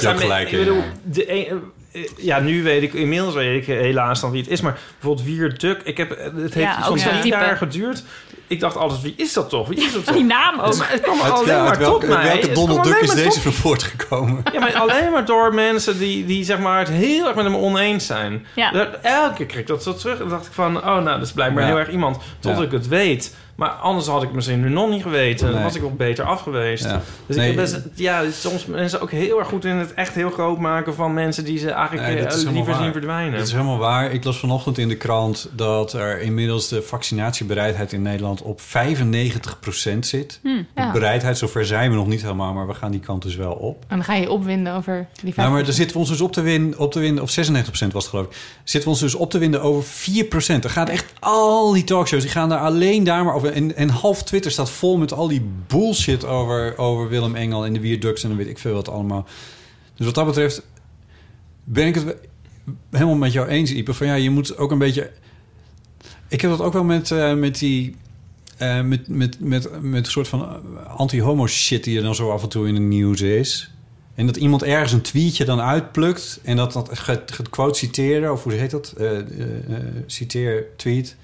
ook me- gelijk Ik in, bedoel, ja. de een- eh, ja, nu weet ik, inmiddels weet ik helaas dan wie het is. Maar bijvoorbeeld Wier Duk, ik heb, het heeft Ja, iets van drie jaar geduurd. Ik dacht altijd, wie is dat toch? Wie is dat toch? Die naam ook. Maar het kwam alleen ja, maar welke, tot mij. welke Donald Duck is deze tot- van voortgekomen? Ja, maar alleen maar door mensen die, die zeg maar het heel erg met hem oneens zijn. Ja. Dat- Elke keer kreeg ik dat zo terug. En dacht ik van, oh nou, dat is blijkbaar Ja. heel erg iemand. Tot Ja. ik het weet. Maar anders had ik misschien nu nog niet geweten. Dan Nee. was ik wel beter af geweest. Ja. Dus Nee. ik best, ja, dus soms mensen ook heel erg goed in het echt heel groot maken van mensen die ze eigenlijk Nee, eh, liever waar. zien verdwijnen. Dat is helemaal waar. Ik las vanochtend in de krant dat er inmiddels de vaccinatiebereidheid in Nederland op 95% zit. Hm, De bereidheid, zover zijn we nog niet helemaal, maar we gaan die kant dus wel op. En dan ga je opwinden over die Nou, maar 50%. daar zitten we ons dus op te winnen, op te winnen of 96% was het geloof ik. Zitten we ons dus op te winden over 4%. Er gaat echt al die talkshows, die gaan daar alleen daar maar over. En, en half Twitter staat vol met al die bullshit over, over Willem Engel en de Wierdux en dan weet ik veel wat allemaal. Dus wat dat betreft ben ik het helemaal met jou eens, Ipe. Van ja, je moet ook een beetje... Ik heb dat ook wel met, eh, met die... eh, met, met, met, met een soort van eh, anti-homo shit die er dan zo af en toe in het nieuws is. En dat iemand ergens een tweetje dan uitplukt en dat dat gaat, quote citeren, of hoe heet dat? Eh, eh, eh, citeer tweet.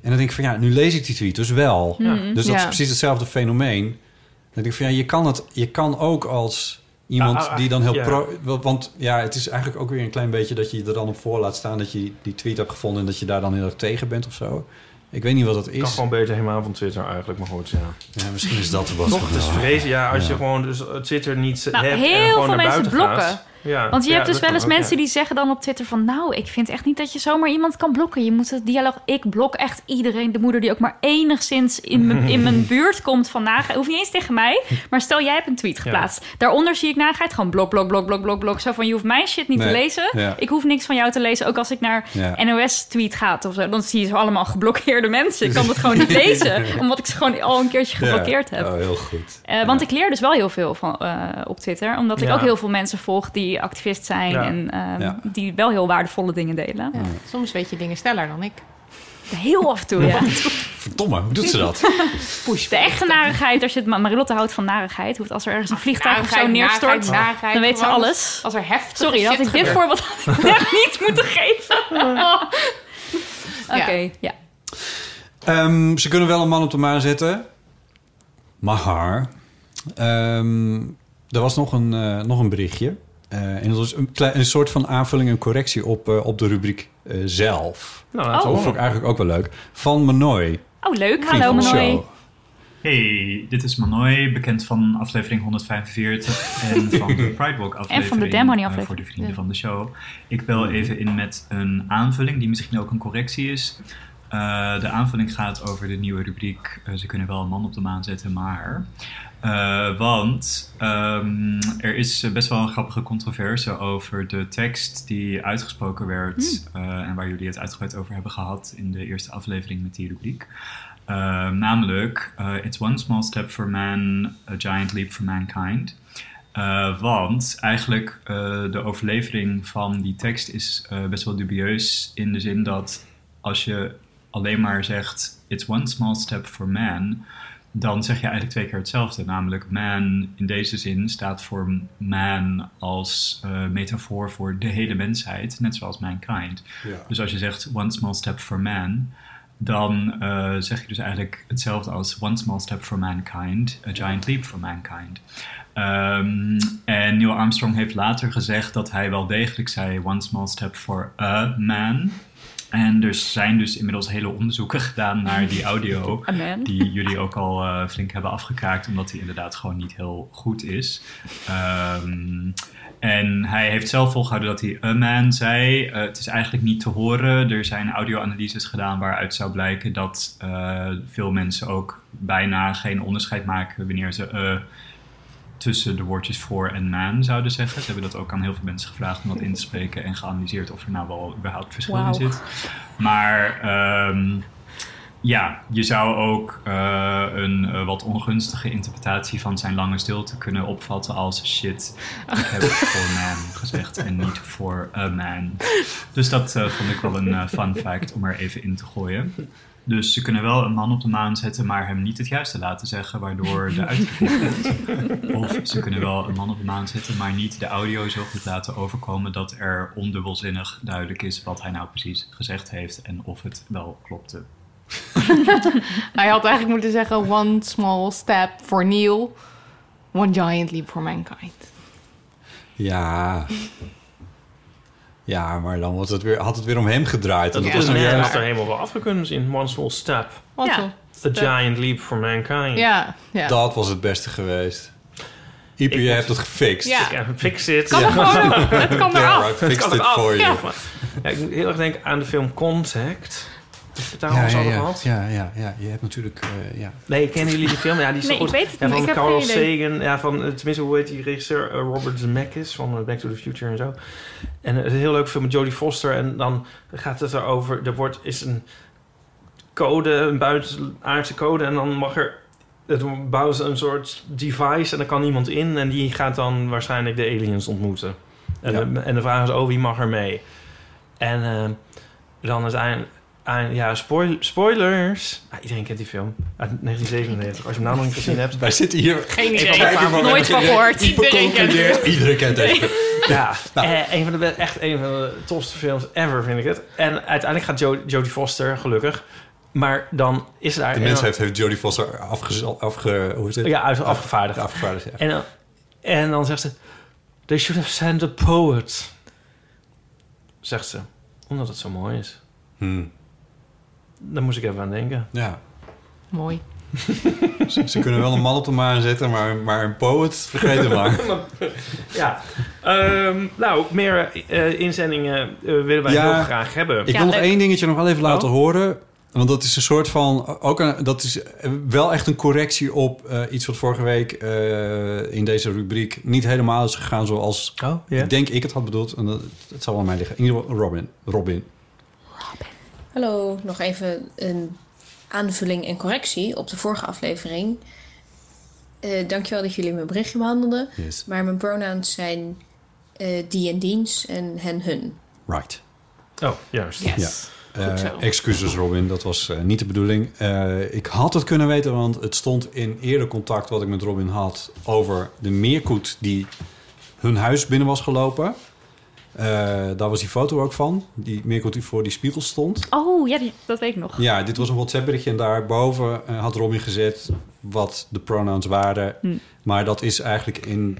En dan denk ik van ja, nu lees ik die tweet dus wel. Ja. Dus dat is precies hetzelfde fenomeen. Dan denk ik van ja, je kan het, je kan ook als iemand Ah, ah, die dan heel ja. pro. Want ja, het is eigenlijk ook weer een klein beetje dat je er dan op voor laat staan dat je die tweet hebt gevonden en dat je daar dan heel erg tegen bent of zo. Ik weet niet wat dat Ik kan is. gewoon beter helemaal van Twitter eigenlijk, maar goed, ja. Ja, misschien is dat wat. Toch, het is vrezen, ja, als Ja. je gewoon dus eh, Twitter niet Nou, hebt en heel gewoon veel naar mensen buiten blokken. gaat. Ja. Want je Ja, hebt dus wel eens ook, mensen ja. die zeggen dan op Twitter van... nou, ik vind echt niet dat je zomaar iemand kan blokken. Je moet het dialoog... Ik blok echt iedereen, de moeder die ook maar enigszins in mijn, in mijn buurt komt van nagheid. Hoeft niet eens tegen mij, maar stel jij hebt een tweet geplaatst. Daaronder zie ik nagheid gewoon blok, blok, blok, blok, blok, blok. Zo van, je hoeft mijn shit niet te lezen. ja. Ik hoef niks van jou te lezen. Ook als ik naar Ja. NOS-tweet gaat of zo... dan zie je zo allemaal geblokkeerde mensen. Ik kan het gewoon niet lezen, omdat ik ze gewoon al een keertje geblokkeerd Ja. heb. Oh, heel goed. Eh, want ik leer dus wel heel veel van, eh, op Twitter. Omdat ik Ja. ook heel veel mensen volg die activist zijn. Ja. En ehm, Ja. die wel heel waardevolle dingen delen. Ja. Soms weet je dingen sneller dan ik. Heel af en toe, ja. Verdomme, hoe doet ze dat? De echte narigheid, als je het... Marilotte houdt van narigheid. Hoe het als er ergens een vliegtuig of zo neerstort, narigheid, narigheid, dan weet ze alles. Als er heftig Sorry, dat ik dit voorbeeld had ik echt niet moeten geven. Oké, ja. Ehm, ze kunnen wel een man op de maan zetten. Maar ehm, er was nog een, eh, nog een berichtje. Eh, en dat was een, een soort van aanvulling en correctie op, eh, op de rubriek eh, zelf. Nou, Oh. Dat vond ik eigenlijk ook wel leuk. Van Manoy. Oh, leuk. Hallo, Manoy. Hey, dit is Manoy, bekend van aflevering 145 en van de Pride Walk aflevering. En van de eh, aflevering. voor de vrienden van de show. Ik bel even in met een aanvulling die misschien ook een correctie is. Eh, de aanvulling gaat over de nieuwe rubriek Ze kunnen wel een man op de maan zetten, maar... Eh, want ehm, er is eh, best wel een grappige controverse over de tekst die uitgesproken werd... eh, en waar jullie het uitgebreid over hebben gehad in de eerste aflevering met die rubriek. Namelijk, It's one small step for man, a giant leap for mankind. Want eigenlijk de overlevering van die tekst is best wel dubieus in de zin dat als je alleen maar zegt It's one small step for man, dan zeg je eigenlijk twee keer hetzelfde. Namelijk man in deze zin staat voor man als eh, metafoor voor de hele mensheid, net zoals mankind. Ja. Dus als je zegt one small step for man, dan eh, zeg je dus eigenlijk hetzelfde als one small step for mankind, a giant leap for mankind. Ehm, en Neil Armstrong heeft later gezegd dat hij wel degelijk zei one small step for a man. En er zijn dus inmiddels hele onderzoeken gedaan naar die audio. Die jullie ook al eh, flink hebben afgekraakt, omdat die inderdaad gewoon niet heel goed is. Ehm, en hij heeft zelf volgehouden dat hij a man zei. Eh, het is eigenlijk niet te horen. Er zijn audio-analyses gedaan waaruit zou blijken dat eh, veel mensen ook bijna geen onderscheid maken wanneer ze tussen de woordjes voor en man zouden zeggen. Ze hebben dat ook aan heel veel mensen gevraagd om dat in te spreken en geanalyseerd of er nou wel überhaupt verschil in zit. Maar ehm, ja, je zou ook eh, een eh, wat ongunstige interpretatie van zijn lange stilte kunnen opvatten als shit. Ik heb voor man gezegd en niet voor a man. Dus dat eh, vond ik wel een eh, fun fact om er even in te gooien. Dus ze kunnen wel een man op de maan zetten, maar hem niet het juiste laten zeggen, waardoor de klopt. Of ze kunnen wel een man op de maan zetten, maar niet de audio zo goed laten overkomen dat er ondubbelzinnig duidelijk is wat hij nou precies gezegd heeft en of het wel klopte. Hij had eigenlijk moeten zeggen... one small step for Neil, one giant leap for mankind. Ja. Ja, maar dan was het weer, had het weer om hem gedraaid. En Dat dat is was is juist... er helemaal wel afgekund in One Small Step. One Ja. small A giant leap for mankind. Ja, ja. Dat was het beste geweest. Ipe, je hebt het gefixt. Ja. Ik heb fix it. Kan er gewoon, het kan eraf. right, fixed it eraf. for you. Ja. Ja, ik moet heel erg denken aan de film Contact. Daar Ja, eens ja, over ja, gehad? ja, ja, ja. Je hebt natuurlijk... eh, ja. Nee, kennen jullie die film? Ja, die is Nee, ik goed. weet het ja, niet. van Ik heb Carl geen idee. Sagan. Ja, van, eh, tenminste, hoe heet die regisseur? Eh, Robert Zemeckis van Back to the Future en zo. En het is een heel leuk film met Jodie Foster. En dan gaat het erover... Er wordt, is een code, een buitenaardse code. En dan mag er... Het bouwen ze een soort device en dan kan iemand in. En die gaat dan waarschijnlijk de aliens ontmoeten. En, Ja. de, en de vraag is, oh, wie mag er mee? En eh, dan uiteindelijk... aan- ja, spoil, spoilers. Ah, iedereen kent die film. Uit 1997. Als je hem nou nog niet gezien hebt. Wij zitten hier... Geen idee. kijken van- Nooit van gehoord. Iedereen kent het. Iedereen kent deze. Ja, Nou. eh, een van de, echt een van de tofste films ever, vind ik het. En uiteindelijk gaat Jo- Jodie Foster, gelukkig. Maar dan is daar... De mens heeft, heeft Jodie Foster afge, afge, hoe is het? Ja, uit, afgevaardigd. Afgevaardigd, ja. En, dan, en dan zegt ze... They should have sent a poet. Zegt ze. Omdat het zo mooi is. Hmm. Daar moest ik even aan denken. Ja. Mooi. Ze, ze kunnen wel een man op de maan zetten, maar, maar een poet, vergeet het maar. ja. Ehm, nou, meer eh, inzendingen eh, willen wij Ja, heel graag hebben. Ik wil nog één dingetje nog wel even laten Oh. horen. Want dat is een soort van... Ook een, dat is wel echt een correctie op eh, iets wat vorige week eh, in deze rubriek niet helemaal is gegaan zoals Oh, ik denk ik het had bedoeld. En dat, het zal wel aan mij liggen. In ieder geval Robin. Robin. Hallo, nog even een aanvulling en correctie op de vorige aflevering. Eh dankjewel dat jullie mijn berichtje behandelden. Yes. Maar mijn pronouns zijn eh, die en diens en hen hun. Right. Oh, juist. Ja. Eh, excuses Robin, dat was eh, niet de bedoeling. Eh, ik had het kunnen weten, want het stond in eerder contact wat ik met Robin had over de meerkoet die hun huis binnen was gelopen. Eh, daar was die foto ook van, die meerkoet die voor die spiegel stond. Oh, ja, die, dat weet ik nog. Ja, dit was een WhatsApp-berichtje en daarboven eh, had Robin gezet wat de pronouns waren. Hm. Maar dat is eigenlijk in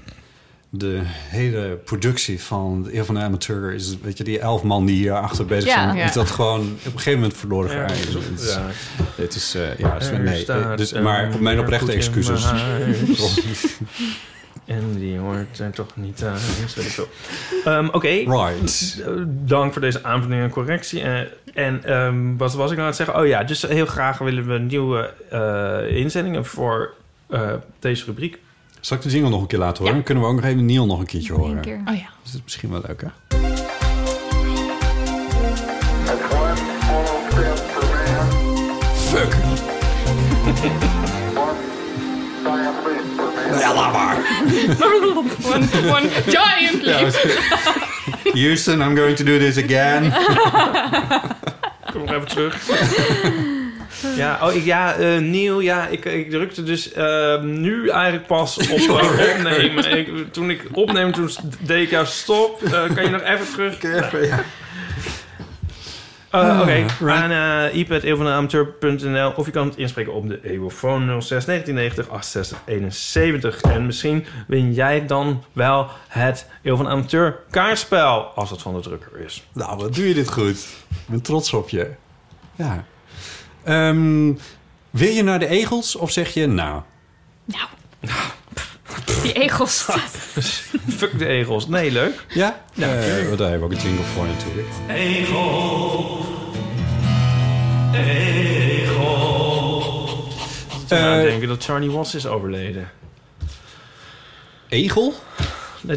de hele productie van de Eeuw van de Amateur... is weet je, die elf man die hier achter bezig Ja. zijn... Ja. is dat gewoon op een gegeven moment verloren Ja, gegaan. Ja. het is, eh, ja, Er nee, dus, maar op mijn oprechte excuses. En die hoort er toch niet aan. Dus ik veel. Ehm, Oké. Right. Eh, Dank voor deze aanvulling en correctie. Eh, en ehm, wat was ik nou aan het zeggen? Oh ja, dus heel graag willen we nieuwe eh, inzendingen voor eh, deze rubriek. Zal ik de jingle nog een keer laten horen? Dan kunnen we ook nog even Neil nog een keertje horen. Eén keer. Oh ja. Dat is misschien wel leuk, hè? Fuck. Ja, laat maar. one, one giant leap. Houston, I'm going to do this again. Kom nog even terug. Ja, oh, ik, ja eh, Neil, ja, ik, ik drukte dus eh, nu eigenlijk pas op eh, opnemen. Ik, toen ik opneem, toen deed ik jou stop. Eh, kan je nog even terug? Even, ja. Eh, Ah, Oké, right. aan uh, ipad.eeuwvandeamateur.nl of je kan het inspreken op de Eeuwofoon 06 1990 68 71. En misschien win jij dan wel het Eeuw van Amateur kaartspel, als het van de drukker is. Nou, wat doe je dit goed. Ik ben trots op je. Ja. Ehm, wil je naar de egels of zeg je nou? Die egels. Fuck de egels. Nee, leuk. Ja? Ja, Eh, daar hebben we ook een jingle voor natuurlijk. Egel. Egel. Eh, aan denken dat Charlie Watts is overleden. Egel?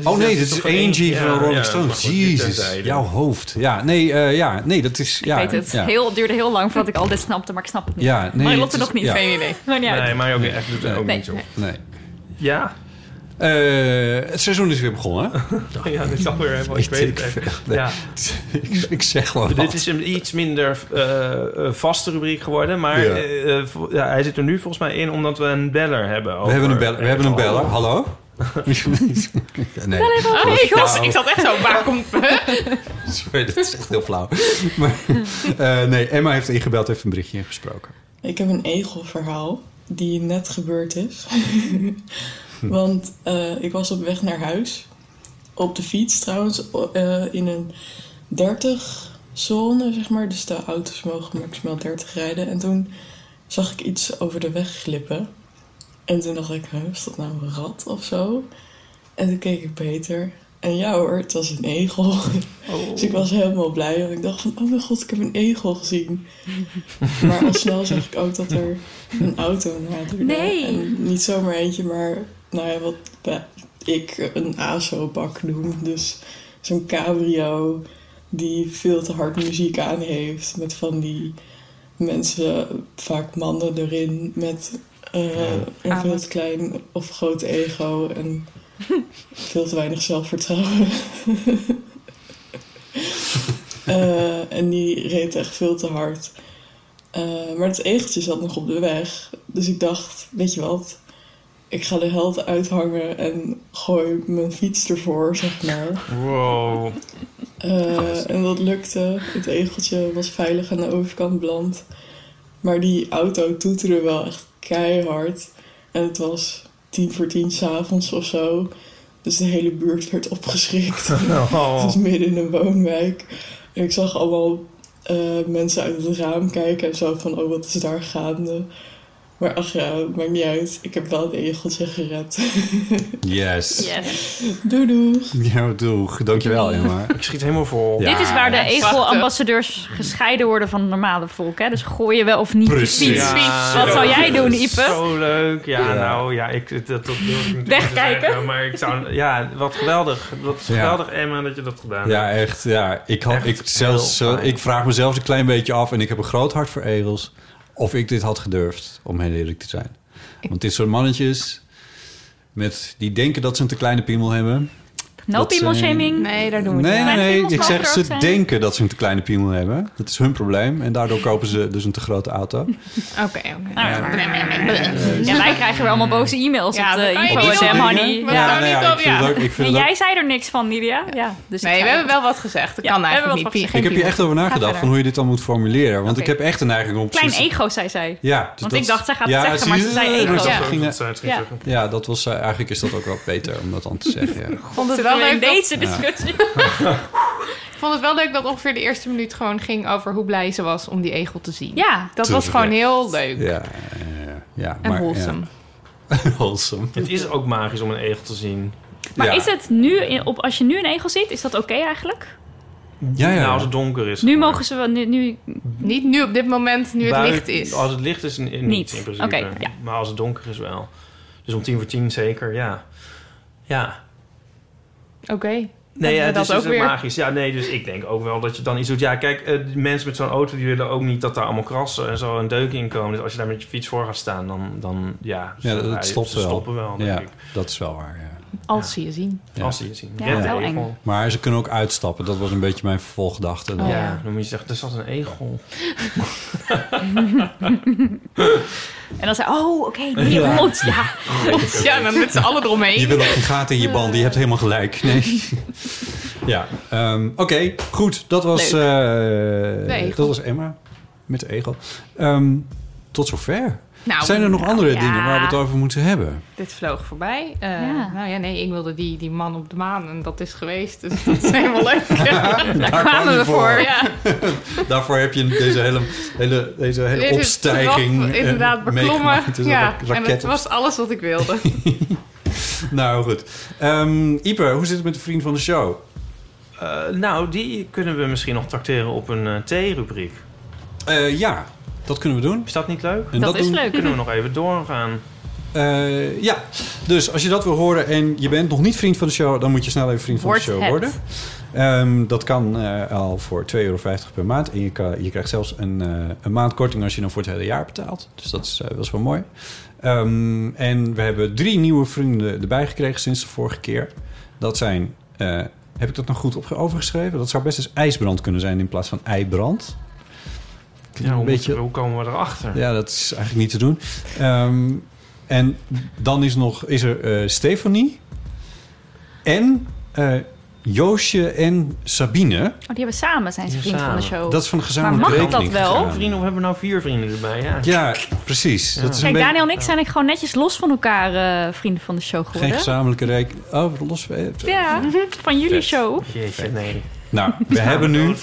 oh nee, dit is Angie van Rolling ja, Stones. Jezus, jouw hoofd. Ja, nee, eh, ja, nee, dat is... Ja, ik weet het. Ja. Heel, het duurde heel lang voordat ik al dit snapte, maar ik snap het niet. Ja, nee, maar is- nog niet. ja. Geen idee. Maar. Nee, maar ook echt doet het ook Nee, niet zo. nee. Nee. Ja? Eh, het seizoen is weer begonnen. ja, dit is alweer helemaal... Ik weet het. Nee, Ja. ik, ik zeg gewoon Dit wat. is een iets minder eh, vaste rubriek geworden. Maar Ja. eh, ja, hij zit er nu volgens mij in omdat we een beller hebben. We hebben een beller. We hebben een beller. Hallo? Ja, nee. Oh, egels. Ik zat echt zo, waar komt... Sorry, dat is echt heel flauw. Maar, eh, nee, Emma heeft ingebeld, heeft een berichtje ingesproken. Ik heb een egelverhaal die net gebeurd is. Want eh, ik was op weg naar huis. Op de fiets trouwens, eh, in een 30 zone, zeg maar. Dus de auto's mogen maximaal 30 rijden. En toen zag ik iets over de weg glippen. En toen dacht ik, is dat nou een rat of zo? En toen keek ik beter. En ja hoor, het was een egel. Dus ik was helemaal blij. Want ik dacht van, oh mijn god, ik heb een egel gezien. Maar al snel zag ik ook dat er een auto naderde. Nee. En niet zomaar eentje, maar nou ja, wat ik een ASO-bak noem. Dus zo'n cabrio die veel te hard muziek aan heeft. Met van die mensen, vaak mannen erin, met eh, een veel te klein of groot ego en veel te weinig zelfvertrouwen. Eh, en die reed echt veel te hard. Eh, maar het egeltje zat nog op de weg. Dus ik dacht, weet je wat? Ik ga de held uithangen en gooi mijn fiets ervoor, zeg maar. Wow. Eh, en dat lukte. Het egeltje was veilig aan de overkant beland. Maar die auto toeterde wel echt keihard. En het was tien voor tien s'avonds of zo. Dus de hele buurt werd opgeschrikt. Oh. Het was midden in een woonwijk. En ik zag allemaal eh, mensen uit het raam kijken en zo van... Oh, wat is daar gaande? Maar ach ja, het maakt niet uit. Ik heb wel een egeltje gered. Yes. Doei doei. Ja, doeg. Dankjewel, Emma. Ik schiet helemaal vol. Dit is waar de egel-ambassadeurs gescheiden worden van het normale volk. Hè? Dus gooi je wel of niet Precies. Ja, Wat zou jij doen, Ipe? Zo leuk. Ja, Ja. nou ja, ik, dat, dat ik Wegkijken? zeggen, Maar ik zou, ja, wat geweldig. Wat Ja. geweldig, Emma, dat je dat gedaan Ja, hebt. echt. Ja, ik, had, Echt ik, zelfs, fijn. ik vraag mezelf een klein beetje af... en ik heb een groot hart voor egels... of ik dit had gedurfd, om heel eerlijk te zijn. Want dit soort mannetjes... Met, die denken dat ze een te kleine piemel hebben... No people zijn- shaming. Nee, daar doen we Nee, het nee, niet. nee. piemels Ik zeg, ze zijn. denken dat ze een te kleine piemel hebben. Dat is hun probleem. En daardoor kopen ze dus een te grote auto. Oké, oké. Ja, wij krijgen weer allemaal boze e-mails Ja, op de je info Honey. Maar Ja. nou niet ja, op, ik vind ja. het ook... Ik vind En jij zei er niks van, Lydia. Ja, dus Nee, we hebben wel wat gezegd. Dat Ja, kan eigenlijk niet. ik heb hier echt over nagedacht van hoe je dit dan moet formuleren. Want ik heb echt een neiging om... Klein ego, zei zij. Ja, dus Want dat- ik dacht, zij gaat ja, het zeggen, maar ze je? zei Ja, ego. dat Ja, dat Ja. Ja, was, eh, eigenlijk is dat ook wel beter om dat dan te zeggen. Ja. Ik vond het wel wel in leuk dat- deze discussie. Ik vond het wel leuk dat ongeveer de eerste minuut gewoon ging over hoe blij ze was om die egel te zien. Ja. Dat was gewoon heel leuk. Ja, ja, ja. En maar, wholesome. ja. Wholesome. Het is ook magisch om een egel te zien. Maar is het nu, in- op, als je nu een egel ziet, is dat oké eigenlijk? Ja, ja. Nou, als het donker is. Nu mogen ze wel, nu, nu Niet nu op dit moment, nu het licht is. Als het licht is, niet, Niet. in principe. Ja. Maar als het donker is wel. Dus om tien voor tien zeker, ja. Ja. Oké. Nee, ja, het is dus ook weer? magisch. Ja, nee, dus ik denk ook wel dat je dan iets doet. Ja, kijk, eh, mensen met zo'n auto die willen ook niet dat daar allemaal krassen en zo een deuk in komen. Dus als je daar met je fiets voor gaat staan, dan, dan ja, Ja, ze dat, rijden- stopt ze wel. stoppen wel, denk ja, ik. dat is wel waar, ja. Als ze je zien. Ja. Als ze je zien. Ja, wel egel. eng. Maar ze kunnen ook uitstappen. Dat was een beetje mijn vervolggedachte. Oh, ja, ja. dan moet je zeggen, er zat een egel. En dan zei oh, oké, die hond, ja. Ja, dan met z'n allen eromheen. Je wil ook geen gaten in je band. Je hebt helemaal gelijk. Nee. ja, ehm, oké. goed. Dat was, eh, egel. dat was Emma met de egel. Ehm, tot zover. Nou, Zijn er nog nou, andere ja. dingen waar we het over moeten hebben? Dit vloog voorbij. Eh, Ja. Nou ja, nee, ik wilde die, die man op de maan en dat is geweest. Dus dat is helemaal leuk. Daar Daar kwam kwamen je we voor. Ja. Daarvoor heb je deze hele, hele, deze hele Dit opstijging trap, eh, inderdaad beklommen. Ja, en het was alles wat ik wilde. Nou, goed. Ehm Ieper, hoe zit het met de vriend van de show? Eh, nou, die kunnen we misschien nog tracteren op een eh thee-rubriek. Eh, ja, dat kunnen we doen. Is dat niet leuk? En Dat is doen- leuk. Kunnen we nog even doorgaan. Eh, ja, dus als je dat wil horen en je bent nog niet vriend van de show... dan moet je snel even vriend van Word de show het. worden. Ehm, dat kan eh, al voor 2,50 euro per maand. En je, kan, je krijgt zelfs een, eh, een maand korting als je dan voor het hele jaar betaalt. Dus dat is, dat is wel mooi. Ehm, en we hebben drie nieuwe vrienden erbij gekregen sinds de vorige keer. Dat zijn... eh, heb ik dat nog goed op, overgeschreven? Dat zou best eens ijsbrand kunnen zijn in plaats van eibrand. Ja, hoe, een beetje hoe komen we erachter? ja, dat is eigenlijk niet te doen. Ehm, en dan is, nog, is er eh Stefanie en eh, Joosje en Sabine. Oh, die hebben samen, zijn ze vriend van de show. Dat is van de Maar gezamenlijke mag dat rekening wel? gegaan. Vrienden, we hebben nou vier vrienden erbij, ja. Ja, precies. Dat is een Kijk, beetje- Daniel en ik zijn eigenlijk gewoon netjes los van elkaar eh, vrienden van de show geworden. Geen gezamenlijke rekening. Oh, los. Ja, van jullie show. Jeetje, nee. Nou, we hebben nu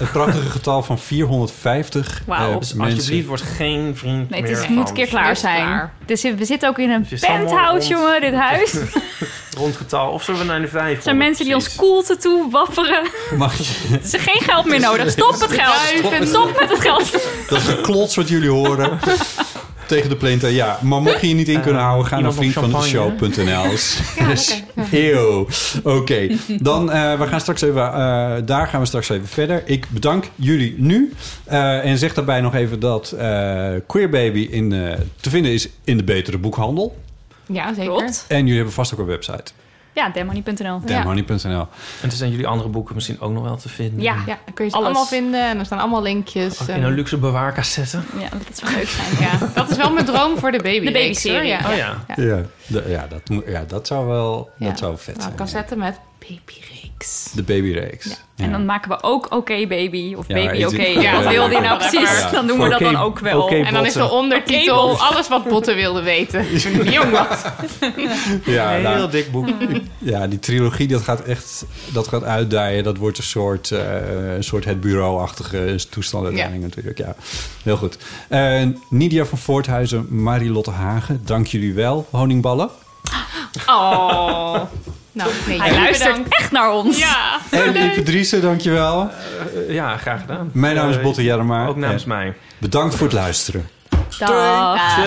het prachtige getal van 450 Wauw. eh, Dus mensen. alsjeblieft, word geen vriend Nee, meer het is, moet een keer klaar zijn. klaar. Dus we zitten ook in een penthouse, rond. jongen, dit huis. Er Rond getal. Of zullen we naar de vijf? zijn mensen die ons koelte toe wapperen. Mag je, Er is geen geld meer nodig. Stop het geld. Stop met het geld. dat is een klots wat jullie horen. Tegen de plinte, ja. Maar mocht je je niet in kunnen houden, ga naar vriendvandeshow.nl. Dus, eeuw. Oké, dan eh, we gaan straks even, eh, daar gaan we straks even verder. Ik bedank jullie nu. Eh, en zeg daarbij nog even dat eh Queer Baby in, eh, te vinden is in de betere boekhandel. Ja, zeker. Klopt. En jullie hebben vast ook een website. Ja, demmoney.nl. Damnhoney.nl. En er zijn jullie andere boeken misschien ook nog wel te vinden. Ja, Ja, dan kun je ze Alles. allemaal vinden en er staan allemaal linkjes. In een luxe bewaarcassette. ja, dat zou leuk zijn. Ja, dat is wel mijn droom voor de baby. De babyserie. Ja. Oh ja. Ja. Ja, dat, moet- ja, dat zou wel Ja. dat zou vet Nou, zijn. cassette met babyreeks. De babyreeks. Ja. Ja. En dan maken we ook Oké Baby of Ja, Baby Oké. ja, Wat wil die nou precies? Ja. Dan doen we dat dan ook wel. En dan is de ondertitel alles wat Botten wilde weten. Toen hij jong was. Ja, Een nou, heel dik boek. Ja, die trilogie dat gaat echt dat gaat uitdijen. Dat wordt een soort, eh, een soort het bureau-achtige toestand uiteindelijk natuurlijk. Ja, heel goed. Eh, Nidia van Voorthuizen, Marilotte Hagen, dank jullie wel. Honingballen. Oh. Nou, nee, Hij luistert bedankt. echt naar ons. Ja. En Lieve Driessen, dankjewel. Eh, ja, graag gedaan. Mijn naam is Eh, Botte Jarma. Ook namens En mij. Bedankt voor het luisteren. Dag.